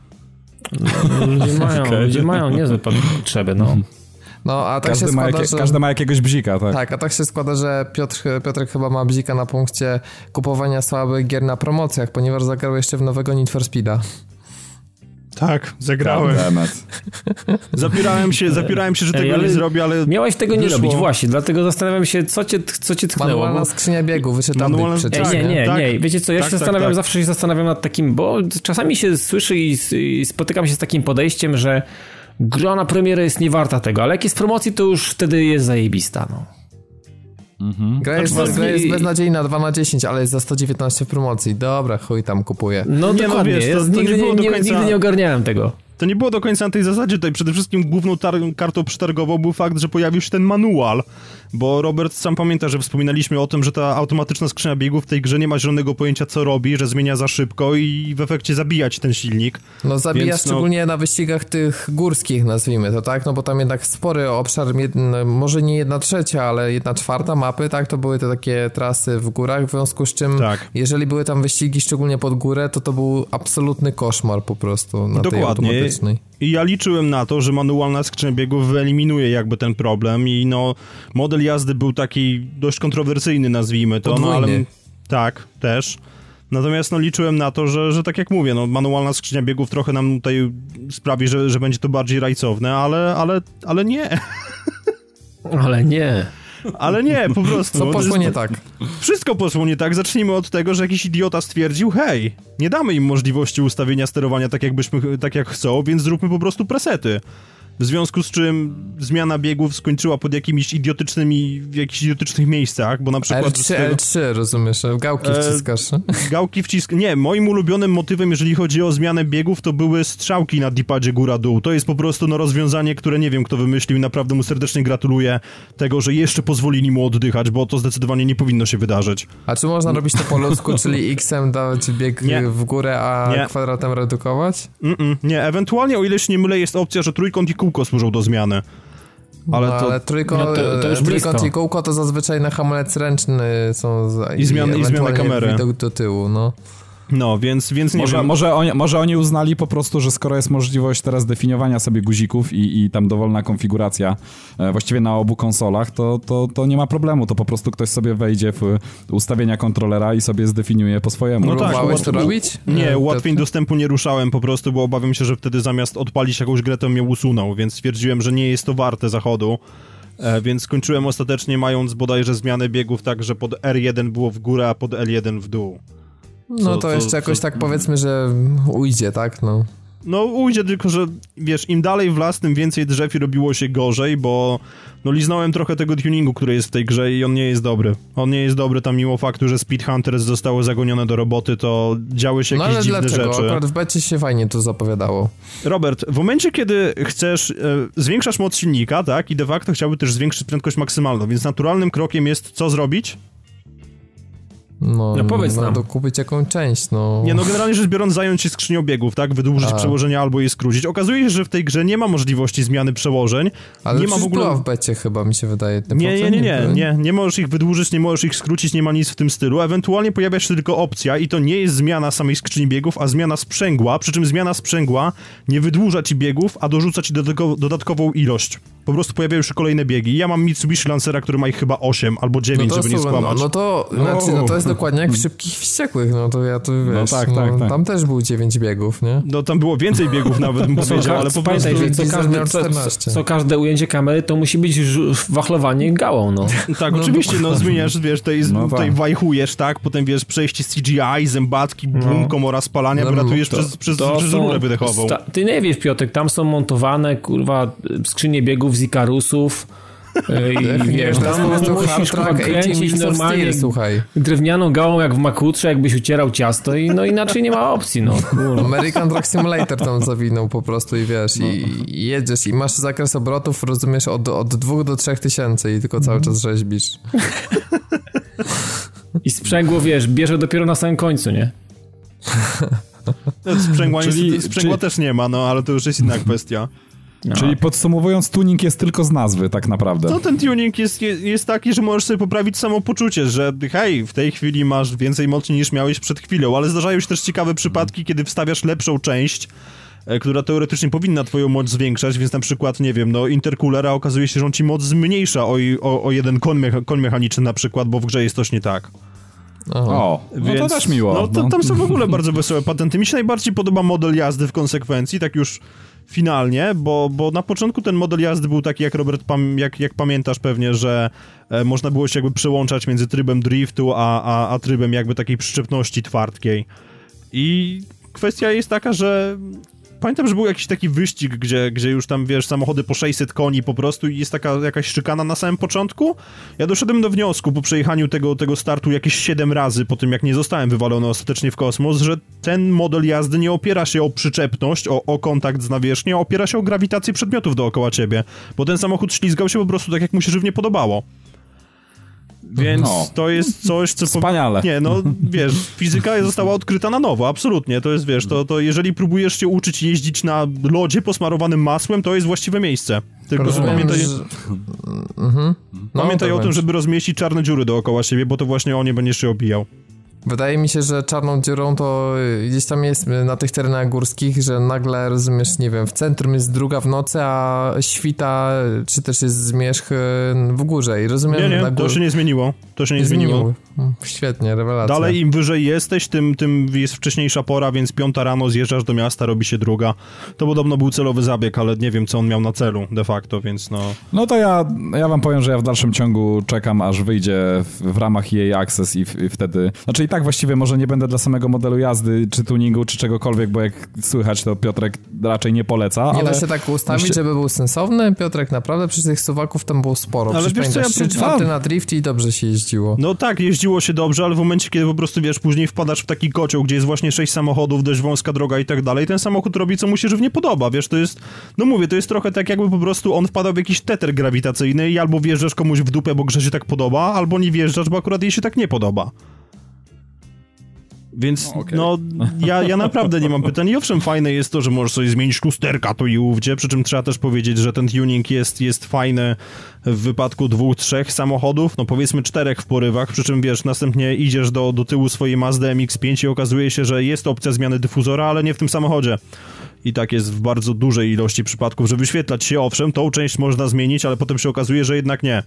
No, ludzie mają, ludzie mają niezłe potrzeby, no. No, a tak każdy się składa, ma jakie, że... Każdy ma jakiegoś bzika, tak. Tak, a tak się składa, że Piotr, Piotrek chyba ma bzika na punkcie kupowania słabych gier na promocjach, ponieważ zagrał jeszcze w nowego Need for Speeda. Tak, zagrałem. Zapierałem się, zapierałem się, że tego Ej, nie zrobię, ale... Miałeś tego wyszło. nie robić, właśnie, dlatego zastanawiam się, co cię, co cię tknęło. Manualna bo... skrzynia biegu, wyczytamy Manualna... przecież. Nie, nie, tak, nie, wiecie co, ja tak, się tak, zastanawiam, tak, zawsze się zastanawiam nad takim, bo czasami się słyszy i, i spotykam się z takim podejściem, że gra na premierę jest niewarta tego, ale jak jest promocji, to już wtedy jest zajebista, no. Mhm. Gra, jest, znaczy, gra jest beznadziejna 2 na 10, ale jest za 119 w promocji. Dobra, chuj tam kupuję. No nie, dokładnie, no wiesz, to, to nigdy, nie, nie, końca... nigdy nie ogarniałem tego. To nie było do końca na tej zasadzie. Tutaj przede wszystkim główną kartą przetargową był fakt, że pojawił się ten manual, bo Robert sam pamięta, że wspominaliśmy o tym, że ta automatyczna skrzynia biegów w tej grze nie ma zielonego pojęcia co robi, że zmienia za szybko i w efekcie zabijać ten silnik. No zabija Więc, no- szczególnie no... na wyścigach tych górskich, nazwijmy to, tak? No bo tam jednak spory obszar, może nie jedna trzecia, ale jedna czwarta mapy, tak? To były te takie trasy w górach, w związku z czym tak. jeżeli były tam wyścigi szczególnie pod górę, to to był absolutny koszmar po prostu na Dokładnie. tej automatycznej. I ja liczyłem na to, że manualna skrzynia biegów wyeliminuje jakby ten problem i no model jazdy był taki dość kontrowersyjny, nazwijmy to, no ale tak, też. Natomiast no, liczyłem na to, że, że tak jak mówię, no, manualna skrzynia biegów trochę nam tutaj sprawi, że, że będzie to bardziej rajcowne, ale, ale, ale nie. Ale nie. Ale nie, po prostu. Co poszło nie tak? Wszystko poszło nie tak. Zacznijmy od tego, że jakiś idiota stwierdził, hej, nie damy im możliwości ustawienia sterowania tak, jakbyśmy, tak jak chcą, więc zróbmy po prostu presety w związku z czym zmiana biegów skończyła pod jakimiś idiotycznymi, w jakichś idiotycznych miejscach, bo na przykład... L3, tego, L3, rozumiesz, gałki e, wciskasz. E, gałki wcisk... Nie, moim ulubionym motywem, jeżeli chodzi o zmianę biegów, to były strzałki na dipadzie góra-dół. To jest po prostu no, rozwiązanie, które nie wiem, kto wymyślił i naprawdę mu serdecznie gratuluję tego, że jeszcze pozwolili mu oddychać, bo to zdecydowanie nie powinno się wydarzyć. A czy można robić to po ludzku, czyli X-em dać bieg nie. w górę, a nie. kwadratem redukować? Mm -mm, nie, ewentualnie, o ile się nie mylę, jest opcja, że trójkąt i kół kółko służą do zmiany. Ale, no, to, ale trójko, no to, to już trójkąt i kółko to zazwyczaj na hamulec ręczny są i, zmiany, i, i zmiany kamery. widok do tyłu, no. No, więc, więc nie może, wiem. Może oni, może oni uznali po prostu, że skoro jest możliwość teraz definiowania sobie guzików i, i tam dowolna konfiguracja e, właściwie na obu konsolach, to, to, to nie ma problemu. To po prostu ktoś sobie wejdzie w ustawienia kontrolera i sobie zdefiniuje po swojemu. No tak, Próbowałeś to robić? Nie, ułatwień dostępu nie ruszałem po prostu, bo obawiam się, że wtedy zamiast odpalić jakąś grę, to mnie usunął, więc stwierdziłem, że nie jest to warte zachodu. E, więc skończyłem ostatecznie mając bodajże zmianę biegów tak, że pod R1 było w górę, a pod L1 w dół. No to, to jeszcze jakoś tak powiedzmy, że ujdzie, tak? No. No ujdzie tylko, że wiesz, im dalej w las, tym więcej drzew i robiło się gorzej, bo no liznąłem trochę tego tuningu, który jest w tej grze i on nie jest dobry. On nie jest dobry tam mimo faktu, że Speed Hunters zostały zagonione do roboty, to działy się no, jakieś dziwne dlaczego? rzeczy. Akurat w becie się fajnie to zapowiadało. Robert, w momencie, kiedy chcesz, e, zwiększasz moc silnika, tak, i de facto chciałby też zwiększyć prędkość maksymalną, więc naturalnym krokiem jest co zrobić? No, no powiedz no, nam. dokupić jakąś część, no. Nie, no generalnie rzecz biorąc zająć się skrzynią biegów, tak? Wydłużyć A. przełożenia albo je skrócić. Okazuje się, że w tej grze nie ma możliwości zmiany przełożeń. Ale nie ma w ogóle była w becie chyba, mi się wydaje. Nie, nie, nie, nie, nie, nie możesz ich wydłużyć, nie możesz ich skrócić, nie ma nic w tym stylu. Ewentualnie pojawia się tylko opcja i to nie jest zmiana samej skrzyni biegów, a zmiana sprzęgła, przy czym zmiana sprzęgła nie wydłuża ci biegów, a dorzuca ci dodatkową ilość po prostu pojawiają się kolejne biegi. Ja mam Mitsubishi Lancera, który ma ich chyba 8 albo 9, no żeby nie skłamać. No, no to, no. Znaczy, no to jest dokładnie jak w Szybkich Wściekłych, no to ja to no wiesz, no, tak, tak, tak. tam też było 9 biegów, nie? No tam było więcej biegów nawet, bym powiedział, ale po prostu... Co każde, co, co, każde ujęcie kamery to musi być wachlowanie gałą, no. tak, no, oczywiście, no zmieniasz, wiesz, tutaj, no, tutaj tak. wajchujesz, tak, potem wiesz, przejście CGI, zębatki, no. bum, komora spalania, no, wylatujesz to, przez, przez, to przez rurę wydechową. Ty nie wiesz, Piotrek, tam są montowane, kurwa, skrzynie biegów z Ikarusów. I wiesz, tam musisz kręcić normalnie słuchaj. drewnianą gałą jak w makutrze, jakbyś ucierał ciasto i no inaczej nie ma opcji, no. American Truck Simulator tam zawinął po prostu i wiesz, no. i, jedziesz i masz zakres obrotów, rozumiesz, od, od dwóch do trzech tysięcy i tylko cały mhm. czas rzeźbisz. I sprzęgło, wiesz, bierze dopiero na samym końcu, nie? Sprzęgła, czyli, sprzęgła czyli... też nie ma, no ale to już jest inna kwestia. No. Czyli podsumowując, tuning jest tylko z nazwy, tak naprawdę. No ten tuning jest, jest, jest taki, że możesz sobie poprawić samopoczucie, że hej, w tej chwili masz więcej mocy niż miałeś przed chwilą, ale zdarzają się też ciekawe przypadki, kiedy wstawiasz lepszą część, e, która teoretycznie powinna twoją moc zwiększać, więc na przykład, nie wiem, no intercoolera okazuje się, że on ci moc zmniejsza o, o, o jeden kon, mecha, kon mechaniczny na przykład, bo w grze jest coś nie tak. O, więc, no to też miło. No, to, tam są w ogóle bardzo wesołe patenty. Mi się najbardziej podoba model jazdy w konsekwencji, tak już finalnie, bo, bo na początku ten model jazdy był taki, jak Robert, pam, jak, jak pamiętasz pewnie, że e, można było się jakby przełączać między trybem driftu, a, a, a trybem jakby takiej przyczepności twardkiej. I kwestia jest taka, że Pamiętam, że był jakiś taki wyścig, gdzie, gdzie już tam, wiesz, samochody po 600 koni po prostu i jest taka jakaś szykana na samym początku. Ja doszedłem do wniosku po przejechaniu tego, tego startu jakieś 7 razy po tym, jak nie zostałem wywalony ostatecznie w kosmos, że ten model jazdy nie opiera się o przyczepność, o, o kontakt z nawierzchnią, opiera się o grawitację przedmiotów dookoła ciebie, bo ten samochód ślizgał się po prostu tak, jak mu się żywnie podobało. Więc no. to jest coś, co... Wspaniale. Nie, no wiesz, fizyka została odkryta na nowo, absolutnie. To jest, wiesz, to, to jeżeli próbujesz się uczyć jeździć na lodzie posmarowanym masłem, to jest właściwe miejsce. Tylko Rozumiem, pamiętaj, że... mhm. no, pamiętaj o tym, żeby rozmieścić czarne dziury dookoła siebie, bo to właśnie o nie będziesz się obijał. Wydaje mi się, że czarną dziurą to gdzieś tam jest na tych terenach górskich, że nagle rozumiesz, nie wiem, w centrum jest druga w nocy, a świta, czy też jest zmierzch w górze i rozumiem... Nie, nie, to się nie zmieniło. To się nie, nie zmieniło. zmieniło. Mm, świetnie, rewelacja. Dalej im wyżej jesteś, tym, tym jest wcześniejsza pora, więc piąta rano zjeżdżasz do miasta, robi się druga. To podobno był celowy zabieg, ale nie wiem, co on miał na celu de facto, więc no... No to ja, ja wam powiem, że ja w dalszym ciągu czekam, aż wyjdzie w, w ramach jej Access i, w, i wtedy... Znaczy i tak właściwie może nie będę dla samego modelu jazdy, czy tuningu, czy czegokolwiek, bo jak słychać, to Piotrek raczej nie poleca, Nie ale... da się tak ustawić, żeby był sensowny. Piotrek, naprawdę przy tych suwaków tam było sporo. Ale wiesz co, ja... 3 czwarte na drifcie i dobrze się jeździło. No tak, jeździło się dobrze, ale w momencie, kiedy po prostu, wiesz, później wpadasz w taki kocioł, gdzie jest właśnie sześć samochodów, dość wąska droga i tak dalej, ten samochód robi, co mu się żywnie podoba, wiesz, to jest, no mówię, to jest trochę tak, jakby po prostu on wpadał w jakiś teter grawitacyjny i albo wjeżdżasz komuś w dupę, bo grze się tak podoba, albo nie wjeżdżasz, bo akurat jej się tak nie podoba. Więc no, okay. no ja, ja naprawdę nie mam pytań. I owszem, fajne jest to, że możesz sobie zmienić lusterka tu i ówdzie, przy czym trzeba też powiedzieć, że ten tuning jest, jest fajny w wypadku dwóch, trzech samochodów, no powiedzmy czterech w porywach, przy czym wiesz, następnie idziesz do, do tyłu swojej Mazda MX-5 i okazuje się, że jest opcja zmiany dyfuzora, ale nie w tym samochodzie. I tak jest w bardzo dużej ilości przypadków, że wyświetlać się, owszem, tą część można zmienić, ale potem się okazuje, że jednak nie.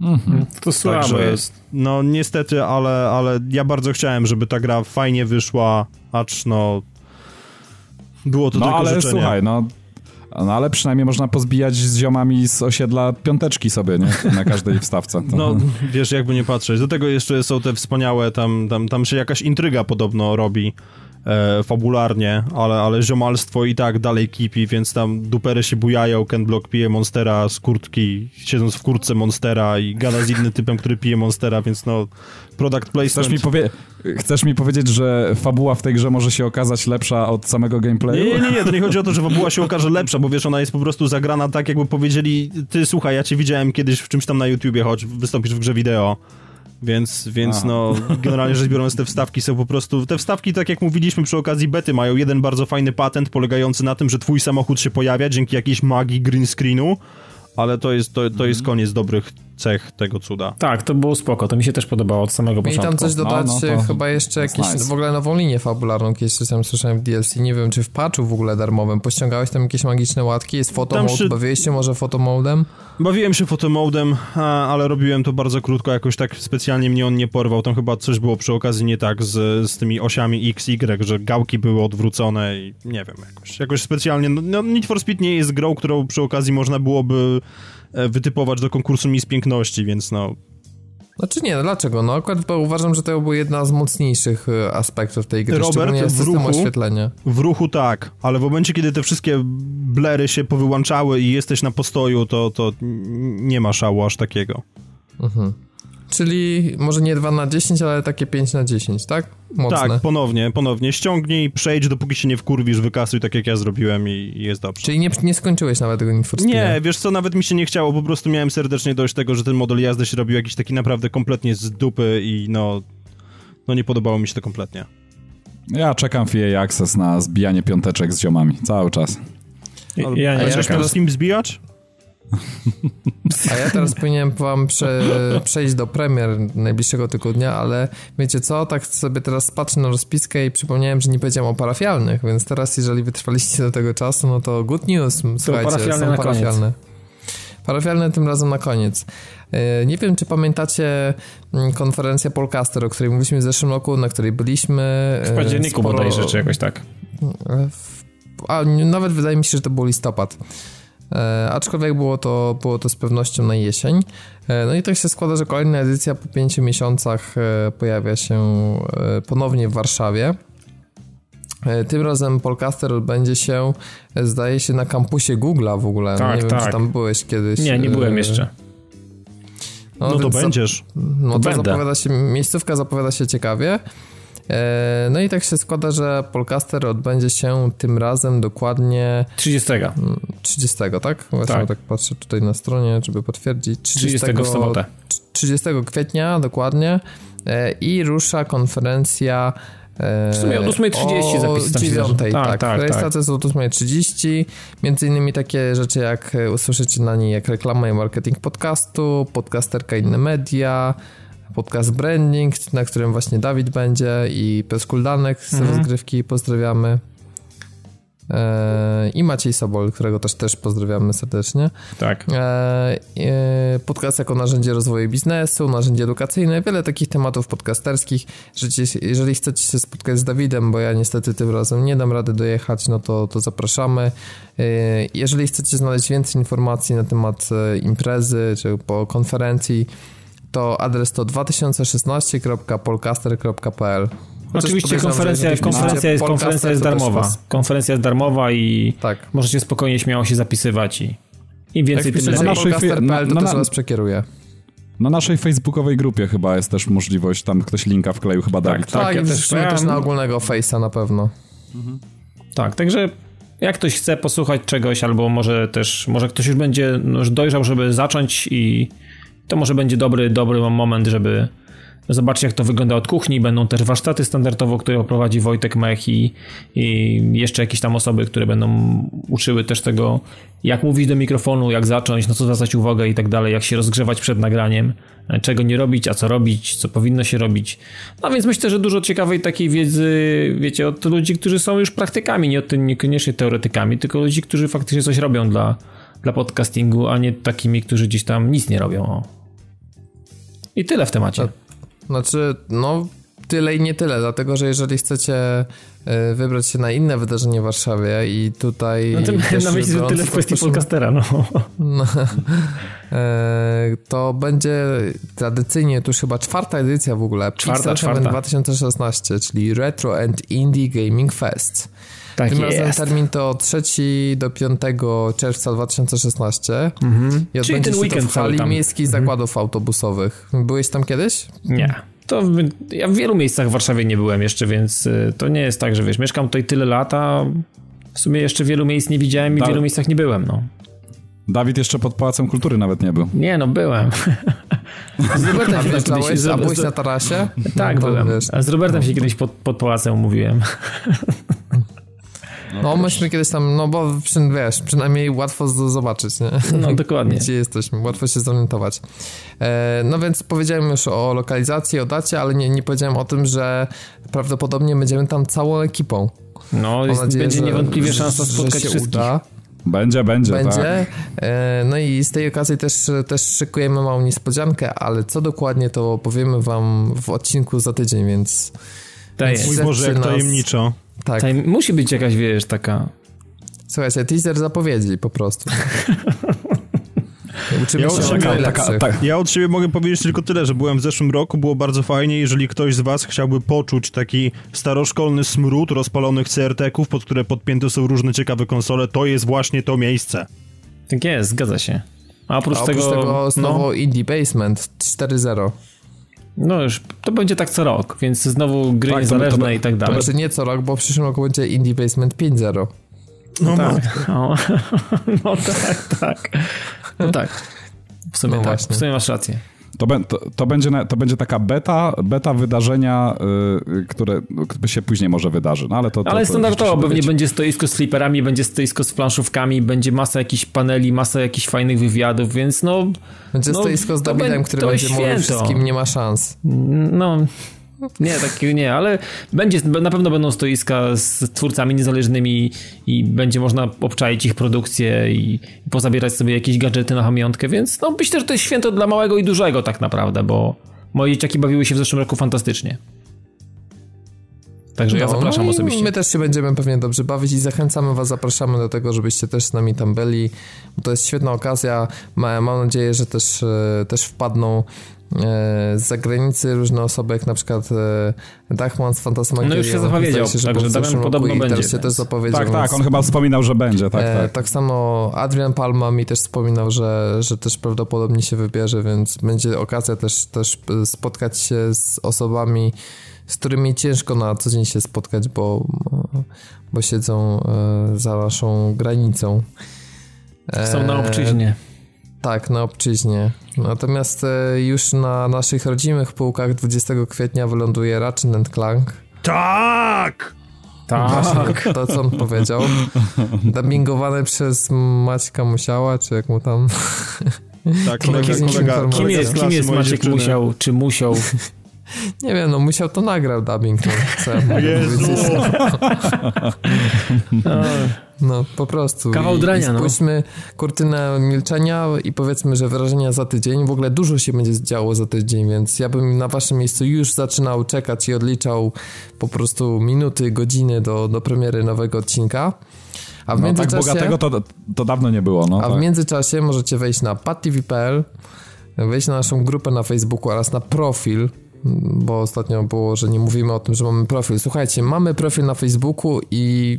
Mhm. To słabe Także, jest. No niestety, ale, ale ja bardzo chciałem, żeby ta gra fajnie wyszła, acz no było to no, tylko ale życzenie. słuchaj, no no ale przynajmniej można pozbijać z ziomami z osiedla piąteczki sobie, nie? Na każdej wstawce. To... No, wiesz, jakby nie patrzeć. Do tego jeszcze są te wspaniałe, tam, tam, tam się jakaś intryga podobno robi e, fabularnie, ale, ale ziomalstwo i tak dalej kipi, więc tam dupery się bujają, Ken Block pije Monstera z kurtki, siedząc w kurtce Monstera i gada z innym typem, który pije Monstera, więc no product placement. Chcesz mi, powie chcesz mi powiedzieć, że fabuła w tej grze może się okazać lepsza od samego gameplayu? Nie, nie, nie, to nie chodzi o to, że fabuła się okaże lepsza, bo wiesz, ona jest po prostu zagrana tak, jakby powiedzieli, ty słuchaj, ja cię widziałem kiedyś w czymś tam na YouTubie, choć wystąpisz w grze wideo. Więc, więc no, generalnie rzecz biorąc, te wstawki są po prostu. Te wstawki, tak jak mówiliśmy przy okazji bety, mają jeden bardzo fajny patent polegający na tym, że twój samochód się pojawia dzięki jakiejś magii green screenu, ale to jest, to, to jest koniec dobrych cech tego cuda. Tak, to było spoko, to mi się też podobało od samego początku. I tam coś dodać, no, no, chyba jeszcze jakieś, nice. w ogóle nową linię fabularną, kiedyś tam słyszałem w DLC, nie wiem, czy w patchu w ogóle darmowym, pościągałeś tam jakieś magiczne łatki, jest photomode, przy... bawiłeś się może photomodem? Bawiłem się fotomodem, ale robiłem to bardzo krótko, jakoś tak specjalnie mnie on nie porwał, tam chyba coś było przy okazji nie tak z, z tymi osiami X, Y, że gałki były odwrócone i nie wiem, jakoś, jakoś specjalnie, no, no Need for Speed nie jest grą, którą przy okazji można byłoby wytypować do konkursu Miss Piękności, więc no... Znaczy nie, no dlaczego? No akurat bo uważam, że to był jedna z mocniejszych e, aspektów tej gry, Robert, w ruchu, oświetlenia. W ruchu tak, ale w momencie, kiedy te wszystkie blery się powyłączały i jesteś na postoju, to, to nie ma szału aż takiego. Mhm. Czyli może nie 2 na 10, ale takie 5 na 10, tak? Mocne. Tak, ponownie, ponownie. Ściągnij, przejdź, dopóki się nie wkurwisz, wykasuj tak jak ja zrobiłem i, jest dobrze. Czyli nie, nie skończyłeś nawet tego Need Nie, wiesz co, nawet mi się nie chciało, po prostu miałem serdecznie dość tego, że ten model jazdy się robił jakiś taki naprawdę kompletnie z dupy i no, no nie podobało mi się to kompletnie. Ja czekam w EA Access na zbijanie piąteczek z ziomami, cały czas. Ja, ja nie czekam. z kim zbijać? A ja teraz powinienem wam prze, przejść do premier najbliższego tygodnia, ale wiecie co, tak sobie teraz patrzę na rozpiskę i przypomniałem, że nie powiedziałem o parafialnych, więc teraz jeżeli wytrwaliście do tego czasu, no to good news, słuchajcie, parafialne są parafialne. Parafialne tym razem na koniec. E, nie wiem, czy pamiętacie mm, konferencję Polcaster, o której mówiliśmy w zeszłym roku, na której byliśmy. W październiku sporo... bodajże, czy jakoś tak. A nawet wydaje mi się, że to był listopad. E, aczkolwiek było to, było to z pewnością na jesień. E, no i tak się składa, że kolejna edycja po pięciu miesiącach e, pojawia się e, ponownie w Warszawie. E, tym razem Polcaster odbędzie się, e, zdaje się, na kampusie Google'a w ogóle. Tak, nie tak. wiem, czy tam byłeś kiedyś. Nie, nie byłem jeszcze. No, no to będziesz. No to, to zapowiada się, miejscówka zapowiada się ciekawie. E, no i tak się składa, że Polcaster odbędzie się tym razem dokładnie 30. 30, tak? Właśnie tak. tak patrzę tutaj na stronie, żeby potwierdzić. 30, 30 w sobotę. 30 kwietnia dokładnie e, i rusza konferencja w sumie od 8.30 zapis tam 9, tak, tak. tak Rejestracja tak. jest od 8.30. Między innymi takie rzeczy, jak usłyszycie na niej, jak reklama i marketing podcastu, podcasterka inne media, podcast Branding, na którym właśnie Dawid będzie i Piotr Kuldanek z mhm. rozgrywki, pozdrawiamy. E, I Maciej Sobol, którego też też pozdrawiamy serdecznie. Tak. E, e, podcast jako narzędzie rozwoju biznesu, narzędzie edukacyjne, wiele takich tematów podcasterskich. Jeżeli chcecie się spotkać z Dawidem, bo ja niestety tym razem nie dam rady dojechać, no to, to zapraszamy. Jeżeli chcecie znaleźć więcej informacji na temat imprezy czy po konferencji, to adres to 2016.polcaster.pl Oczywiście konferencja, konferencja, jest, konferencja jest darmowa. Konferencja jest darmowa i tak. możecie spokojnie, śmiało się zapisywać i im więcej, tym lepiej. Na naszej to na, też na, was przekieruje. Na naszej facebookowej grupie chyba jest też możliwość, tam ktoś linka wkleił, chyba tak, Dawid. Tak, tak ja też, ja też na ogólnego face'a na pewno. Mhm. Tak, także jak ktoś chce posłuchać czegoś, albo może też, może ktoś już będzie no, już dojrzał, żeby zacząć i to może będzie dobry, dobry moment, żeby zobaczyć jak to wygląda od kuchni. Będą też warsztaty standardowo, które prowadzi Wojtek Mech i, i jeszcze jakieś tam osoby, które będą uczyły też tego, jak mówić do mikrofonu, jak zacząć, no co zwracać uwagę i tak dalej, jak się rozgrzewać przed nagraniem, czego nie robić, a co robić, co powinno się robić. No więc myślę, że dużo ciekawej takiej wiedzy, wiecie, od ludzi, którzy są już praktykami, nie od niekoniecznie teoretykami, tylko ludzi, którzy faktycznie coś robią dla, dla podcastingu, a nie takimi, którzy gdzieś tam nic nie robią. O. I tyle w temacie. Znaczy, no tyle i nie tyle, dlatego że jeżeli chcecie e, wybrać się na inne wydarzenie w Warszawie i tutaj... No to na myśli, że tyle w kwestii podcastera, no. no. To będzie tradycyjnie, to już chyba czwarta edycja w ogóle, czwarta, czwarta. 2016, czyli Retro and Indie Gaming Fest. Tak Tym jest. razem termin to 3 do 5 czerwca 2016. Mhm. I Czyli ten weekend w hali miejskiej mhm. zakładów autobusowych. Byłeś tam kiedyś? Nie. To ja w wielu miejscach w Warszawie nie byłem jeszcze, więc y, to nie jest tak, że wiesz, mieszkam tutaj tyle lat, a w sumie jeszcze wielu miejsc nie widziałem i w wielu miejscach nie byłem, no. Dawid jeszcze pod Pałacem Kultury nawet nie był. Nie, no byłem. Z Robertem się kiedyś... A byłeś na tarasie? Tak, no, byłem. Wiesz. A z Robertem się kiedyś pod, pod Pałacem umówiłem. No, no myśmy kiedyś tam, no bo wiesz, przynajmniej łatwo zobaczyć, nie? No dokładnie. Gdzie jesteśmy, łatwo się zorientować. E, no więc powiedziałem już o lokalizacji, o dacie, ale nie, nie powiedziałem o tym, że prawdopodobnie będziemy tam całą ekipą. No, jest, nadzieję, będzie że, niewątpliwie szansa spotkać się wszystkich. Uda. Będzie, będzie, Będzie. Tak. No i z tej okazji też, też szykujemy małą niespodziankę, ale co dokładnie to powiemy wam w odcinku za tydzień, więc... Tak jest. Mój Boże, jak nas... tajemniczo. Tak. Musi być jakaś, wiesz, taka... Słuchajcie, teaser zapowiedzi po prostu. Uczymy ja od siebie, taka, tak. ja od siebie mogę powiedzieć tylko tyle, że byłem w zeszłym roku, było bardzo fajnie. Jeżeli ktoś z was chciałby poczuć taki staroszkolny smród rozpalonych CRT-ków, pod które podpięte są różne ciekawe konsole, to jest właśnie to miejsce. Tak jest, zgadza się. A oprócz, A oprócz tego, tego znowu no, Indie Basement 4.0. No już, to będzie tak co rok, więc znowu gry tak, niezależne to, to, i tak dalej. To znaczy nie co rok, bo w przyszłym roku będzie Indie Basement 5.0. No, no tak. No, no tak, tak. No tak. W sumie no tak, właśnie. w sumie masz rację. To, to, to, będzie, to będzie taka beta, beta wydarzenia, yy, które się później może wydarzy. No, ale to, ale standardowo pewnie będzie stoisko z fliperami, będzie stoisko z planszówkami, będzie masa jakichś paneli, masa jakichś fajnych wywiadów, więc no... Będzie no, stoisko z Davidem, który będzie mówił wszystkim, nie ma szans. No... Nie, takiego nie, ale będzie, na pewno będą stoiska z twórcami niezależnymi i będzie można obczaić ich produkcję i pozabierać sobie jakieś gadżety na pamiątkę, więc no myślę, że to jest święto dla małego i dużego tak naprawdę, bo moje dzieciaki bawiły się w zeszłym roku fantastycznie. Także no, ja zapraszam no osobiście. My też się będziemy pewnie dobrze bawić i zachęcamy was, zapraszamy do tego, żebyście też z nami tam byli. To jest świetna okazja. Mam nadzieję, że też, e, też wpadną z zagranicy różne osoby, jak na przykład e, Dachman z Fantasmagieria. No już się zapowiedział, się, także Damian podobno będzie. się też zapowiedział. Tak, tak, on chyba wspominał, że będzie, tak, tak. tak samo Adrian Palma mi też wspominał, że, że też prawdopodobnie się wybierze, więc będzie okazja też, też spotkać się z osobami, z którymi ciężko na co dzień się spotkać, bo, bo siedzą e, za naszą granicą. Są na obczyźnie. Tak, na obczyźnie. Natomiast e, już na naszych rodzimych półkach 20 kwietnia wyląduje Ratchet Clank. Tak! Tak. To, co on powiedział. Dubbingowane przez Maćka Musiała, czy jak mu tam... Tak, kolega, kolega, kim jest, kim jest Maciek Musiał, czy Musiał? Nie wiem, no musiał to nagrał dubbing. No, co Jezu! No. no, po prostu. Kawał drania, I, i no. spójrzmy no. kurtynę milczenia i powiedzmy, że wrażenia za tydzień. W ogóle dużo się będzie działo za tydzień, więc ja bym na waszym miejscu już zaczynał czekać i odliczał po prostu minuty, godziny do, do premiery nowego odcinka. A w no, tak bogatego to, to dawno nie było. No, a tak. w międzyczasie możecie wejść na padtv.pl, wejść na naszą grupę na Facebooku oraz na profil bo ostatnio było, że nie mówimy o tym, że mamy profil. Słuchajcie, mamy profil na Facebooku i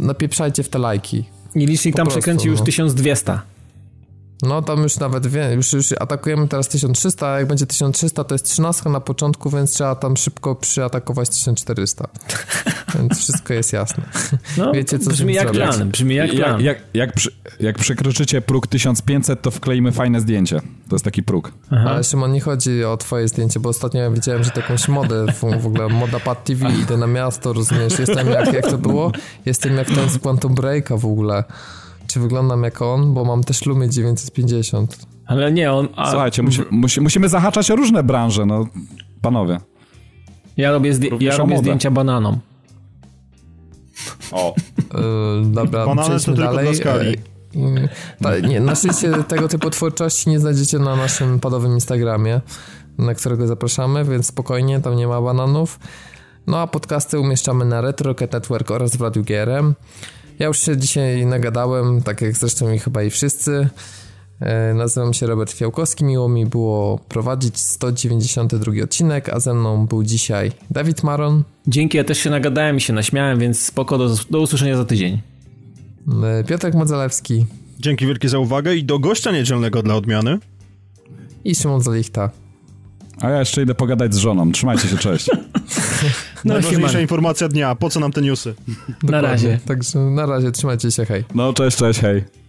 napieprzajcie w te lajki. I licznik tam prostu, przekręci już no. 1200. No tam już nawet wie, już, już atakujemy teraz 1300, a jak będzie 1300 to jest 13 na początku, więc trzeba tam szybko przyatakować 1400. więc wszystko jest jasne. No, Wiecie co brzmi jak zrobić. plan, brzmi jak plan. Jak, jak, jak, przy, jak przekroczycie próg 1500, to wkleimy fajne zdjęcie. To jest taki próg. Aha. Ale Szymon, nie chodzi o twoje zdjęcie, bo ostatnio ja widziałem, że to jakąś modę, w, w ogóle moda Pad TV, idę na miasto, rozumiesz, jestem jak, jak to było? Jestem jak ten z Quantum Breaka w ogóle czy wyglądam jak on, bo mam też Lumie 950. Ale nie, on... A... Słuchajcie, musi, musi, musimy zahaczać o różne branże, no panowie. Ja robię, zdję ja robię zdjęcia bananom. O. Yy, dobra, Banany przejdźmy dalej. Na, nie, na szczęście tego typu twórczości nie znajdziecie na naszym podowym Instagramie. na którego zapraszamy, więc spokojnie, tam nie ma bananów. No a podcasty umieszczamy na Retro Rocket Network oraz w Radiu GRM. Ja już się dzisiaj nagadałem, tak jak zresztą i chyba i wszyscy. E, nazywam się Robert Fiałkowski, miło mi było prowadzić 192 odcinek, a ze mną był dzisiaj Dawid Maron. Dzięki, ja też się nagadałem i się naśmiałem, więc spoko, do, do usłyszenia za tydzień. E, Piotrek Modzelewski. Dzięki wielkie za uwagę i do gościa niedzielnego dla odmiany. I Szymon Zalichta. A ja jeszcze idę pogadać z żoną. Trzymajcie się, cześć. no, Najważniejsza informacja dnia. Po co nam te newsy? na razie. Także na razie, trzymajcie się, hej. No, cześć, cześć, hej.